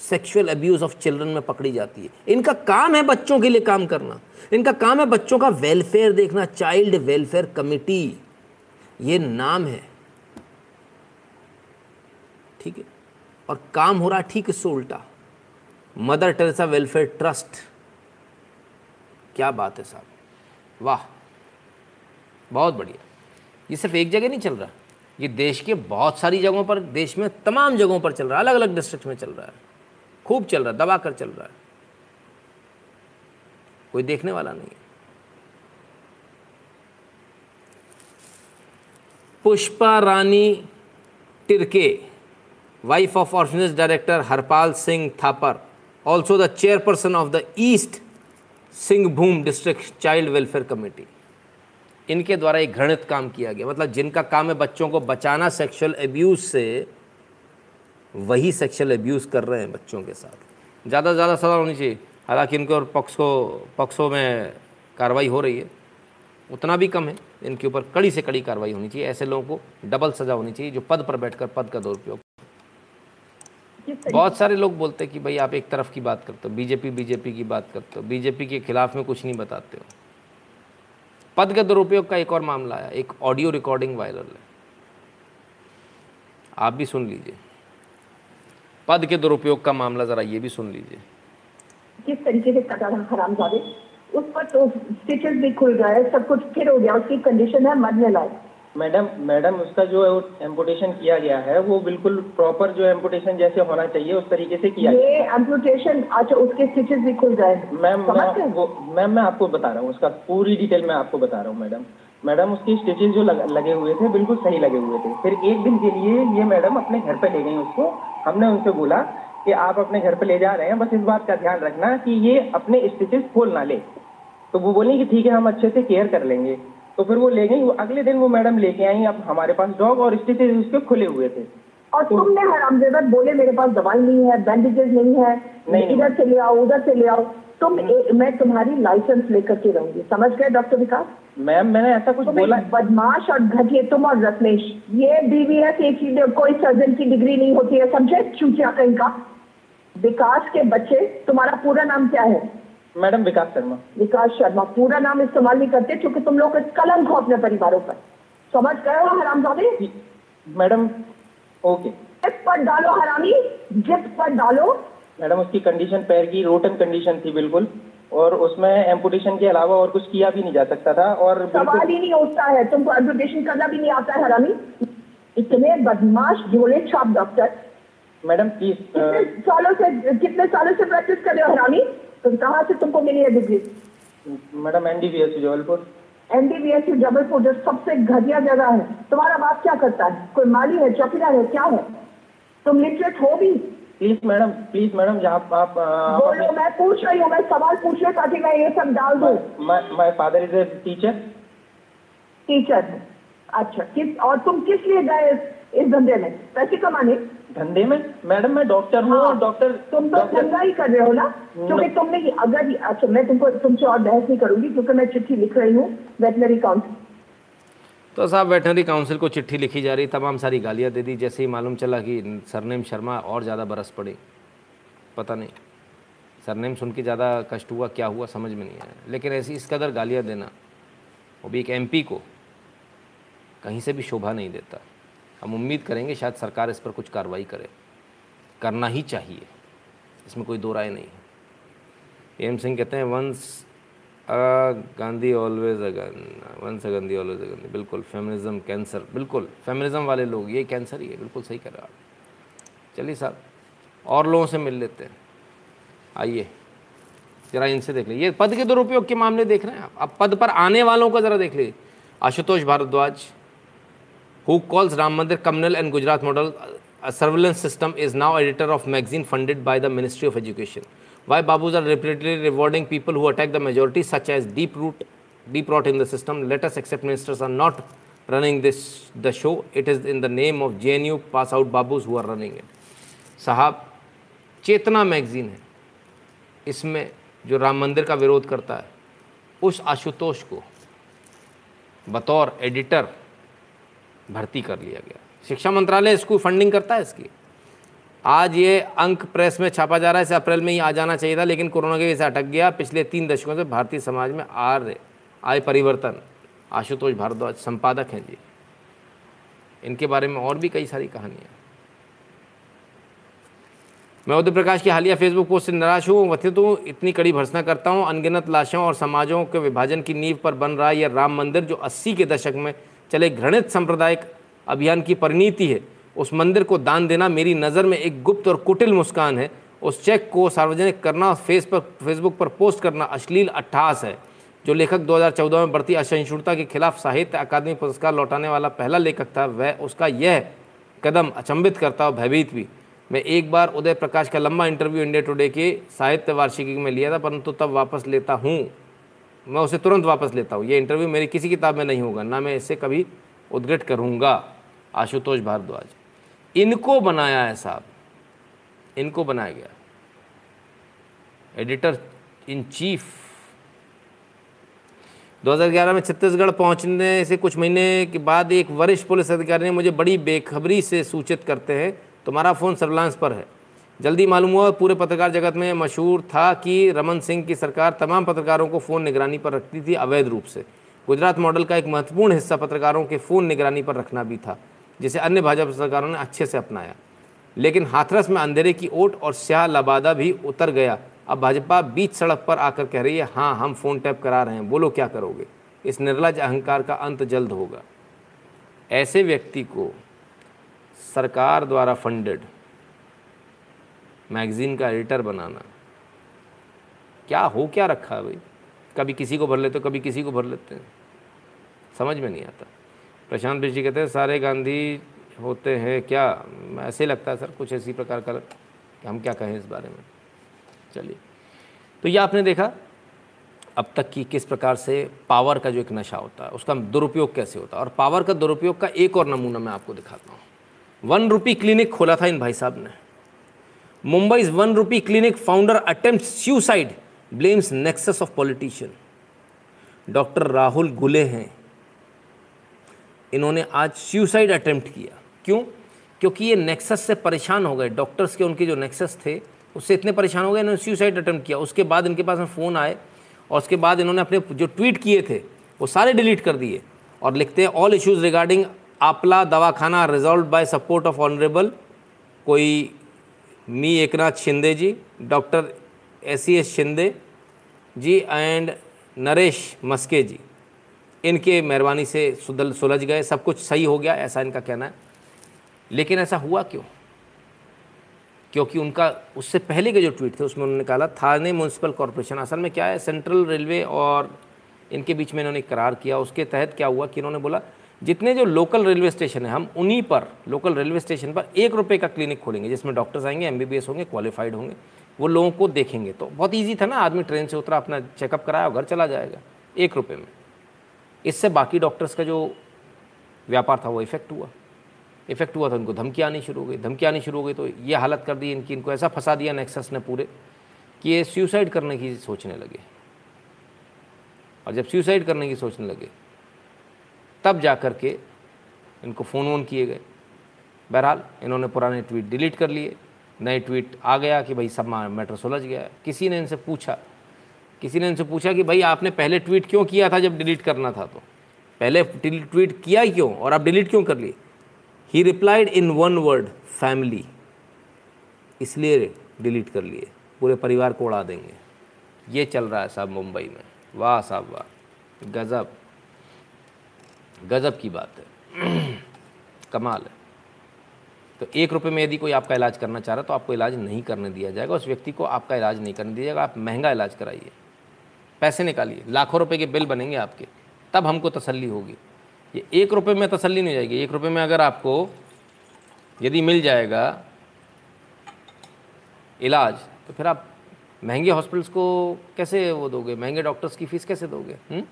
sexual abuse of children में पकड़ी जाती है। इनका काम है बच्चों के लिए काम करना। इनका काम है बच्चों का वेलफेयर देखना चाइल्ड वेलफेयर कमेटी ये नाम है। ठीक है? और काम हो रहा ठीक इससे उल्टा। मदर टेरेसा वेलफेयर ट्रस्ट क्या बात है साहब? वाह, बहुत बढ़िया। ये सिर्फ़ एक जगह नहीं चल रहा, ये देश के बहुत सारी जगहों पर, देश में तमाम जगहों पर चल रहा है अलग अलग डिस्ट्रिक्ट में चल रहा है। खूब चल रहा है दबा कर चल रहा है। कोई देखने वाला नहीं Pushpa Rani Tirkey wife of orphanage director Harpal Singh Thapar also the chairperson of the East Singhbhum district child welfare committee. इनके द्वारा एक घृणित काम किया गया। मतलब जिनका काम है बच्चों को बचाना सेक्सुअल एब्यूज़ से, वही सेक्सुअल एब्यूज़ कर रहे हैं बच्चों के साथ। ज़्यादा से ज़्यादा सज़ा होनी चाहिए। हालाँकि इनके और पक्सो पक्षों में कार्रवाई हो रही है। उतना भी कम है। इनके ऊपर कड़ी से कड़ी कार्रवाई होनी चाहिए। ऐसे लोगों को डबल सज़ा होनी चाहिए जो पद पर बैठकर पद का दुरुपयोग बहुत सारे लोग बोलते हैं कि भाई आप एक तरफ़ की बात करते हो बीजेपी बीजेपी की बात करते हो बीजेपी के खिलाफ में कुछ नहीं बताते हो। पद के दुरुपयोग का एक और मामला आया एक ऑडियो रिकॉर्डिंग वायरल है। आप भी सुन लीजिए। पद के दुरुपयोग का मामला ज़रा ये भी सुन लीजिए। किस तरीके से कटा था हरामजादे उस पर तो स्टिचेस भी खुल गए सब कुछ फिर हो गया उसकी कंडीशन है मरने लायक। मैडम मैडम उसका जो एम्पुटेशन किया गया है वो बिल्कुल प्रॉपर जो एम्पुटेशन जैसे होना चाहिए उस तरीके से किया ये एम्पुटेशन अच्छा उसके स्टिचेस भी खुल गए? मैम मैम मैं आपको बता रहा हूँ उसका पूरी डिटेल मैं आपको बता रहा हूँ मैडम। मैडम उसकी स्टिचेस जो लग, लगे हुए थे बिल्कुल सही लगे हुए थे। फिर एक दिन के लिए ये मैडम अपने घर पे ले गई उसको। हमने उनसे बोला कि आप अपने घर पे ले जा रहे हैं बस इस बात का ध्यान रखना कि ये अपने स्टिचेस खोल ना ले। तो वो बोली कि ठीक है हम अच्छे से केयर कर लेंगे। तो फिर वो ले गई वो अगले दिन वो मैडम लेके आई अब हमारे पास डॉग और स्टिचेस उसके खुले हुए थे। और तो, तुमने हरामजादा बोले मेरे पास दवाई नहीं है बैंडेजेस नहीं है नहीं, नहीं। इधर से ले आओ उधर से ले आओ। तुम ए, मैं तुम्हारी लाइसेंस लेकर के रहूँगी। समझ गए डॉक्टर विकास? मैम मैंने ऐसा कुछ बोला बदमाश और घटिया तुम और रत्नेश ये बीवीएस एक ही कोई सर्जन की डिग्री नहीं होती है समझे? चूचिया कहीं का विकास के बच्चे तुम्हारा पूरा नाम क्या है? मैडम विकास शर्मा। विकास शर्मा पूरा नाम इस्तेमाल नहीं करते क्योंकि तुम लोग कलंक हो अपने परिवारों पर। समझ गए हो हरामजादे? Madam okay. जिप पर डालो हरामी जिप पर डालो। मैडम उसकी कंडीशन पैर की रोटन कंडीशन थी बिल्कुल और उसमें एम्पुटेशन के अलावा और कुछ किया भी नहीं जा सकता था और सवाल ही नहीं उठता है तुमको एडवर्टेशन करना भी नहीं आता है हरामी। इतने बदमाश झोले छाप डॉक्टर। मैडम प्लीज़ कितने सालों से कितने सालों से प्रैक्टिस कर रहे हो हरामी? तुम कहाँ से तुमको मिली है degree? Madam NDBS Jabalpur. NDBS Jabalpur जो सबसे घटिया जगह है। तुम्हारा बाप क्या करता है? कोई माली है चौकीदार है क्या है? तुम लिटरेट हो भी? प्लीज़ मैडम प्लीज़ मैडम जहाँ आप आप, आप बोलो मैं पूछ रही हूँ मैं सवाल पूछ रही हूँ ताकि मैं ये सब डाल दूँ। My father is a teacher teacher अच्छा किस और तुम किस लिए गए इस धंधे में? पैसे कमाने? धंधे में? मैडम मैं डॉक्टर हूँ और डॉक्टर तुम तो धंधा ही कर रहे हो ना? क्योंकि तुमने अगर अच्छा मैं तुमको तुमसे और बहस नहीं करूँगी क्योंकि मैं चिट्ठी लिख रही हूँ वेटनरी काउंसिल तो साहब वेटनरी काउंसिल को चिट्ठी लिखी जा रही तमाम सारी गालियाँ दे दी। जैसे ही मालूम चला कि सरनेम शर्मा और ज़्यादा बरस पड़ी पता नहीं। सरनेम सुन के ज़्यादा कष्ट हुआ क्या हुआ समझ में नहीं आया। लेकिन ऐसी इस कदर गालियाँ देना वो भी एक एमपी को कहीं से भी शोभा नहीं देता। हम उम्मीद करेंगे शायद सरकार इस पर कुछ कार्रवाई करे। करना ही चाहिए। इसमें कोई दो राय नहीं है। एम सिंह कहते हैं, once Gandhi always again once Gandhi always again बिल्कुल फेमिनिज्म कैंसर बिल्कुल फेमिनिज्म वाले लोग, ये कैंसर ही है। बिल्कुल सही कह रहे हो आप। चलिए साहब, और लोगों से मिल लेते हैं। आइए, जरा इनसे देख लीजिए। ये पद के दुरुपयोग के मामले देख रहे हैं आप। अब पद पर आने वालों का जरा देख लीजिए। Ashutosh Bhardwaj who calls Ram Mandir communal and Gujarat model surveillance system is now editor of magazine funded by the ministry of education why babus are repeatedly rewarding people who attack the majority such as deep root deep rot in the system let's accept ministers are not running this the show it is in the name of J N U pass out babus who are running it साहब, Chetna magazine है। इसमें जो राम मंदिर का विरोध करता है, उस आशुतोष को बतौर एडिटर भर्ती कर लिया गया। शिक्षा मंत्रालय इसको फंडिंग करता है इसकी। आज ये अंक प्रेस में छापा जा रहा है, इसे अप्रैल में ही आ जाना चाहिए था, लेकिन कोरोना की वजह से अटक गया। पिछले तीन दशकों से भारतीय समाज में आ रहे, आए परिवर्तन। आशुतोष भारद्वाज संपादक हैं जी। इनके बारे में और भी कई सारी कहानियाँ मैं उदय प्रकाश की हालिया फेसबुक पोस्ट से निराश हूँ। व्यथित हूँ, इतनी कड़ी भर्सना करता हूँ। अनगिनत लाशों और समाजों के विभाजन की नींव पर बन रहा है यह राम मंदिर, जो 80 के दशक में चले, घृणित सांप्रदायिक अभियान की परिणति है। उस मंदिर को दान देना मेरी नज़र में एक गुप्त और कुटिल मुस्कान है। उस चेक को सार्वजनिक करना फेस पर फेसबुक पर पोस्ट करना अश्लील अट्ठास है, जो लेखक 2014 में बढ़ती असहिष्णुता के खिलाफ साहित्य अकादमी पुरस्कार लौटाने वाला पहला लेखक था। वह उसका यह कदम अचंभित करता और भयभीत भी। मैं एक बार उदय प्रकाश का लंबा इंटरव्यू इंडिया टुडे के साहित्य वार्षिकी में लिया था, परंतु तब वापस लेता हूँ। मैं उसे तुरंत वापस लेता हूँ। ये इंटरव्यू मेरी किसी किताब में नहीं होगा, ना मैं इसे कभी उद्घट करूँगा। आशुतोष भारद्वाज। इनको बनाया है साहब। इनको बनाया गया। एडिटर इन चीफ 2011 में छत्तीसगढ़ पहुँचने से कुछ महीने के बाद एक वरिष्ठ पुलिस अधिकारी ने मुझे बड़ी बेखबरी से सूचित करते हैं, तुम्हारा फ़ोन सर्विलांस पर है। जल्दी मालूम हुआ, पूरे पत्रकार जगत में मशहूर था कि रमन सिंह की सरकार तमाम पत्रकारों को फ़ोन निगरानी पर रखती थी अवैध रूप से। गुजरात मॉडल का एक महत्वपूर्ण हिस्सा पत्रकारों के फ़ोन निगरानी पर रखना भी था, जिसे अन्य भाजपा सरकारों ने अच्छे से अपनाया। लेकिन हाथरस में अंधेरे की ओट और स्याह लबादा भी उतर गया। अब भाजपा बीच सड़क पर आकर कह रही है हाँ हम फ़ोन टैप करा रहे हैं, बोलो क्या करोगे? इस निर्लज अहंकार का अंत जल्द होगा। ऐसे व्यक्ति को सरकार द्वारा फंडेड मैगज़ीन का एडिटर बनाना। क्या हो क्या रखा है भाई? कभी किसी को भर लेते हो, कभी किसी को भर लेते हैं। समझ में नहीं आता। प्रशांत बिज़ी कहते हैं, सारे गांधी होते हैं क्या? ऐसे लगता है, सर, कुछ इसी प्रकार का हम क्या कहें इस बारे में। चलिए। तो ये आपने देखा, अब तक की किस प्रकार से पावर का जो एक नशा होता है, उसका दुरुपयोग कैसे होता है? और पावर का दुरुपयोग का एक और नमूना मैं आपको दिखाता हूँ। वन रुपी क्लिनिक खोला था इन भाई साहब ने। Mumbai one rupee clinic founder attempt suicide blames nexus of politician doctor Rahul Ghule हैं। इन्होंने आज सुसाइड अटेम्प्ट किया। क्यों? क्योंकि ये नेक्सस से परेशान हो गए। डॉक्टर्स के उनके जो नेक्सस थे, उससे इतने परेशान हो गए, इन्होंने सुसाइड अटेम्प्ट किया। उसके बाद इनके पास में फ़ोन आए और उसके बाद इन्होंने अपने जो ट्वीट किए थे, वो सारे डिलीट कर दिए और लिखते हैं all issues regarding Aapla Dawakhana resolve by support of honourable कोई मी Eknath Shinde ji, doctor S C S Shinde ji and Naresh Mhaske ji. इनके मेहरबानी से सुदल सुलझ गए, सब कुछ सही हो गया, ऐसा इनका कहना है। लेकिन ऐसा हुआ क्यों? क्योंकि उनका, उससे पहले के जो ट्वीट थे, उसमें उन्होंने कहा, थाने म्यूनसिपल कॉरपोरेशन असल में क्या है, सेंट्रल रेलवे और इनके बीच में इन्होंने करार किया, उसके तहत क्या हुआ कि इन्होंने बोला जितने जो लोकल रेलवे स्टेशन है, हम उन्हीं पर लोकल रेलवे स्टेशन पर एक रुपये का क्लिनिक खोलेंगे, जिसमें डॉक्टर्स आएँगे एमबीबीएस होंगे क्वालिफाइड होंगे, वो लोगों को देखेंगे। तो बहुत ईजी था ना, आदमी ट्रेन से उतरा, अपना चेकअप कराया और घर चला जाएगा, एक रुपये में। इससे बाकी डॉक्टर्स का जो व्यापार था, वो इफ़ेक्ट हुआ। इफ़ेक्ट हुआ था, उनको धमकी आनी शुरू हो गई। धमकी आनी शुरू हो गई तो ये हालत कर दी इनकी, इनको ऐसा फंसा दिया नेक्सस ने पूरे, कि ये सुसाइड करने की सोचने लगे। और जब सुसाइड करने की सोचने लगे तब जा कर के इनको फ़ोन वोन किए गए। बहरहाल, इन्होंने पुराने ट्वीट डिलीट कर लिए। नए ट्वीट आ गया कि भाई सब मैटर सुलझ गया किसी ने इनसे पूछा, किसी ने इनसे पूछा कि भाई आपने पहले ट्वीट क्यों किया था जब डिलीट करना था तो? पहले ट्वीट किया ही क्यों और आप डिलीट क्यों कर लिए? He replied in one word family इसलिए डिलीट कर लिए। पूरे परिवार को उड़ा देंगे। ये चल रहा है साहब मुंबई में। वाह साहब वाह। गज़ब। गज़ब की बात है। कमाल है। तो एक रुपये में यदि कोई आपका इलाज करना चाह रहा है तो आपको इलाज नहीं करने दिया जाएगा। उस व्यक्ति को आपका इलाज नहीं करने दिया जाएगा। आप महँगा इलाज कराइए। पैसे निकालिए। लाखों रुपए के बिल बनेंगे आपके। तब हमको तसल्ली होगी। ये एक रुपये में तसल्ली नहीं जाएगी। एक रुपये में अगर आपको यदि मिल जाएगा इलाज तो फिर आप महँगे हॉस्पिटल्स को कैसे वो दोगे? महँगे डॉक्टर्स की फ़ीस कैसे दोगे? हुँ?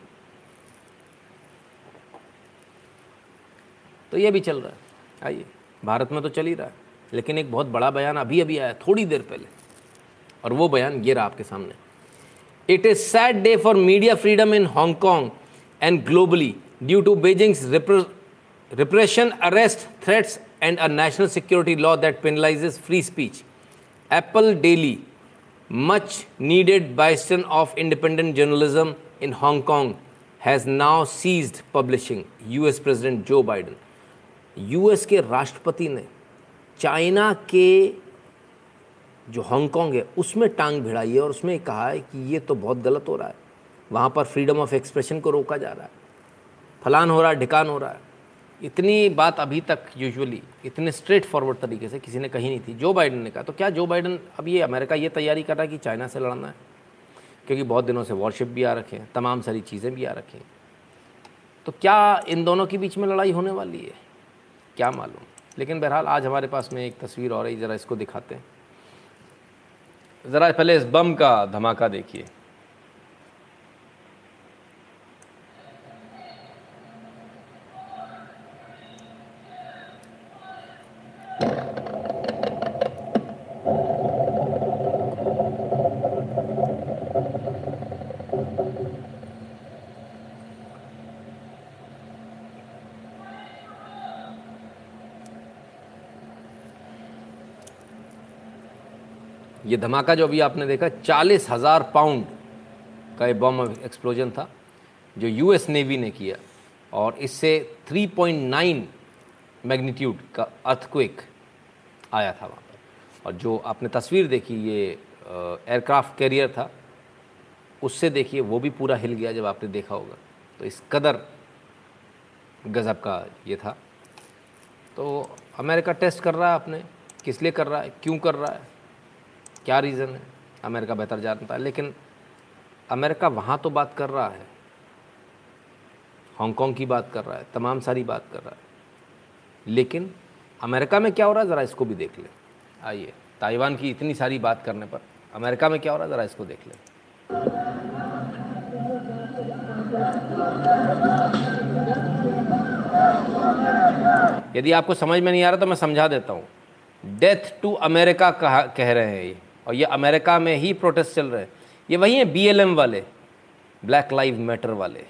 तो ये भी चल रहा है। आइए, भारत में तो चल ही रहा है, लेकिन एक बहुत बड़ा बयान अभी अभी आया, थोड़ी देर पहले। और वो बयान ये रहा आपके सामने। It is sad day for media freedom in Hong Kong and globally due to Beijing repression arrest threats and a national security law that penalise free speech Apple Daily much needed bastion of independent journalism in Hong Kong has now ceased publishing U S president Joe Biden US के राष्ट्रपति ने China के जो Hong Kong है, उसमें टांग भिड़ाई है और उसमें कहा है कि ये तो बहुत गलत हो रहा है। वहाँ पर फ्रीडम ऑफ़ एक्सप्रेशन को रोका जा रहा है। फलान हो रहा है, ढिकान हो रहा है। इतनी बात अभी तक यूजुअली इतने स्ट्रेट फॉरवर्ड तरीके से किसी ने कही नहीं थी। जो बाइडन ने कहा तो क्या जो बाइडन अब ये अमेरिका ये तैयारी कर रहा है कि चाइना से लड़ना है? क्योंकि बहुत दिनों से वॉरशिप भी आ रखे हैं, तमाम सारी चीज़ें भी आ रखी हैं। तो क्या इन दोनों के बीच में लड़ाई होने वाली है? क्या मालूम? लेकिन बहरहाल आज हमारे पास में एक तस्वीर और रही ज़रा इसको दिखाते हैं। ज़रा पहले इस बम का धमाका देखिए। धमाका जो अभी आपने देखा, चालीस हज़ार पाउंड का ये बम एक्सप्लोजन था, जो यूएस नेवी ने किया। और इससे 3.9 मैग्नीट्यूड का अर्थक्वेक आया था वहाँ पर। और जो आपने तस्वीर देखी, ये एयरक्राफ्ट कैरियर था, उससे देखिए, वो भी पूरा हिल गया जब आपने देखा होगा। तो इस कदर गज़ब का ये था। तो अमेरिका टेस्ट कर रहा है आपने, किस लिए कर रहा है, क्यों कर रहा है? क्या रीज़न है? अमेरिका बेहतर जानता है, लेकिन अमेरिका वहाँ तो बात कर रहा है। हांगकांग की बात कर रहा है, तमाम सारी बात कर रहा है। लेकिन अमेरिका में क्या हो रहा है? ज़रा इसको भी देख लें। आइए, ताइवान की इतनी सारी बात करने पर अमेरिका में क्या हो रहा है? ज़रा इसको देख लें। यदि आपको समझ में नहीं आ रहा तो मैं समझा देता हूँ। डेथ टू अमेरिका कहा कह रहे हैं ये। और ये अमेरिका में ही प्रोटेस्ट चल रहे हैं। ये वही हैं बीएलएम वाले ब्लैक लाइव मैटर वाले।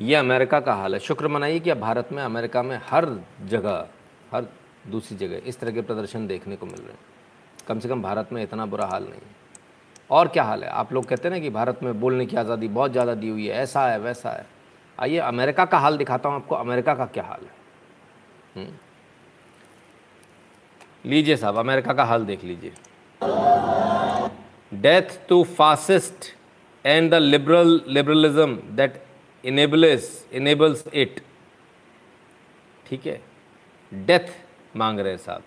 ये अमेरिका का हाल है। शुक्र मनाइए कि अब भारत में, अमेरिका में हर जगह, हर दूसरी जगह इस तरह के प्रदर्शन देखने को मिल रहे हैं। कम से कम भारत में इतना बुरा हाल नहीं है। और क्या हाल है? आप लोग कहते हैं ना कि भारत में बोलने की आज़ादी बहुत ज़्यादा दी हुई है। ऐसा है, वैसा है। आइए, अमेरिका का हाल दिखाता हूँ आपको। अमेरिका का क्या हाल है? हम्म। लीजिए साहब, अमेरिका का हाल देख लीजिए। Death to fascist and the liberal liberalism that enables enables it ठीक है? डेथ मांग रहे हैं साहब।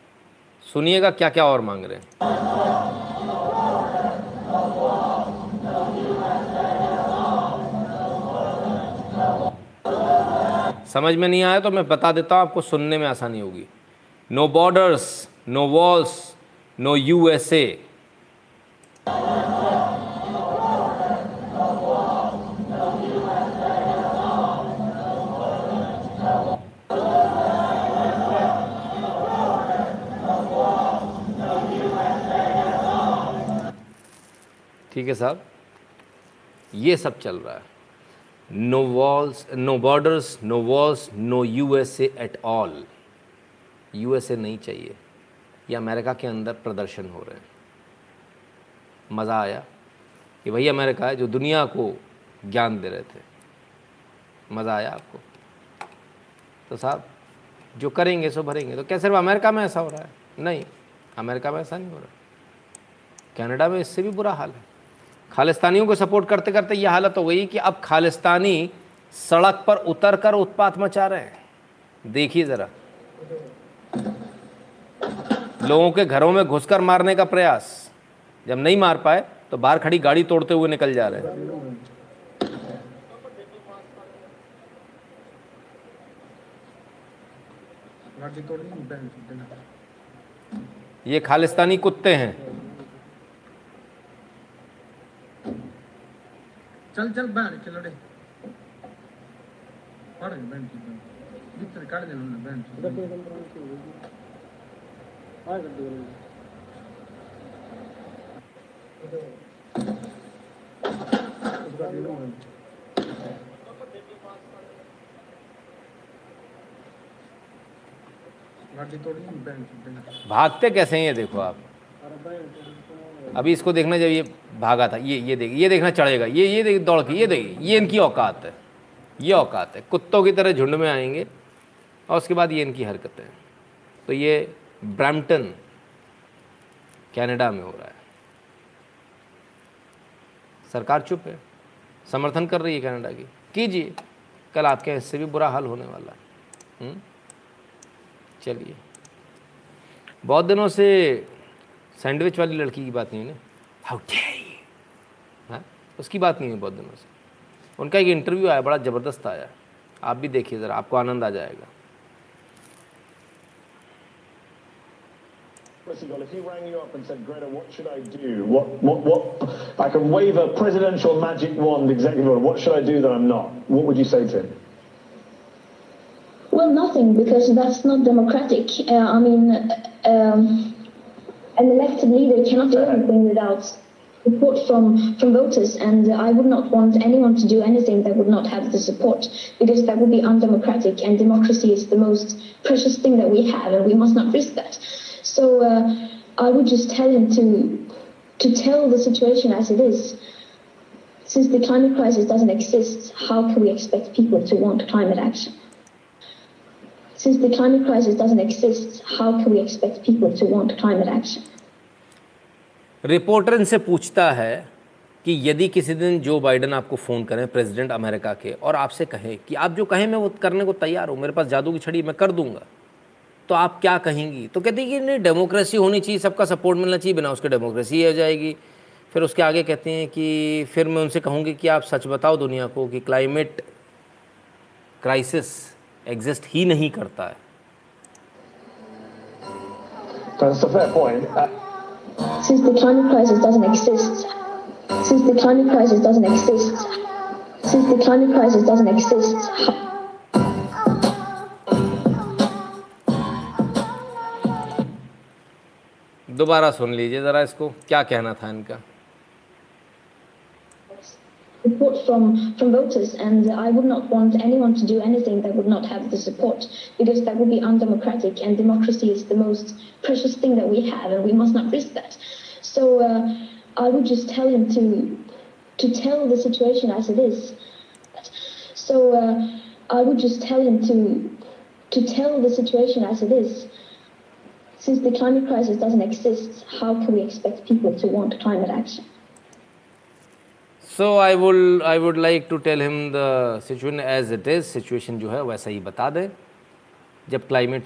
सुनिएगा क्या क्या और मांग रहे हैं। समझ में नहीं आया तो मैं बता देता हूँ, आपको सुनने में आसानी होगी। No borders no walls no USA ठीक है साहब? ये सब चल रहा है। No walls no borders no walls no USA at all USA नहीं चाहिए। ये अमेरिका के अंदर प्रदर्शन हो रहे हैं। मज़ा आया कि वही अमेरिका है जो दुनिया को ज्ञान दे रहे थे। मज़ा आया आपको। तो साहब, जो करेंगे, सो भरेंगे। तो क्या सिर्फ़ अमेरिका में ऐसा हो रहा है? नहीं, अमेरिका में ऐसा नहीं हो रहा। कनाडा में इससे भी बुरा हाल है। खालिस्तानियों को सपोर्ट करते करते ये हालत हो गई कि अब खालिस्तानी सड़क पर उतर कर उत्पात मचा रहे हैं। देखिए ज़रा। लोगों के घरों में घुसकर मारने का प्रयास। जब नहीं मार पाए तो बाहर खड़ी गाड़ी तोड़ते हुए निकल जा रहे हैं। ये खालिस्तानी कुत्ते हैं। चल चल बहन चलो रे पड़ गई बहन की भीतर काट देना दो उसका दिलो गाड़ी तोड़ी भागते कैसे हैं ये देखो आप? अभी इसको देखना जब ये भागा था, ये ये देख, ये देखना चढ़ेगा, ये ये देख, दौड़ के, ये देख, ये इनकी औकात है, ये औकात है। कुत्तों की तरह झुंड में आएँगे और उसके बाद ये इनकी हरकतें तो ये ब्रैम्पटन, कनाडा में हो रहा है। सरकार चुप है, समर्थन कर रही है कनाडा की। कीजिए, कल आपके इससे भी बुरा हाल होने वाला है। हम्म? चलिए। बहुत दिनों से सैंडविच वाली लड़की की बात नहीं है ना हाउ हाँ उसकी बात नहीं है बहुत दिनों से उनका एक इंटरव्यू आया बड़ा ज़बरदस्त आया आप भी देखिए ज़रा आपको आनंद आ जाएगा Well, if he rang you up and said, Greta, what should I do? What, what, what? I can wave a presidential magic wand, executive order. What should I do that I'm not? What would you say to him? Well, nothing because that's not democratic. Uh, I mean, um, an elected leader cannot do anything without support from, from voters, and I would not want anyone to do anything that would not have the support because that would be undemocratic, and democracy is the most precious thing that we have, and we must not risk that. So uh, I would just tell him to to tell the situation as it is. Since the climate crisis doesn't exist, how can we expect people to want climate action? Since the climate crisis doesn't exist, how can we expect people to want climate action? Reporter इनसे पूछता है कि यदि किसी दिन Joe Biden आपको phone करें president America के और आपसे कहें कि आप जो कहें मैं वो करने को तैयार हूँ मेरे पास जादू की छड़ी मैं कर दूँगा। तो आप क्या कहेंगी? तो कहती कि नहीं डेमोक्रेसी होनी चाहिए सबका सपोर्ट मिलना चाहिए बिना उसके डेमोक्रेसी हो जाएगी। फिर उसके आगे कहते हैं कि फिर मैं उनसे कहूँगी कि आप सच बताओ दुनिया को कि क्लाइमेट क्राइसिस एग्जिस्ट ही नहीं करता है। दोबारा सुन लीजिए जरा इसको क्या कहना था इनका? Support from, from voters, and I would not want anyone to do anything that would not have the support, because that would be undemocratic, and democracy is the most precious thing that we have, and we must not risk that. So uh, I would just tell him to to tell the situation as it is. So uh, I would just tell him to to tell the situation as it is. Since the climate crisis doesn't exist, how can we expect people to want climate action? So I will I would like to tell him the situation as it is situation जो है, वैसा ही बता दें। जब climate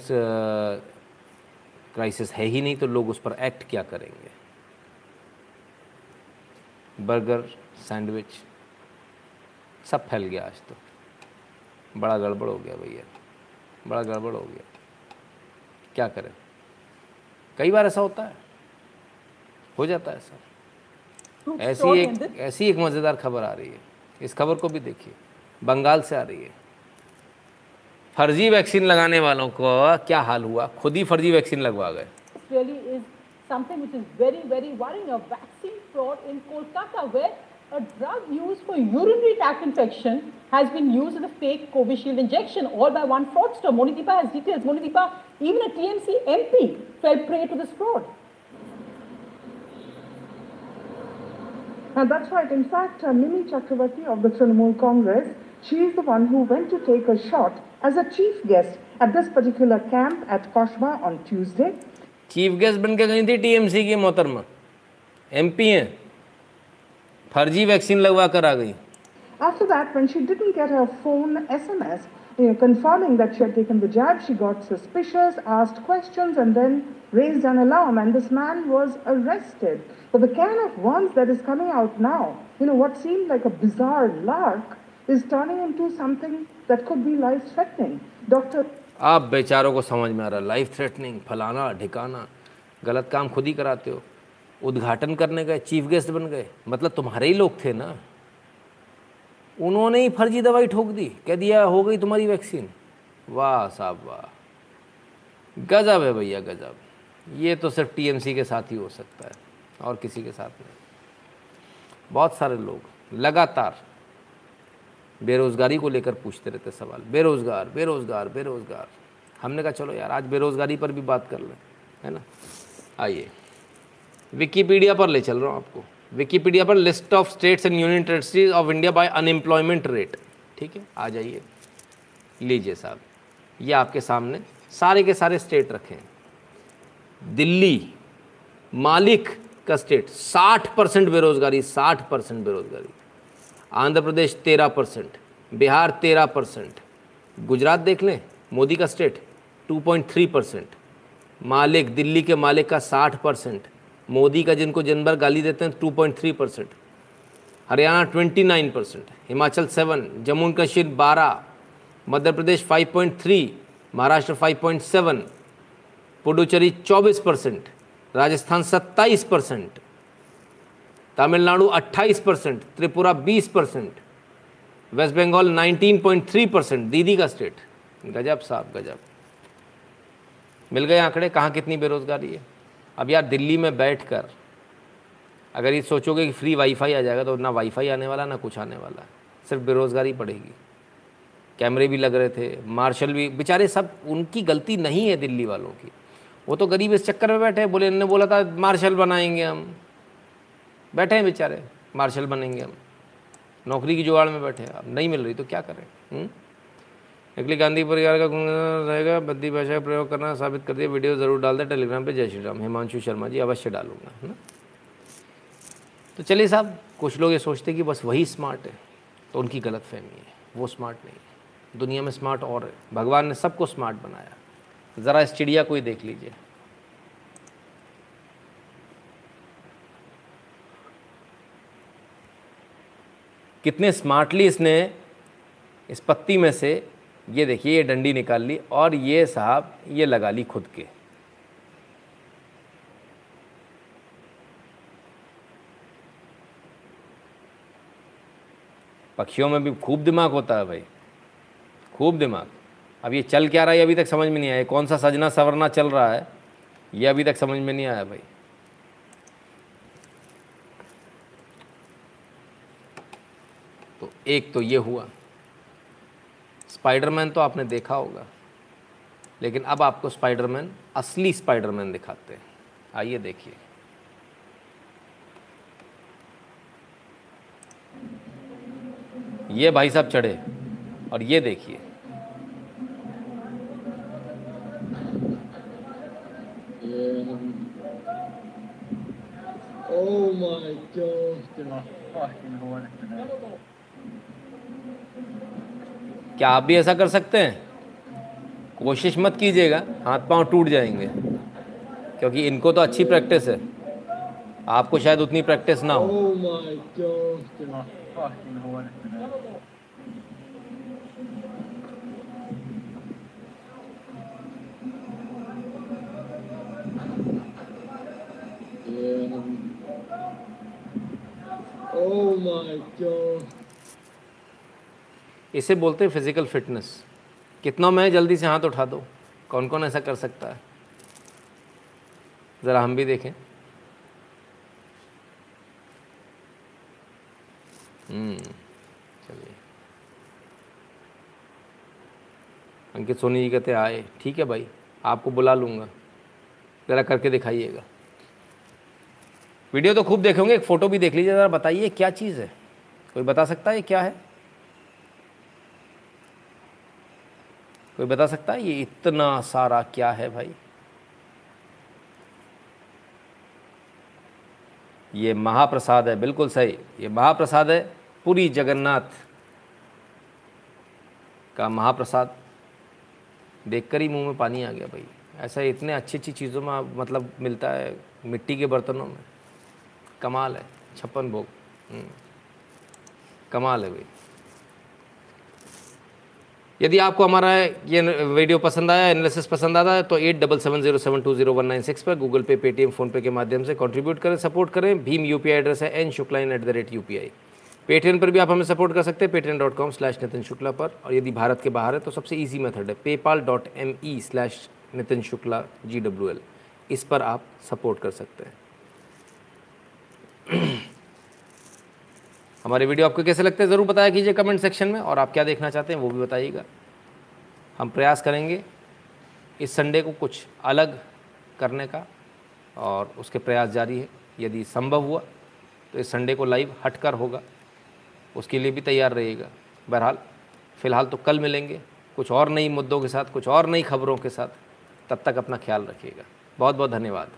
crisis है ही नहीं तो लोग उस पर एक्ट क्या करेंगे? बर्गर सैंडविच सब फैल गया आज तो। बड़ा गड़बड़ हो गया भैया। बड़ा गड़बड़ हो गया। क्या करें? कई बार ऐसा होता है। हो जाता है ऐसा ऐसी एक ऐसी एक मज़ेदार खबर आ रही है इस खबर को भी देखिए बंगाल से आ रही है फर्जी वैक्सीन लगाने वालों को क्या हाल हुआ खुद ही फर्जी वैक्सीन लगवा गए something which is very, very worrying. A vaccine fraud in Kolkata where a drug used for urinary tract infection has been used as a fake Covishield injection, all by one fraudster. Monideepa has details. Monideepa, even a TMC MP fell prey to this fraud. And that's right. In fact, uh, Mimi Chakravarti of the Trinamool Congress, she is the one who went to take a shot as a chief guest at this particular camp at Koshba on Tuesday. Chief guest बन के गई थी TMC की मोहतरमा MP हैं फर्जी vaccine लगवा कर आ गई After that, when she didn't get her phone SMS you know, confirming that she had taken the jab, she got suspicious, asked questions, and then raised an alarm. And this man was arrested. But the can of worms that is coming out now, you know, what seemed like a bizarre lark, is turning into something that could be life-threatening. Dr. आप बेचारों को समझ में आ रहा life threatening फलाना ढिकाना गलत काम खुद ही कराते हो उद्घाटन करने गए चीफ गेस्ट बन गए मतलब तुम्हारे ही लोग थे ना उन्होंने ही फर्जी दवाई ठोक दी। कह दिया, हो गई तुम्हारी वैक्सीन। वाह साहब, वाह। गजब है भैया, गजब। ये तो सिर्फ़ टीएमसी के साथ ही हो सकता है, और किसी के साथ नहीं। बहुत सारे लोग लगातार बेरोज़गारी को लेकर पूछते रहते सवाल। बेरोज़गार बेरोज़गार बेरोज़गार। हमने कहा, चलो यार, आज बेरोज़गारी पर भी बात कर लें। है ना? आइए। विकीपीडिया पर ले चल रहा हूँ आपको। विकीपीडिया पर list of states and union territories of India by unemployment rate ठीक है? आ जाइए। लीजिए साहब। ये आपके सामने सारे के सारे स्टेट रखे हैं। दिल्ली, मालिक का स्टेट 60 परसेंट बेरोजगारी 60 परसेंट बेरोजगारी। Andhra Pradesh 13 percent, Bihar 13 percent. Gujarat देख लें, मोदी का स्टेट 2.3 परसेंट। मालिक, दिल्ली के मालिक का 60 परसेंट। मोदी का जिनको जिन भर गाली देते हैं 2.3 percent Haryana 29 percent Himachal seven Jammu and Kashmir 12 Madhya Pradesh 5.3 Maharashtra 5.7 Puducherry 24 percent Rajasthan 27 percent Tamil Nadu 28 percent Tripura 20 percent West Bengal 19.3 percent दीदी का स्टेट गजब साहब, गजब। मिल गए आंकड़े, कहाँ कितनी बेरोज़गारी है? अब यार दिल्ली में बैठ कर अगर ये सोचोगे कि फ्री वाईफाई आ जाएगा तो ना वाईफाई आने वाला, ना कुछ आने वाला सिर्फ़ बेरोज़गारी पड़ेगी कैमरे भी लग रहे थे, मार्शल भी, बेचारे सब, उनकी गलती नहीं है दिल्ली वालों की। वो तो गरीब इस चक्कर में बैठे बोले इन्होंने बोला था, मार्शल बनाएँगे हम। बैठे हैं बेचारे, मार्शल बनेंगे हम। नौकरी की जुगाड़ में बैठे हैं। अब नहीं मिल रही तो क्या करें हुँ? निकली गांधी परिवार का रहेगा। बद्दी भाषा का प्रयोग करना साबित कर दिया वीडियो ज़रूर डाल दे। टेलीग्राम पे जय श्री राम। हिमांशु शर्मा जी, अवश्य डालूँगा, है ना? तो चलिए साहब, कुछ लोग ये सोचते कि बस वही स्मार्ट है तो उनकी गलत फहमी है। वो स्मार्ट नहीं है। दुनिया में स्मार्ट और है। भगवान ने सबको स्मार्ट बनाया। ज़रा इस चिड़िया को ही देख लीजिए। कितने स्मार्टली इसने इस पत्ती में से ये देखिए, ये डंडी निकाल ली और ये साहब ये लगा ली खुद के। पक्षियों में भी खूब दिमाग होता है भाई, खूब दिमाग। अब ये चल क्या रहा है अभी तक समझ में नहीं आया। कौन सा सजना सवरना चल रहा है, ये अभी तक समझ में नहीं आया भाई। तो एक तो ये हुआ। स्पाइडरमैन तो आपने देखा होगा। लेकिन अब आपको स्पाइडरमैन असली स्पाइडरमैन दिखाते हैं। आइए देखिए। ये भाई साहब चढ़े और ये देखिए। Oh my god, var fucking där. क्या आप भी ऐसा कर सकते हैं? कोशिश मत कीजिएगा हाथ पाँव टूट जाएँगे। क्योंकि इनको तो अच्छी प्रैक्टिस है। आपको शायद उतनी प्रैक्टिस ना हो। Oh my god, det var fucking hårt det där. Um, Oh my god. इसे बोलते हैं फ़िज़िकल फिटनेस कितना में जल्दी से हाथ उठा दो? कौन कौन ऐसा कर सकता है? ज़रा हम भी देखें। हम्म, चलिए। अंकित सोनी जी कहते आए ठीक है भाई आपको बुला लूँगा। ज़रा करके दिखाइएगा। वीडियो तो खूब देखे होंगे एक फ़ोटो भी देख लीजिए ज़रा बताइए क्या चीज़ है? कोई बता सकता है क्या है? कोई बता सकता है ये इतना सारा क्या है भाई? ये महाप्रसाद है बिल्कुल सही। ये महाप्रसाद है पूरी जगन्नाथ का महाप्रसाद। देखकर ही मुँह में पानी आ गया भाई। ऐसा इतने अच्छी अच्छी चीज़ों में मतलब मिलता है मिट्टी के बर्तनों में। कमाल है छप्पन भोग। हम्म, कमाल है भाई। यदि आपको हमारा ये वीडियो पसंद आया एनालिसिस पसंद आता है तो eight double seven zero seven two zero one nine six पर गूगल पे पेटीएम फ़ोनपे के माध्यम से कंट्रीब्यूट करें सपोर्ट करें। भीम यूपीआई एड्रेस है N Shukla in at the rate U Paytm पर भी आप हमें सपोर्ट कर सकते हैं Paytm dot com slash Nitin Shukla पर। और यदि भारत के बाहर है तो सबसे ईजी मेथड है PayPal dot M E slash Nitin Shukla ji W L इस पर आप सपोर्ट कर सकते हैं। हमारे वीडियो आपको कैसे लगते हैं ज़रूर बताया कीजिए कमेंट सेक्शन में, और आप क्या देखना चाहते हैं वो भी बताइएगा। हम प्रयास करेंगे इस संडे को कुछ अलग करने का, और उसके प्रयास जारी है। यदि संभव हुआ तो इस संडे को लाइव हटकर होगा, उसके लिए भी तैयार रहिएगा। बहरहाल, फ़िलहाल तो कल मिलेंगे, कुछ और नई मुद्दों के साथ, कुछ और नई खबरों के साथ, तब तक अपना ख्याल रखिएगा। बहुत बहुत धन्यवाद।